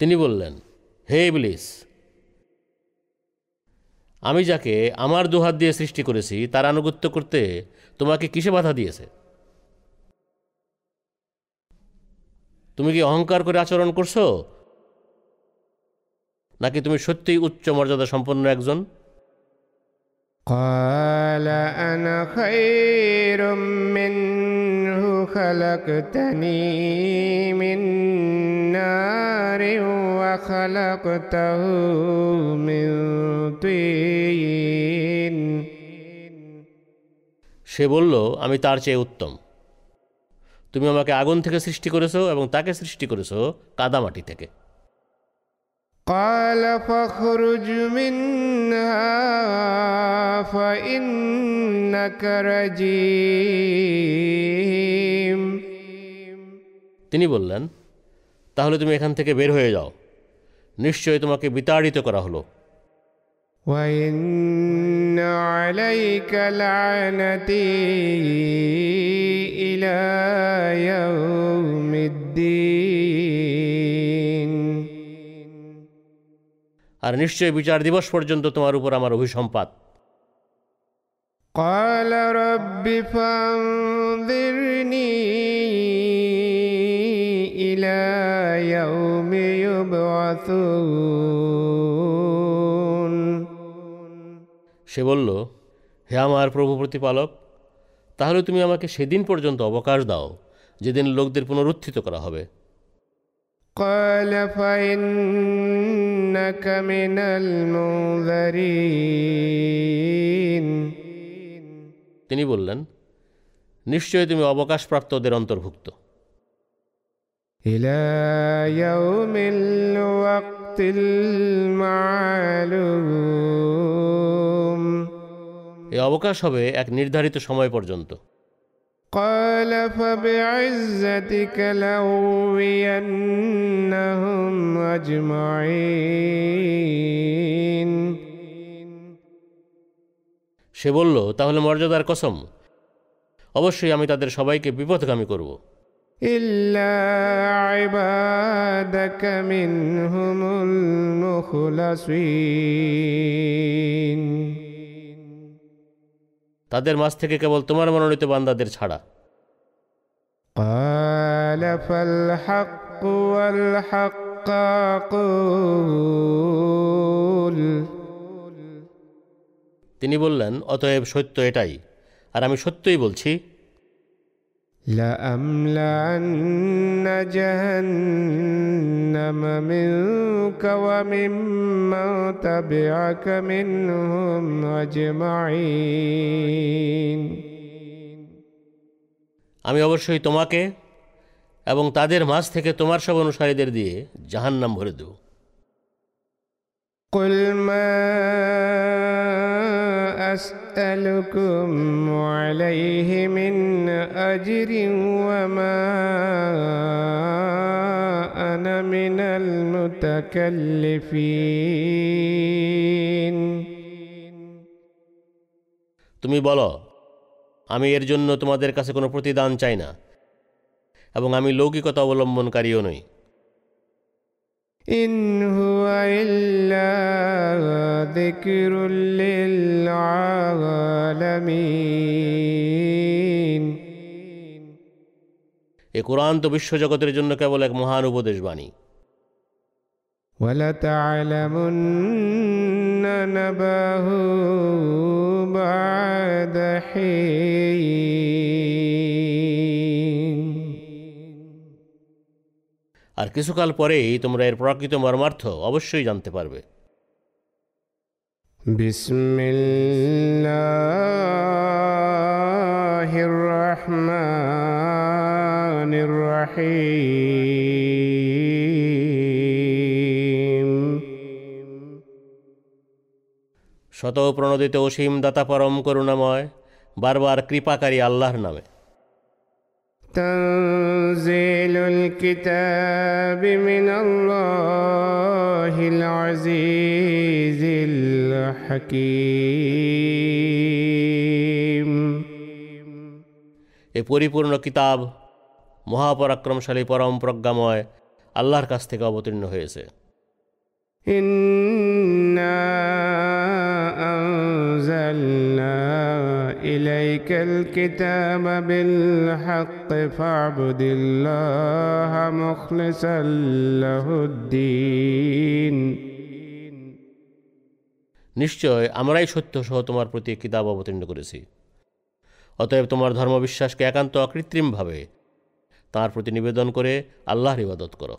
Speaker 2: তিনি বললেন, হে ইবলিস, আমি যাকে আমার দুহাত দিয়ে সৃষ্টি করেছি, তার আনুগত্য করতে তোমাকে কিসে বাধা দিয়েছে? তুমি কি অহংকার করে আচরণ করছ? নাকি তুমি সত্যিই উচ্চ মর্যাদা সম্পন্ন একজন?
Speaker 1: قال أنا خير منه خلقتني من نار وخلقته من طين
Speaker 2: সে বলল আমি তার চেয়ে উত্তম তুমি আমাকে আগুন থেকে সৃষ্টি করেছো এবং তাকে সৃষ্টি করেছো কাদামাটি থেকে
Speaker 1: قال فاخرج منها فإنك رجيم
Speaker 2: তিনি বললেন তাহলে তুমি এখান থেকে বের হয়ে যাও নিশ্চয়ই তোমাকে বিতাড়িত করা হলো
Speaker 1: وإن عليك لعنتي إلى يوم الدين
Speaker 2: আর নিশ্চয়ই বিচার দিবস পর্যন্ত তোমার উপর আমার অভিসম্পাত
Speaker 1: قال رب فانظرني إلى يوم يبعثون
Speaker 2: সে বলল হে আমার প্রভু প্রতিপালক তাহলে তুমি আমাকে সেদিন পর্যন্ত অবকাশ দাও যেদিন লোকদের পুনরুত্থিত করা হবে
Speaker 1: قال فإنك من المنذرين
Speaker 2: তিনি বললেন নিশ্চয়ই তুমি অবকাশপ্রাপ্তদের অন্তর্ভুক্ত
Speaker 1: إلى يوم الوقت المعلوم
Speaker 2: এই অবকাশ হবে এক নির্ধারিত সময় পর্যন্ত
Speaker 1: قال فبعزتك لأغوينهم أجمعين
Speaker 2: সে বলল তাহলে মর্যাদার কসম অবশ্যই আমি তাদের সবাইকে বিপথগামী করব
Speaker 1: إلا عبادك منهم المخلصين
Speaker 2: তাদের মাছ থেকে কেবল তোমার মনোনীত বান্দাদের ছাড়া। তিনি বললেন অতএব সত্য এটাই। আর আমি সত্যই বলছি
Speaker 1: لأملأن جهنم منك وممن تبعك منهم أجمعين
Speaker 2: আমি অবশ্যই তোমাকে এবং তাদের মাঝ থেকে তোমার সব অনুসারীদের দিয়ে জাহান্নাম ভরে দেব
Speaker 1: قل ما أسألكم عليه من أجر وما أنا من المتكلفين
Speaker 2: তুমি বলো আমি এর জন্য তোমাদের কাছে কোনো প্রতিদান চাই না এবং আমি লৌকিকতা অবলম্বনকারীও নই
Speaker 1: إن هو إلا ذكر للعالمين
Speaker 2: এ কোরআন তো বিশ্বজগতের জন্য কেবল এক মহান উপদেশ বাণী
Speaker 1: ولتعلمن نباه بعد حين
Speaker 2: আর কিছুকাল পরেই তোমরা এর প্রকৃত মর্মার্থ অবশ্যই জানতে পারবে। শত প্রণোদিত অসীম দাতা পরম করুণাময় বারবার কৃপাকারী আল্লাহর নামে।
Speaker 1: تنزيل الكتاب من الله العزيز الحكيم
Speaker 2: এ পরিপূর্ণ কিতাব মহাপরাক্রমশালী পরম প্রজ্ঞাময় আল্লাহর কাছ থেকে অবতীর্ণ হয়েছে
Speaker 1: إنا أنزلنا إليك الكتاب بالحق فاعبد الله مخلصا له الدين
Speaker 2: নিশ্চয় আমরাই সত্য সহ তোমার প্রতি কিতাব অবতীর্ণ করেছি অতএব তোমার ধর্মবিশ্বাসকে একান্ত অকৃত্রিমভাবে তার প্রতি নিবেদন করে আল্লাহর ইবাদত করো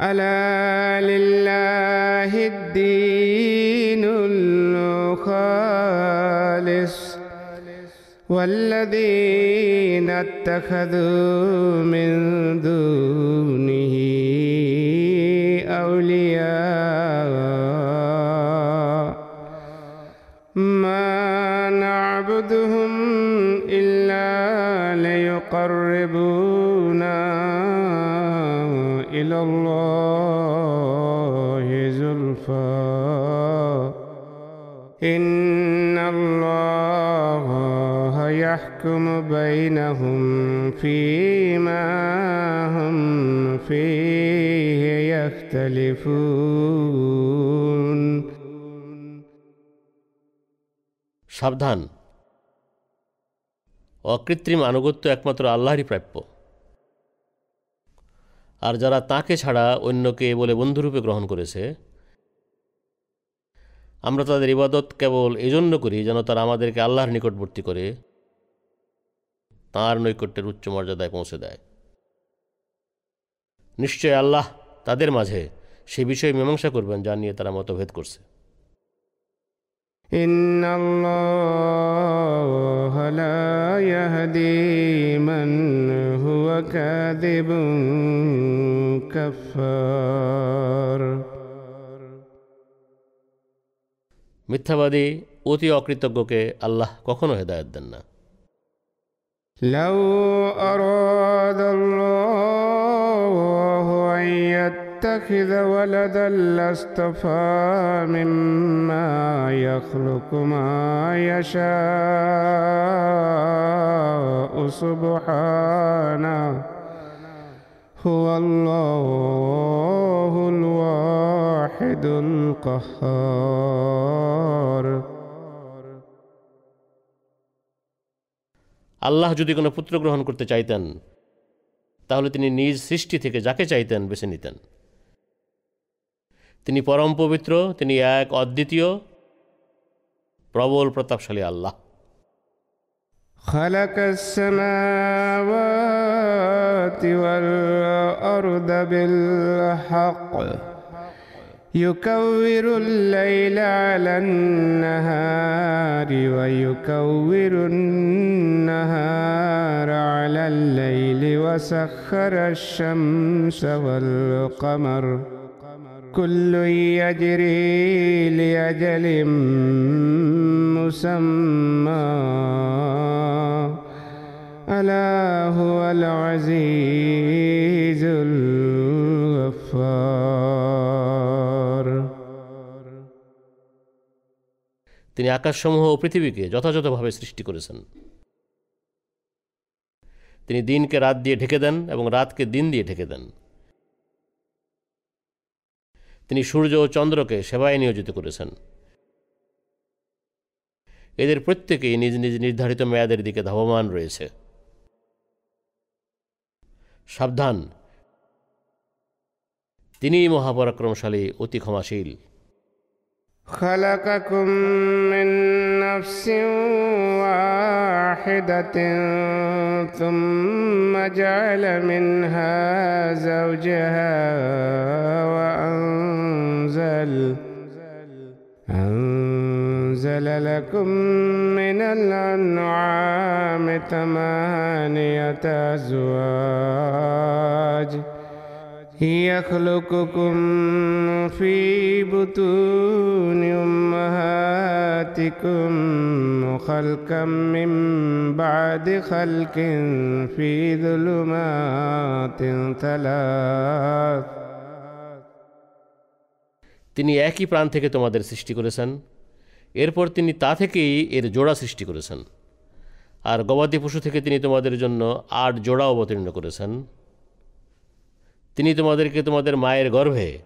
Speaker 1: ألا لله الدين الخالص والذين اتخذوا من دونه أولياء. ما نعبدهم إلا ليقربونا يحكم بينهم فيما هم فيه يختلفون
Speaker 2: সাবধান অকৃত্রিম আনুগত্য একমাত্র আল্লাহরই প্রাপ্য আর যারা তাকে ছাড়া অন্যকে বলে বন্ধুরূপে গ্রহণ করেছে আমরা তাদের ইবাদত কেবল এজন্য করি যেন তারা আমাদেরকে আল্লাহর নিকটবর্তী করে তাঁর নৈকট্যের উচ্চ মর্যাদায় পৌঁছে দেয় নিশ্চয় আল্লাহ তাদের মাঝে সে বিষয়ে মীমাংসা করবেন যা নিয়ে তারা মতভেদ করছে
Speaker 1: إن الله لا يهدي من هو كاذب كفار
Speaker 2: মিথ্যাবাদী অতি অকৃতজ্ঞকে আল্লাহ কখনো হেদায়ত দেন না
Speaker 1: لو أراد الله أن يتخذ ولدا لاصطفى مما يخلق ما يشاء سبحانه. هو الله الواحد القهار.
Speaker 2: আল্লাহ যদি কোনো পুত্র গ্রহণ করতে চাইতেন তাহলে তিনি নিজ সৃষ্টি থেকে যাকে চাইতেন বেছে নিতেন তিনি পরম পবিত্র তিনি এক অদ্বিতীয় প্রবল প্রতাপশালী আল্লাহ
Speaker 1: خلق السماوات والأرض بالحق يكور الليل على النهار ويكور النهار على الليل وسخر الشمس والقمر كل يجري لأجل مسمى ألا هو العزيز الغفار
Speaker 2: তিনি আকাশসমূহ ও পৃথিবীকে যথাযথভাবে সৃষ্টি করেছেন তিনি দিনকে রাত দিয়ে ঢেকে দেন এবং রাতকে দিন দিয়ে ঢেকে দেন তিনি সূর্য ও চন্দ্রকে সেবায় নিয়োজিত করেছেন এদের প্রত্যেকেই নিজ নিজ নির্ধারিত মেয়াদের দিকে ধাবমান রয়েছে সাবধান তিনিই মহাপরাক্রমশালী অতি ক্ষমাশীল
Speaker 1: خلقكم من نفس واحدة ثم جعل منها زوجها وأنزل أنزل لكم من الأنعام ثمانية أزواج. يخلقكم في بطون أمهاتكم خلقا من بعد خلق في ظلمات ثلاث
Speaker 2: তিনি একই প্রাণ থেকে তোমাদের সৃষ্টি করেছেন এরপর তিনি তা থেকেই এর জোড়া সৃষ্টি করেছেন আর গবাদি পশু থেকে তিনি তোমাদের জন্য আট জোড়া অবতীর্ণ করেছেন তিনি তোমাদেরকে তোমাদের মায়ের গর্ভে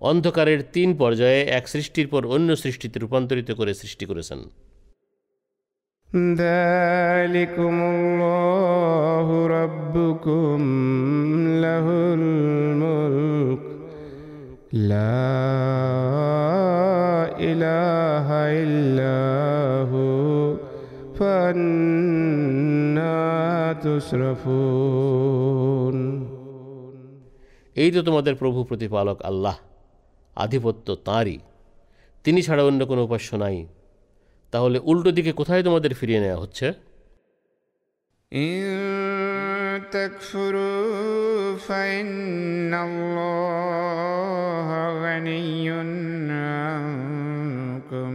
Speaker 2: অন্ধকারের তিন পর্যায়ে এক সৃষ্টির পর অন্য সৃষ্টিতে রূপান্তরিত করে সৃষ্টি করেছেন।
Speaker 1: তুসরফুন
Speaker 2: এই তো তোমাদের প্রভু প্রতিপালক আল্লাহ আধিপত্য তাঁরই তিনি ছাড়া অন্য কোনো উপাস্য নাই তাহলে উল্টো দিকে কোথায় তোমাদের ফিরিয়ে নেওয়া হচ্ছে
Speaker 1: إن تكفروا فإن الله غني عنكم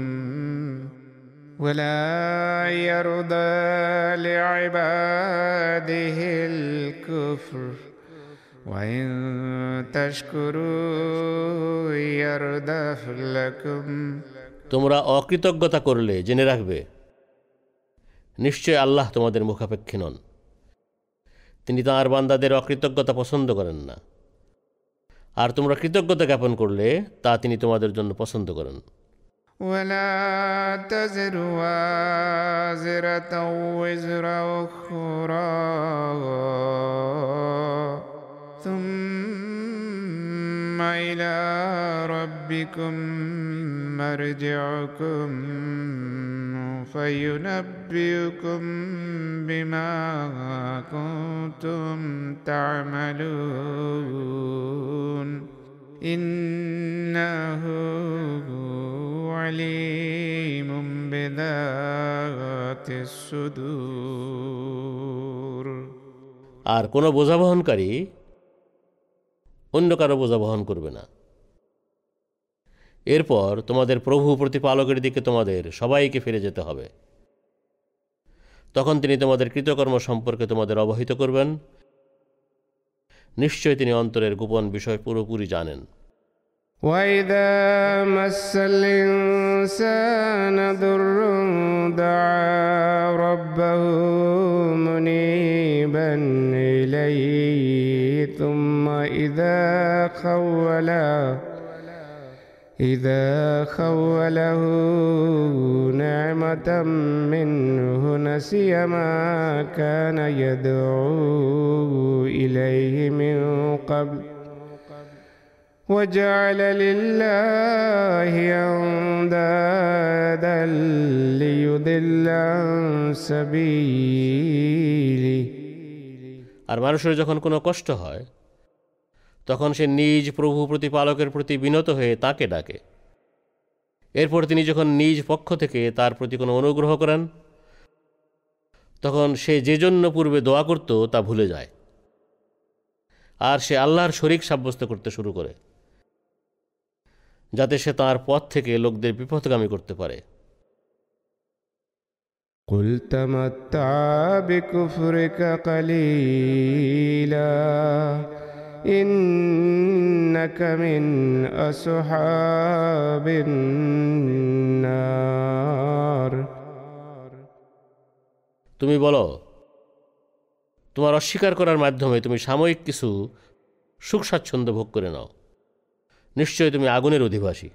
Speaker 1: ولا يرضى لعباده الكفر وإن تشكروا يرضه لكم
Speaker 2: তোমরা অকৃতজ্ঞতা করলে জেনে রাখবে নিশ্চয় আল্লাহ তোমাদের মুখাপেক্ষী নন তিনি তাঁর বান্দাদের অকৃতজ্ঞতা পছন্দ করেন না আর তোমরা কৃতজ্ঞতা জ্ঞাপন করলে তা তিনি তোমাদের জন্য পছন্দ করেন
Speaker 1: ولا تزر وازرة وزر أخرى ثم إلى ربكم مرجعكم فينبئكم بما كنتم تعملون إنه عليم بذات الصدور
Speaker 2: আর কোনো বোঝা বহনকারী অন্য কারো বোঝা বহন করবে না এরপর তোমাদের প্রভু প্রতিপালকের দিকে তোমাদের সবাইকে ফিরে যেতে হবে তখন তিনি তোমাদের কৃতকর্ম সম্পর্কে তোমাদের অবহিত করবেন নিশ্চয় তিনি অন্তরের গোপন বিষয় পুরোপুরি জানেন
Speaker 1: وإذا مس الإنسان ضر دعا ربه منيبا إليه ثم إذا خوله إذا خوله نعمة منه نسي ما كان يدعو إليه من قبل وجعل لله أندادا ليضل عن سبيله
Speaker 2: আর মানুষের যখন কোনো কষ্ট হয় তখন সে নিজ প্রভু প্রতিপালকের প্রতি বিনত হয়ে তাকে ডাকে এরপর তিনি যখন নিজ পক্ষ থেকে তার প্রতি কোনো অনুগ্রহ করেন তখন সে যে জন্য পূর্বে দোয়া করত তা ভুলে যায় আর সে আল্লাহর শরিক সাব্যস্ত করতে শুরু করে যাতে সে তার পথ থেকে লোকদের বিপথগামী করতে পারে
Speaker 1: قل تمتع بكفرك قليلا إنك من أصحاب النار
Speaker 2: তুমি বলো তোমার অস্বীকার করার মাধ্যমে তুমি সাময়িক কিছু সুখ স্বাচ্ছন্দ্য ভোগ করে নাও নিশ্চয় তুমি আগুনের অধিবাসী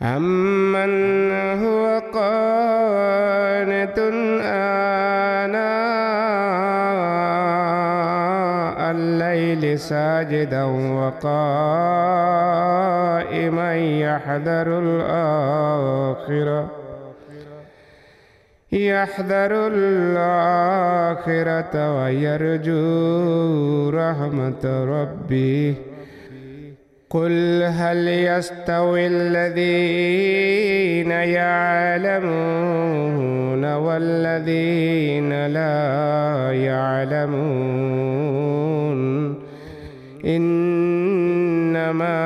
Speaker 1: أمن هو قانت آناء الليل ساجدا وقائما يحذر الآخرة. يحذر الآخرة ويرجو رحمة ربه. قل هل يستوي الذين يعلمون والذين لا يعلمون؟ إنما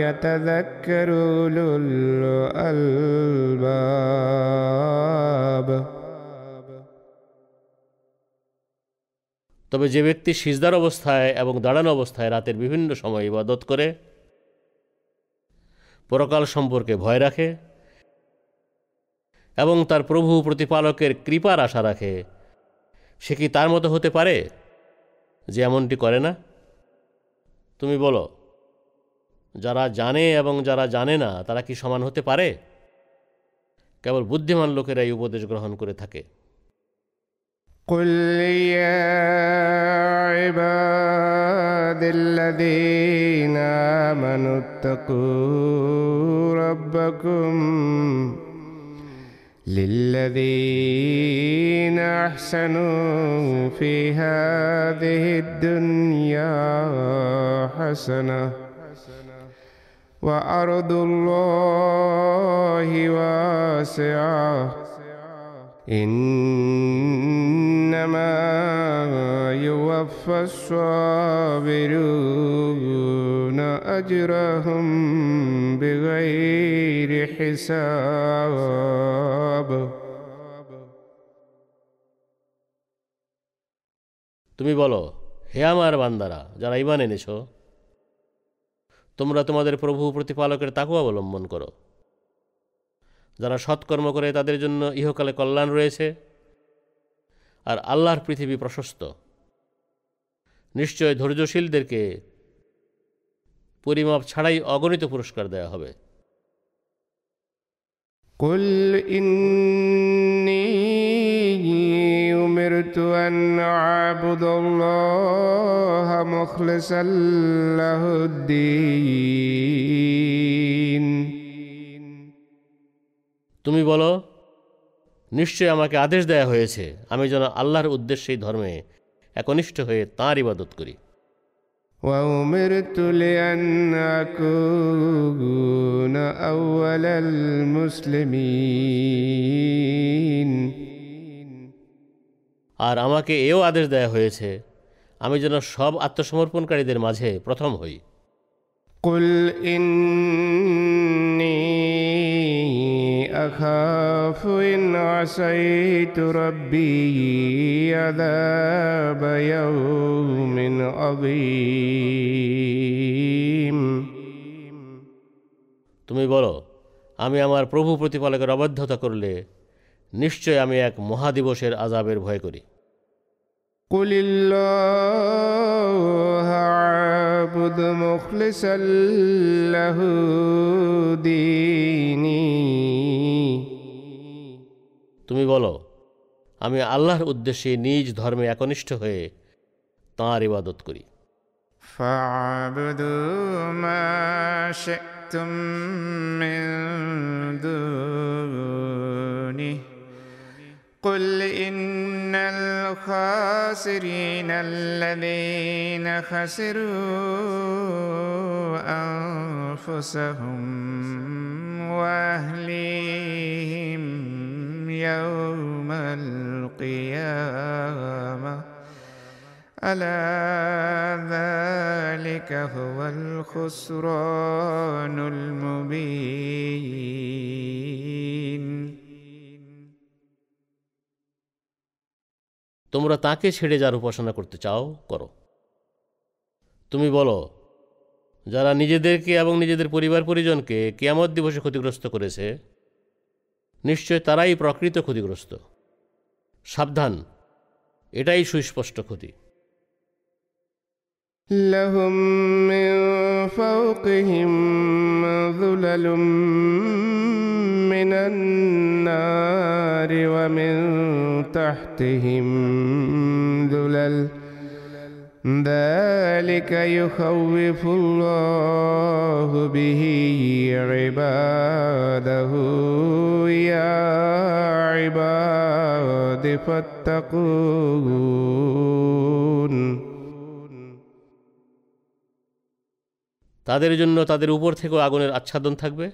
Speaker 1: يتذكر أولو الألباب
Speaker 2: তবে যে ব্যক্তি সিজদার অবস্থায় এবং দাঁড়ানো অবস্থায় রাতের বিভিন্ন সময় ইবাদত করে পরকাল সম্পর্কে ভয় রাখে এবং তার প্রভু প্রতিপালকের কৃপার আশা রাখে সে কি তার মতো হতে পারে যে এমনটি করে না তুমি বলো যারা জানে এবং যারা জানে না তারা কি সমান হতে পারে কেবল বুদ্ধিমান লোকেরা এই উপদেশ গ্রহণ করে থাকে
Speaker 1: قل يا عباد الذين آمنوا اتقوا ربكم للذين أحسنوا في هذه الدنيا حسنة وأرض الله واسعة إنما يوفى الصابرون أجرهم بغير حساب
Speaker 2: তুমি বলো হে আমার বান্দারা যারা ইমান এনেছ তোমরা তোমাদের প্রভু প্রতিপালকের তাকু অবলম্বন করো যারা সৎকর্ম করে তাদের জন্য ইহকালে কল্যাণ রয়েছে আর আল্লাহর পৃথিবী প্রশস্ত নিশ্চয় ধৈর্যশীলদেরকে পরিমাপ ছাড়াই অগণিত পুরস্কার দেওয়া হবে
Speaker 1: قل إني أمرت أن أعبد الله مخلصا له الدين
Speaker 2: তুমি বলো নিশ্চয় আমাকে আদেশ দেয়া হয়েছে আমি যেন আল্লাহর উদ্দেশ্যেই ধর্মে একনিষ্ঠ হয়ে তাঁর ইবাদত করি
Speaker 1: وأمرت لأن أكون أول المسلمين
Speaker 2: আর আমাকে এও আদেশ দেয়া হয়েছে আমি যেন সব আত্মসমর্পণকারীদের মাঝে প্রথম হই
Speaker 1: قل إني أخاف إن عصيت ربي عذاب يوم عظيم
Speaker 2: তুমি বলো আমি আমার প্রভু প্রতিপালকের অবাধ্যতা করলে নিশ্চয় আমি এক মহাদিবসের আজাবের ভয় করি
Speaker 1: قل الله أعبد مخلصا له ديني
Speaker 2: তুমি বলো আমি আল্লাহর উদ্দেশ্যে নিজ ধর্মে একনিষ্ঠ হয়ে তাঁর ইবাদত করি
Speaker 1: فاعبدوا ما شئتم من دونه قل إن الخاسرين الذين خسروا أنفسهم وأهليهم يوم القيامة. ألا ذلك هو الخسران المبين.
Speaker 2: তোমরা তাকে ছেড়ে যার উপাসনা করতে চাও, করো। তুমি বলো, যারা নিজেদেরকে এবং নিজেদের পরিবার পরিজনকে কেয়ামত দিবসে ক্ষতিগ্রস্ত করেছে, নিশ্চয় তারাই প্রকৃত ক্ষতিগ্রস্ত। সাবধান, এটাই সুস্পষ্ট ক্ষতি।
Speaker 1: لهم من فوقهم ظلل من النار ومن تحتهم ظلل. ذلك يخوف الله به عباده. يا عباد فاتقون.
Speaker 2: তাদের জন্য তাদের উপর থেকেও আগুনের আচ্ছাদন থাকবে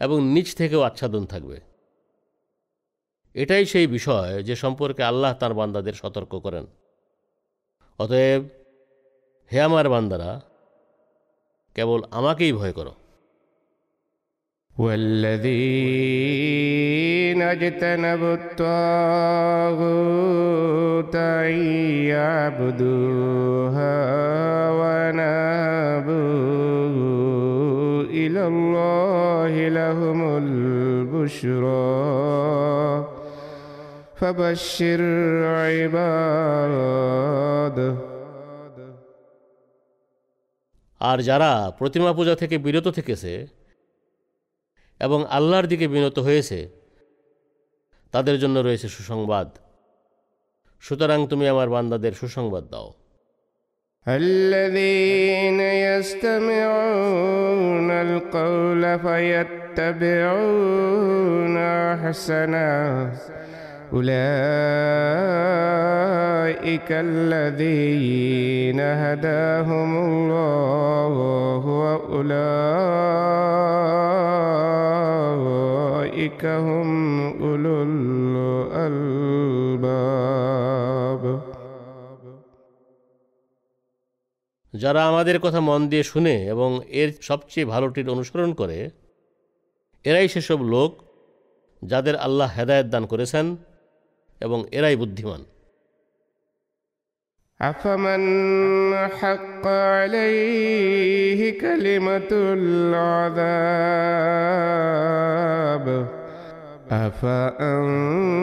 Speaker 2: এবং নিচ থেকেও আচ্ছাদন থাকবে। এটাই সেই বিষয় যে সম্পর্কে আল্লাহ তার বান্দাদের সতর্ক করেন। অতএব, হে আমার বান্দারা, কেবল আমাকেই ভয় করো।
Speaker 1: والذين اجتنبوا الطاغوت أن يعبدوها ونابوا إلى الله لهم البشرى فبشر عباده
Speaker 2: আর যারা প্রতিমা পূজা থেকে বিরত থেকেছে এবং আল্লাহর দিকে বিনত হয়েছে তাদের জন্য রয়েছে সুসংবাদ সুতরাং তুমি আমার বান্দাদের সুসংবাদ দাও
Speaker 1: الذين يستمعون القول فيتبعون احسنه اولئك الذين هداهم الله واولئك هم اولو الالباب
Speaker 2: যারা আমাদের কথা মন দিয়ে শুনে এবং এর সবচেয়ে ভালোটির অনুসরণ করে এরাই সেসব লোক যাদের আল্লাহ হেদায়েত দান করেছেন এবং এরাই বুদ্ধিমান
Speaker 1: أفمن حق عليه كلمة العذاب أفأنت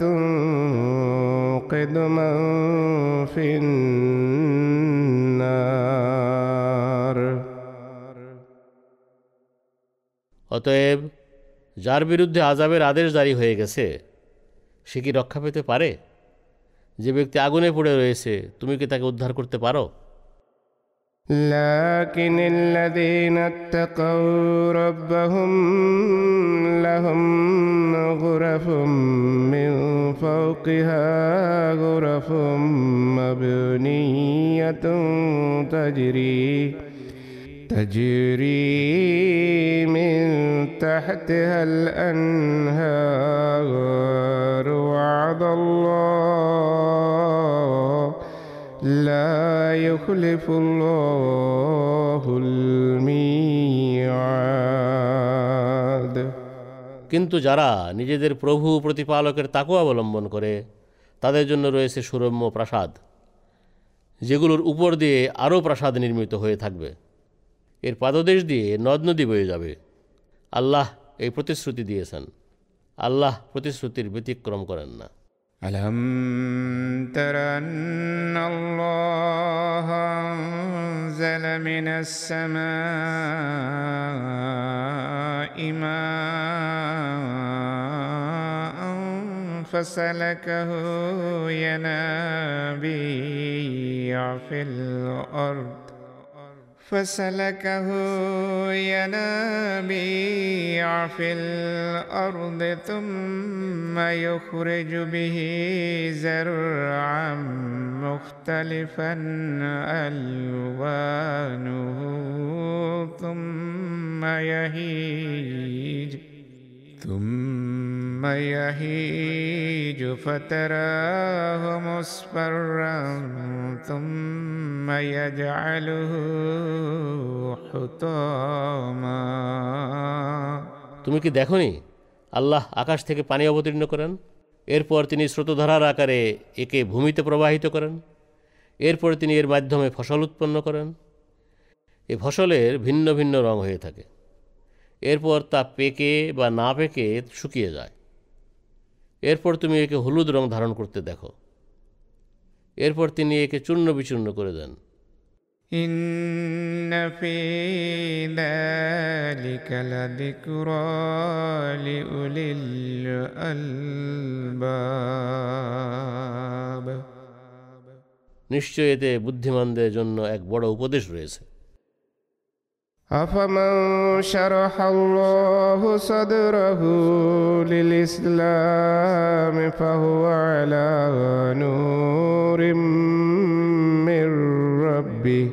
Speaker 1: تنقذ من في النار
Speaker 2: অতএব যার বিরুদ্ধে আজাবের আদেশ জারি হয়ে গেছে সে কি রক্ষা পেতে পারে যে ব্যক্তি আগুনে পড়ে রয়েছে তুমি কি তাকে উদ্ধার করতে পারো
Speaker 1: لكن الذين اتقوا ربهم لهم غرف من فوقها غرف مبنية تجري تجري من تحتها الأنهار يخلف الله الميعاد
Speaker 2: কিন্তু যারা নিজেদের প্রভু প্রতিপালকের তাকু অবলম্বন করে তাদের জন্য রয়েছে সুরম্য প্রাসাদ যেগুলোর উপর দিয়ে আরও প্রাসাদ নির্মিত হয়ে থাকবে এর পাদদেশ দিয়ে নদ নদী বয়ে যাবে আল্লাহ এই প্রতিশ্রুতি দিয়েছেন আল্লাহ প্রতিশ্রুতির ব্যতিক্রম করেন না
Speaker 1: ألم تر أن الله أنزل من السماء ماء فسلكه ينابيع في الأرض فسلكه ينابيع في الأرض ثم يخرج به زرعا مختلفا ألوانه ثم يهيج ثم يهيج فتراه مصفرا ثم يجعله حطاما
Speaker 2: তুমি কি দেখনি আল্লাহ আকাশ থেকে পানি অবতীর্ণ করেন এরপর তিনি স্রোতধারার আকারে একে ভূমিতে প্রবাহিত করেন এরপর তিনি এর মাধ্যমে ফসল উৎপন্ন করেন এ ফসলের ভিন্ন ভিন্ন রং হয়ে থাকে এরপর তা পেকে বা না পেকে শুকিয়ে যায়। এরপর তুমি একে হলুদ রং ধারণ করতে দেখো। এরপর তিনি একে চূর্ণ বিচূর্ণ করে দেন। নিশ্চয় এতে বুদ্ধিমানদের জন্য এক বড় উপদেশ রয়েছে।
Speaker 1: أفمن شرح الله صدره للإسلام فهو على نور من ربه.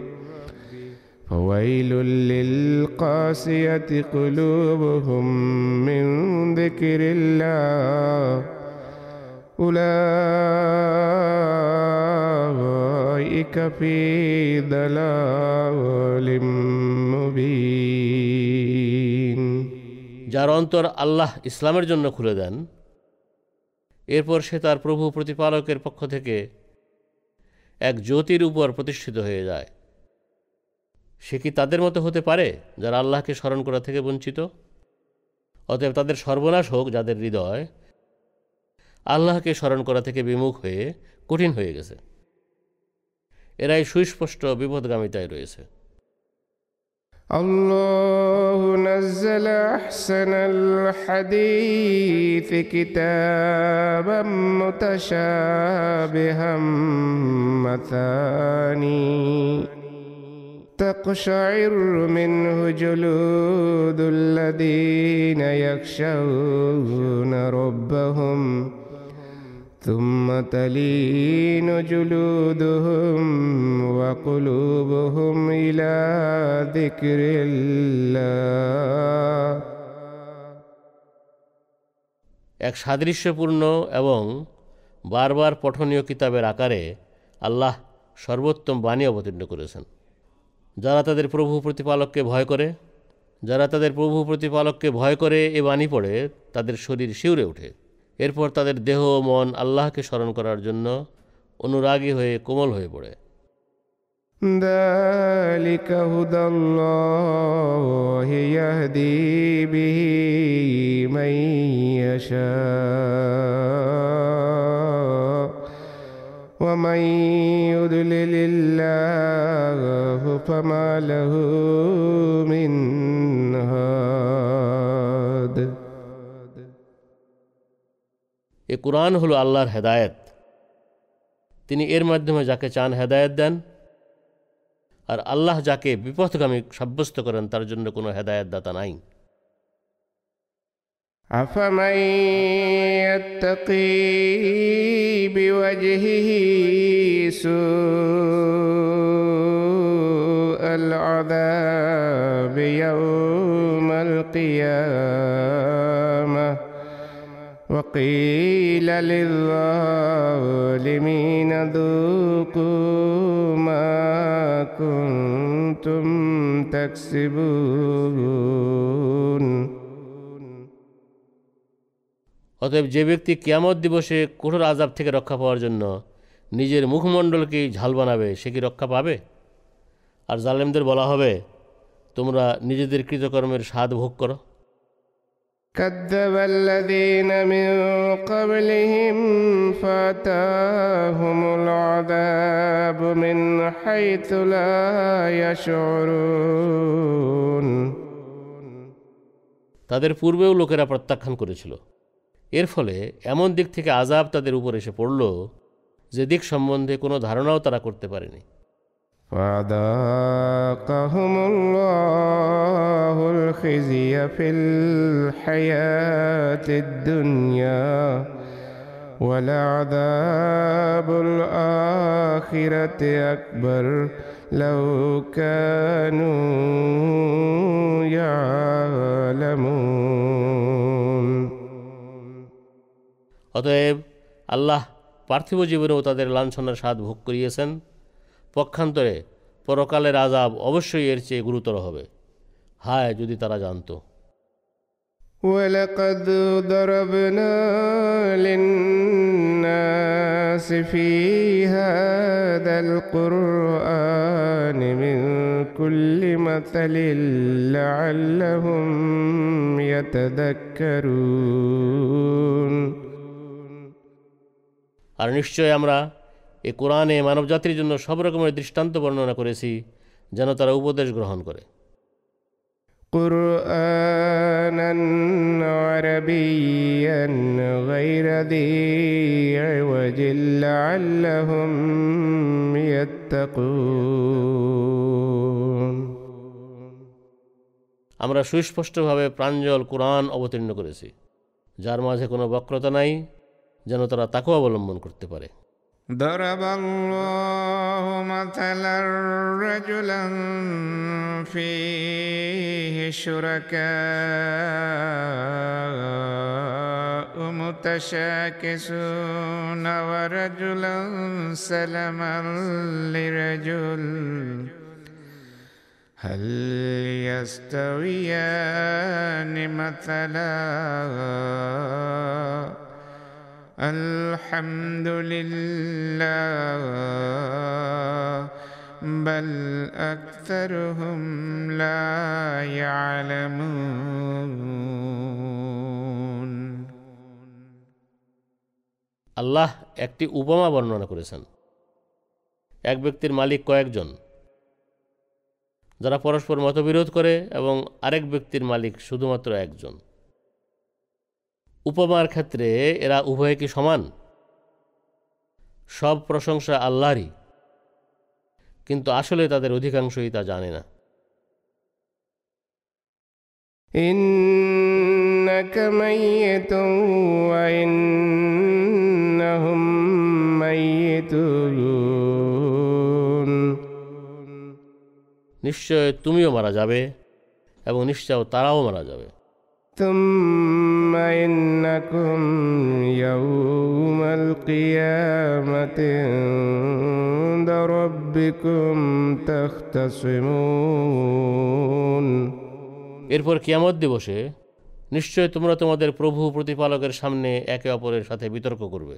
Speaker 1: فويل للقاسية قلوبهم من ذكر الله. أولئك في ضلال مبين
Speaker 2: যার অন্তর আল্লাহ ইসলামের জন্য খুলে দেন এরপর সে তার প্রভু প্রতিপালকের পক্ষ থেকে এক জ্যোতির উপর প্রতিষ্ঠিত হয়ে যায় সে কি তাদের মতো হতে পারে যারা আল্লাহকে স্মরণ করা থেকে বঞ্চিত অতএব তাদের সর্বনাশ হোক যাদের হৃদয় আল্লাহকে স্মরণ করা থেকে বিমুখ হয়ে কঠিন হয়ে গেছে এরাই সুস্পষ্ট বিপদগামিতায় রয়েছে
Speaker 1: الله نزل أحسن الحديث كتابا متشابها مثاني تقشعر منه جلود الذين يخشون ربهم ثم تلين جلودهم وقلوبهم إلى ذكر الله
Speaker 2: এক সাদৃশ্যপূর্ণ এবং বারবার পঠনীয় কিতাবের আকারে আল্লাহ সর্বোত্তম বাণী অবতীর্ণ করেছেন যারা তাদের প্রভু প্রতিপালককে ভয় করে যারা তাদের প্রভু প্রতিপালককে ভয় করে এ বাণী পড়ে তাদের শরীর শিউরে ওঠে এরপর তাদের দেহ ও মন আল্লাহকে স্মরণ করার জন্য অনুরাগী হয়ে কোমল হয়ে পড়ে
Speaker 1: ذلك هدى الله يهدي به من يشاء ومن يضلل الله فما له من
Speaker 2: এ কোরআন হলো আল্লাহর হেদায়েত তিনি এর মাধ্যমে যাকে চান হেদায়েত দেন আর আল্লাহ যাকে বিপথগামী সাব্যস্ত করেন তার জন্য কোনো হেদায়েত দাতা নাই
Speaker 1: أفمن يتقي بوجهه سوء العذاب يوم القيامة وقيل للظالمين ذوقوا ما كنتم تكسبون
Speaker 2: অতএব যে ব্যক্তি কিয়ামত দিবসে কঠোর আজাব থেকে রক্ষা পাওয়ার জন্য নিজের মুখমণ্ডলকেই ঝাল বানাবে সে কি রক্ষা পাবে আর জালেমদের বলা হবে তোমরা নিজেদের কৃতকর্মের স্বাদ ভোগ করো
Speaker 1: كذب الذين من قبلهم فاتاهم العذاب من حيث لا يشعرون
Speaker 2: তাদের পূর্বেও লোকেরা প্রত্যাখ্যান করেছিল এর ফলে এমন দিক থেকে আজাব তাদের উপর এসে পড়ল যে দিক সম্বন্ধে কোনো ধারণাও তারা করতে পারেনি
Speaker 1: فذاقهم الله الخزي في الحياة الدنيا ولعذاب الآخرة أكبر لو كانوا يعلمون
Speaker 2: অতএব আল্লাহ পার্থিব জীবনেও তাদের লাঞ্ছনার স্বাদ ভোগ করিয়েছেন পক্ষান্তরে পরকালের আজাব অবশ্যই এর চেয়ে গুরুতর হবে হায় যদি তারা জানতো
Speaker 1: ولقد ضربنا للناس في هذا القرآن من كل مثل لعلهم يتذكرون
Speaker 2: আর নিশ্চয় আমরা এ কোরআনে মানবজাতির জন্য সব রকমের দৃষ্টান্ত বর্ণনা করেছি যেন তারা উপদেশ গ্রহণ করে
Speaker 1: قرآنا عربيا غير ذي عوج لعلهم يتقون
Speaker 2: আমরা সুস্পষ্টভাবে প্রাঞ্জল কোরআন অবতীর্ণ করেছি যার মাঝে কোনো বক্রতা নাই যেন তারা তাকেও অবলম্বন করতে পারে
Speaker 1: ضرب الله مثلا رجلا فيه شركاء متشاكسون ورجلا سلما لرجل. هل يستويان مثلا؟ الحمد لله بل أكثرهم لا يعلمون
Speaker 2: আল্লাহ একটি উপমা বর্ণনা করেছেন এক ব্যক্তির মালিক কয়েকজন যারা পরস্পর মতবিরোধ করে এবং আরেক ব্যক্তির মালিক শুধুমাত্র একজন উপমার ক্ষেত্রে এরা উভয়ে কি সমান সব প্রশংসা আল্লাহরই কিন্তু আসলে তাদের অধিকাংশই তা জানে না
Speaker 1: إنك ميت وإنهم ميتون
Speaker 2: নিশ্চয় তুমিও মারা যাবে এবং নিশ্চয় তারাও মারা যাবে
Speaker 1: ثم إنكم يوم القيامة عند ربكم تختصمون
Speaker 2: এরপর কিয়ামত দিবসে নিশ্চয় তোমরা তোমাদের প্রভু প্রতিপালকের সামনে একে অপরের সাথে বিতর্ক করবে